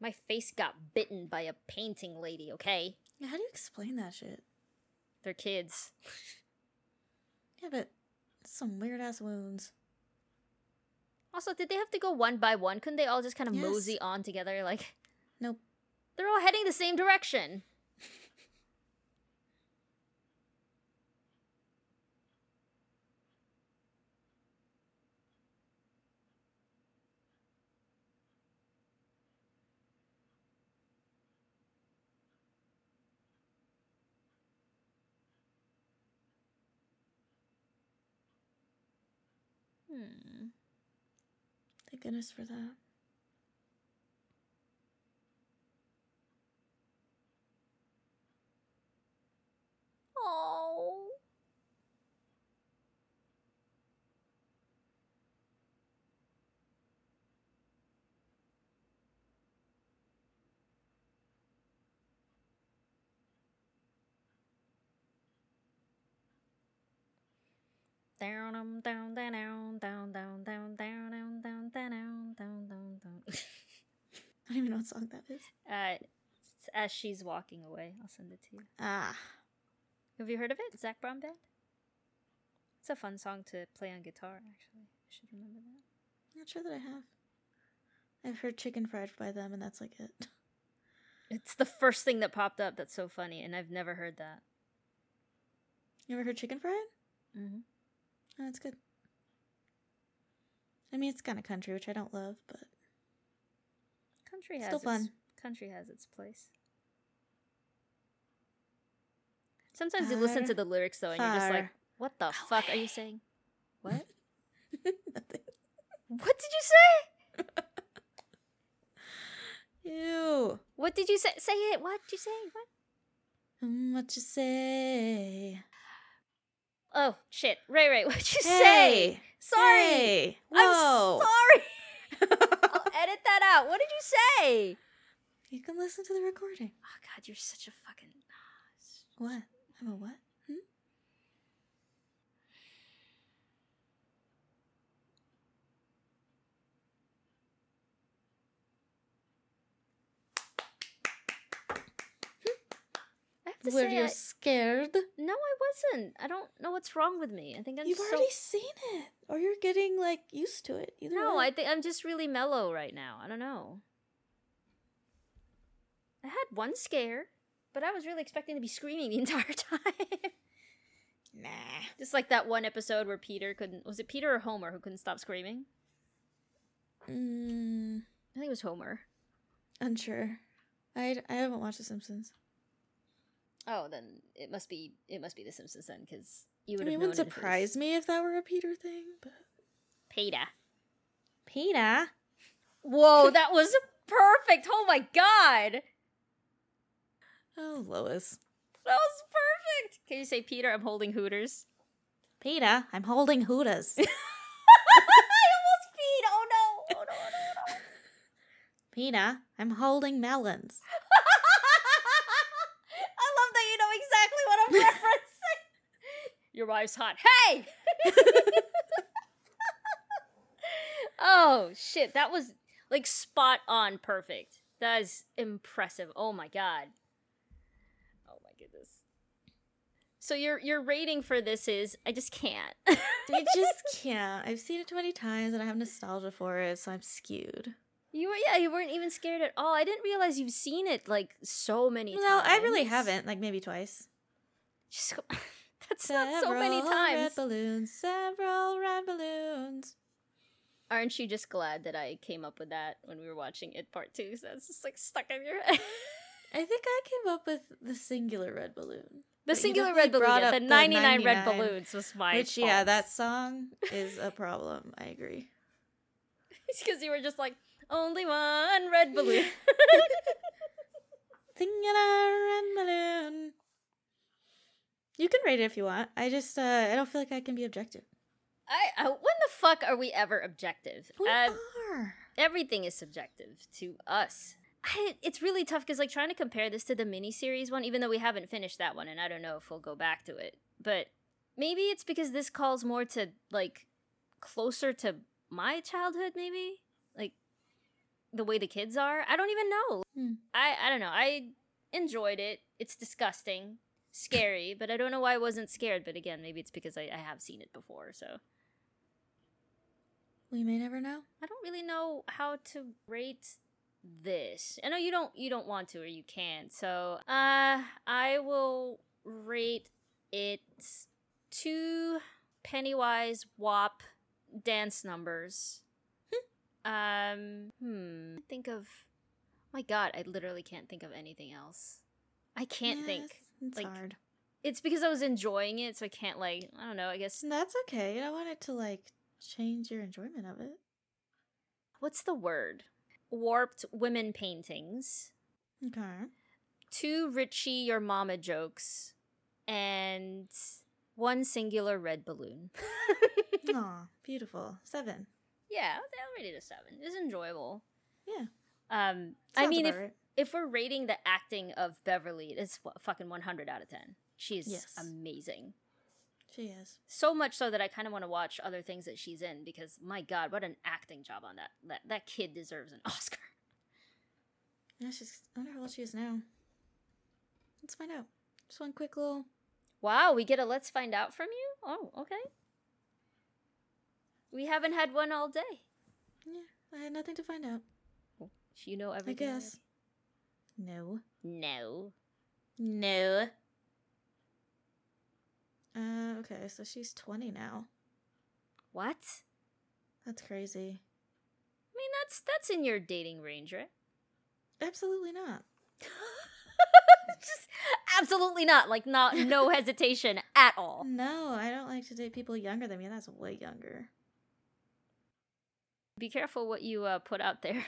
My face got bitten by a painting lady, okay? Yeah, how do you explain that shit? They're kids. (laughs) Yeah, but some weird ass wounds. Also, did they have to go one by one? Couldn't they all just kind of Yes. mosey on together? Like, Nope. they're all heading the same direction. Hmm. Thank goodness for that. Oh. Down, um, down, down, down, down, down, down, down, down, down, down, down. I don't even know what song that is. Uh, as she's walking away, I'll send it to you. Ah, Have you heard of it? Zac Brown Band? It's a fun song to play on guitar, actually. I should remember that. not sure that I have. I've heard Chicken Fried by them, and that's like it. It's the first thing that popped up that's so funny, and I've never heard that. You ever heard Chicken Fried? Mm-hmm. Oh, that's good. I mean, it's kind of country, which I don't love, but Country has Still its, fun. Country has its place. Sometimes you listen to the lyrics though, and you're just like, "What the fuck are you saying? What? (laughs) Nothing. what did you say? (laughs) Ew. What did you say? Say it. What did you say? What? Um, what you say? Oh shit! Ray, Ray, (laughs) what'd you say? Sorry. Hey. I'm sorry. (laughs) I'll (laughs) edit that out. What did you say? you can listen to the recording. Oh God, you're such a fucking. What? I'm a what? Have to Were say, you I- scared? no, I wasn't. I don't know what's wrong with me. I think I'm You've so. already seen it, or you're getting like used to it. Either No, way. I think I'm just really mellow right now. I don't know. I had one scare, but I was really expecting to be screaming (laughs) the entire time. nah. just like that one episode where Peter couldn't. Was it Peter or Homer who couldn't stop screaming? Mm, I think it was Homer. unsure. I I haven't watched The Simpsons. Oh, then it must be it must be The Simpsons then, because you I would mean, it have known wouldn't it if it was surprise me if that were a Peter thing, but Peter. Peter. Whoa, (laughs) that was perfect. Oh my god, Oh, Lois. that was perfect. Can you say Peter? I'm holding Hooters. Peter, I'm holding Hooters. (laughs) I almost peed. Oh no! Oh no! Oh no! Oh, no. (laughs) Peter, I'm holding melons. I love that you know exactly what I'm referencing. Your wife's hot. Hey! (laughs) oh shit, that was like spot on perfect. That is impressive. Oh my god. Oh my goodness. So your your rating for this is I just can't. (laughs) I just can't. I've seen it too many times and I have nostalgia for it, so I'm skewed. you were yeah, you weren't even scared at all. I didn't realize you've seen it like so many times. No, I really haven't. Like maybe twice. Just go- (laughs) (laughs) That's not so many Several Red times. balloons, several red balloons. Aren't you just glad that I came up with that when we were watching it part two? So it's just like stuck in your (laughs) head. I think I came up with the singular red balloon. The But singular red balloon, yeah, the the 99, red balloons was my Which yeah, that (laughs) song is a problem. I agree. It's because you were just like, only one red balloon. Singular red balloon. You can rate it if you want. I just uh I don't feel like I can be objective. I, I when the fuck are we ever objective? We Uh, are. everything is subjective to us. I, it's really tough because like trying to compare this to the miniseries one, even though we haven't finished that one, and I don't know if we'll go back to it. But maybe it's because this calls more to like closer to my childhood, maybe like the way the kids are. I don't even know. Hmm. I I don't know. I enjoyed it. It's disgusting, scary, but I don't know why I wasn't scared. But again, maybe it's because I, I have seen it before, so. We may never know. I don't really know how to rate this. I know you don't you don't want to or you can't. So, uh I will rate it two Pennywise WAP dance numbers. um, hmm. Think of My god, I literally can't think of anything else. I can't think. It's like- hard. It's because I was enjoying it, so I can't like I don't know, I guess That's okay. You don't want it to like change your enjoyment of it. what's the word? Warped women paintings. Okay. two Richie Your Mama jokes, and one singular red balloon. (laughs) Aw, beautiful. Seven. yeah, I'll rate it a seven. It's enjoyable. Yeah. Um, I mean, if right. If we're rating the acting of Beverly, it's fucking one hundred out of ten. She's Yes. amazing. she is. So much so that I kind of want to watch other things that she's in because my god, what an acting job on that. That that kid deserves an (laughs) Oscar. Yeah, she's. I wonder how old she is now. Let's find out. Just one quick little. Wow, we get a let's find out from you? Oh, okay. We haven't had one all day. Yeah, I had nothing to find out. You know everything. I guess. No. No. No. Uh, okay, so she's 20 now. What? That's crazy. I mean, that's that's in your dating range, right? Absolutely not. (laughs) Just absolutely not. Like, not no (laughs) hesitation at all. No, I don't like to date people younger than me. That's way younger. Be careful what you uh, put out there.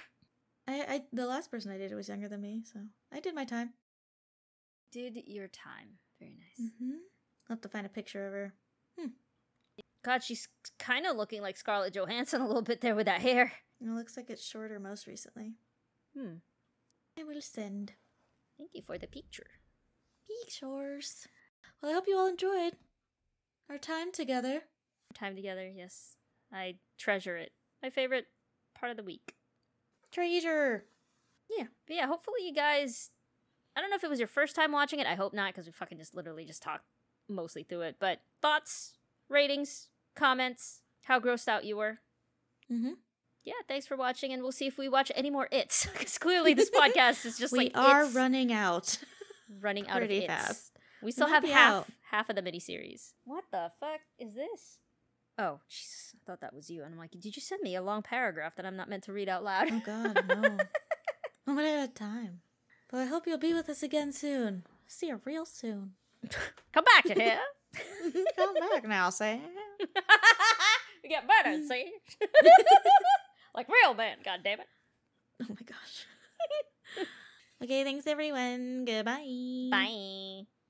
I, I the last person I dated was younger than me, so I did my time. Did your time. Very nice. Mm-hmm. I'll have to find a picture of her. God, she's kind of looking like Scarlett Johansson a little bit there with that hair. It looks like it's shorter most recently. Hmm. I will send Thank you for the picture. pictures. Well, I hope you all enjoyed our time together. Time together, yes. I treasure it. My favorite part of the week. Treasure. Yeah. But yeah, hopefully you guys I don't know if it was your first time watching it. I hope not, because we fucking just literally just talked mostly through it. But thoughts, ratings, comments, how grossed out you were. Mm-hmm. Yeah, thanks for watching, and we'll see if we watch any more its. (laughs) Because clearly this (laughs) podcast is just we like are It's running out (laughs) running out of pretty its. fast. We still might have half out. half of the miniseries. What the fuck is this? Oh, Jesus. I thought that was you. And I'm like, did you send me a long paragraph that I'm not meant to read out loud? Oh (laughs) God, no. Oh, when would I have time? But I hope you'll be with us again soon. See you real soon. Come back, you hear? (laughs) Come back now, Sam. we (laughs) get better, see? like real men, God damn it. Oh my gosh. okay, thanks everyone. Goodbye. Bye.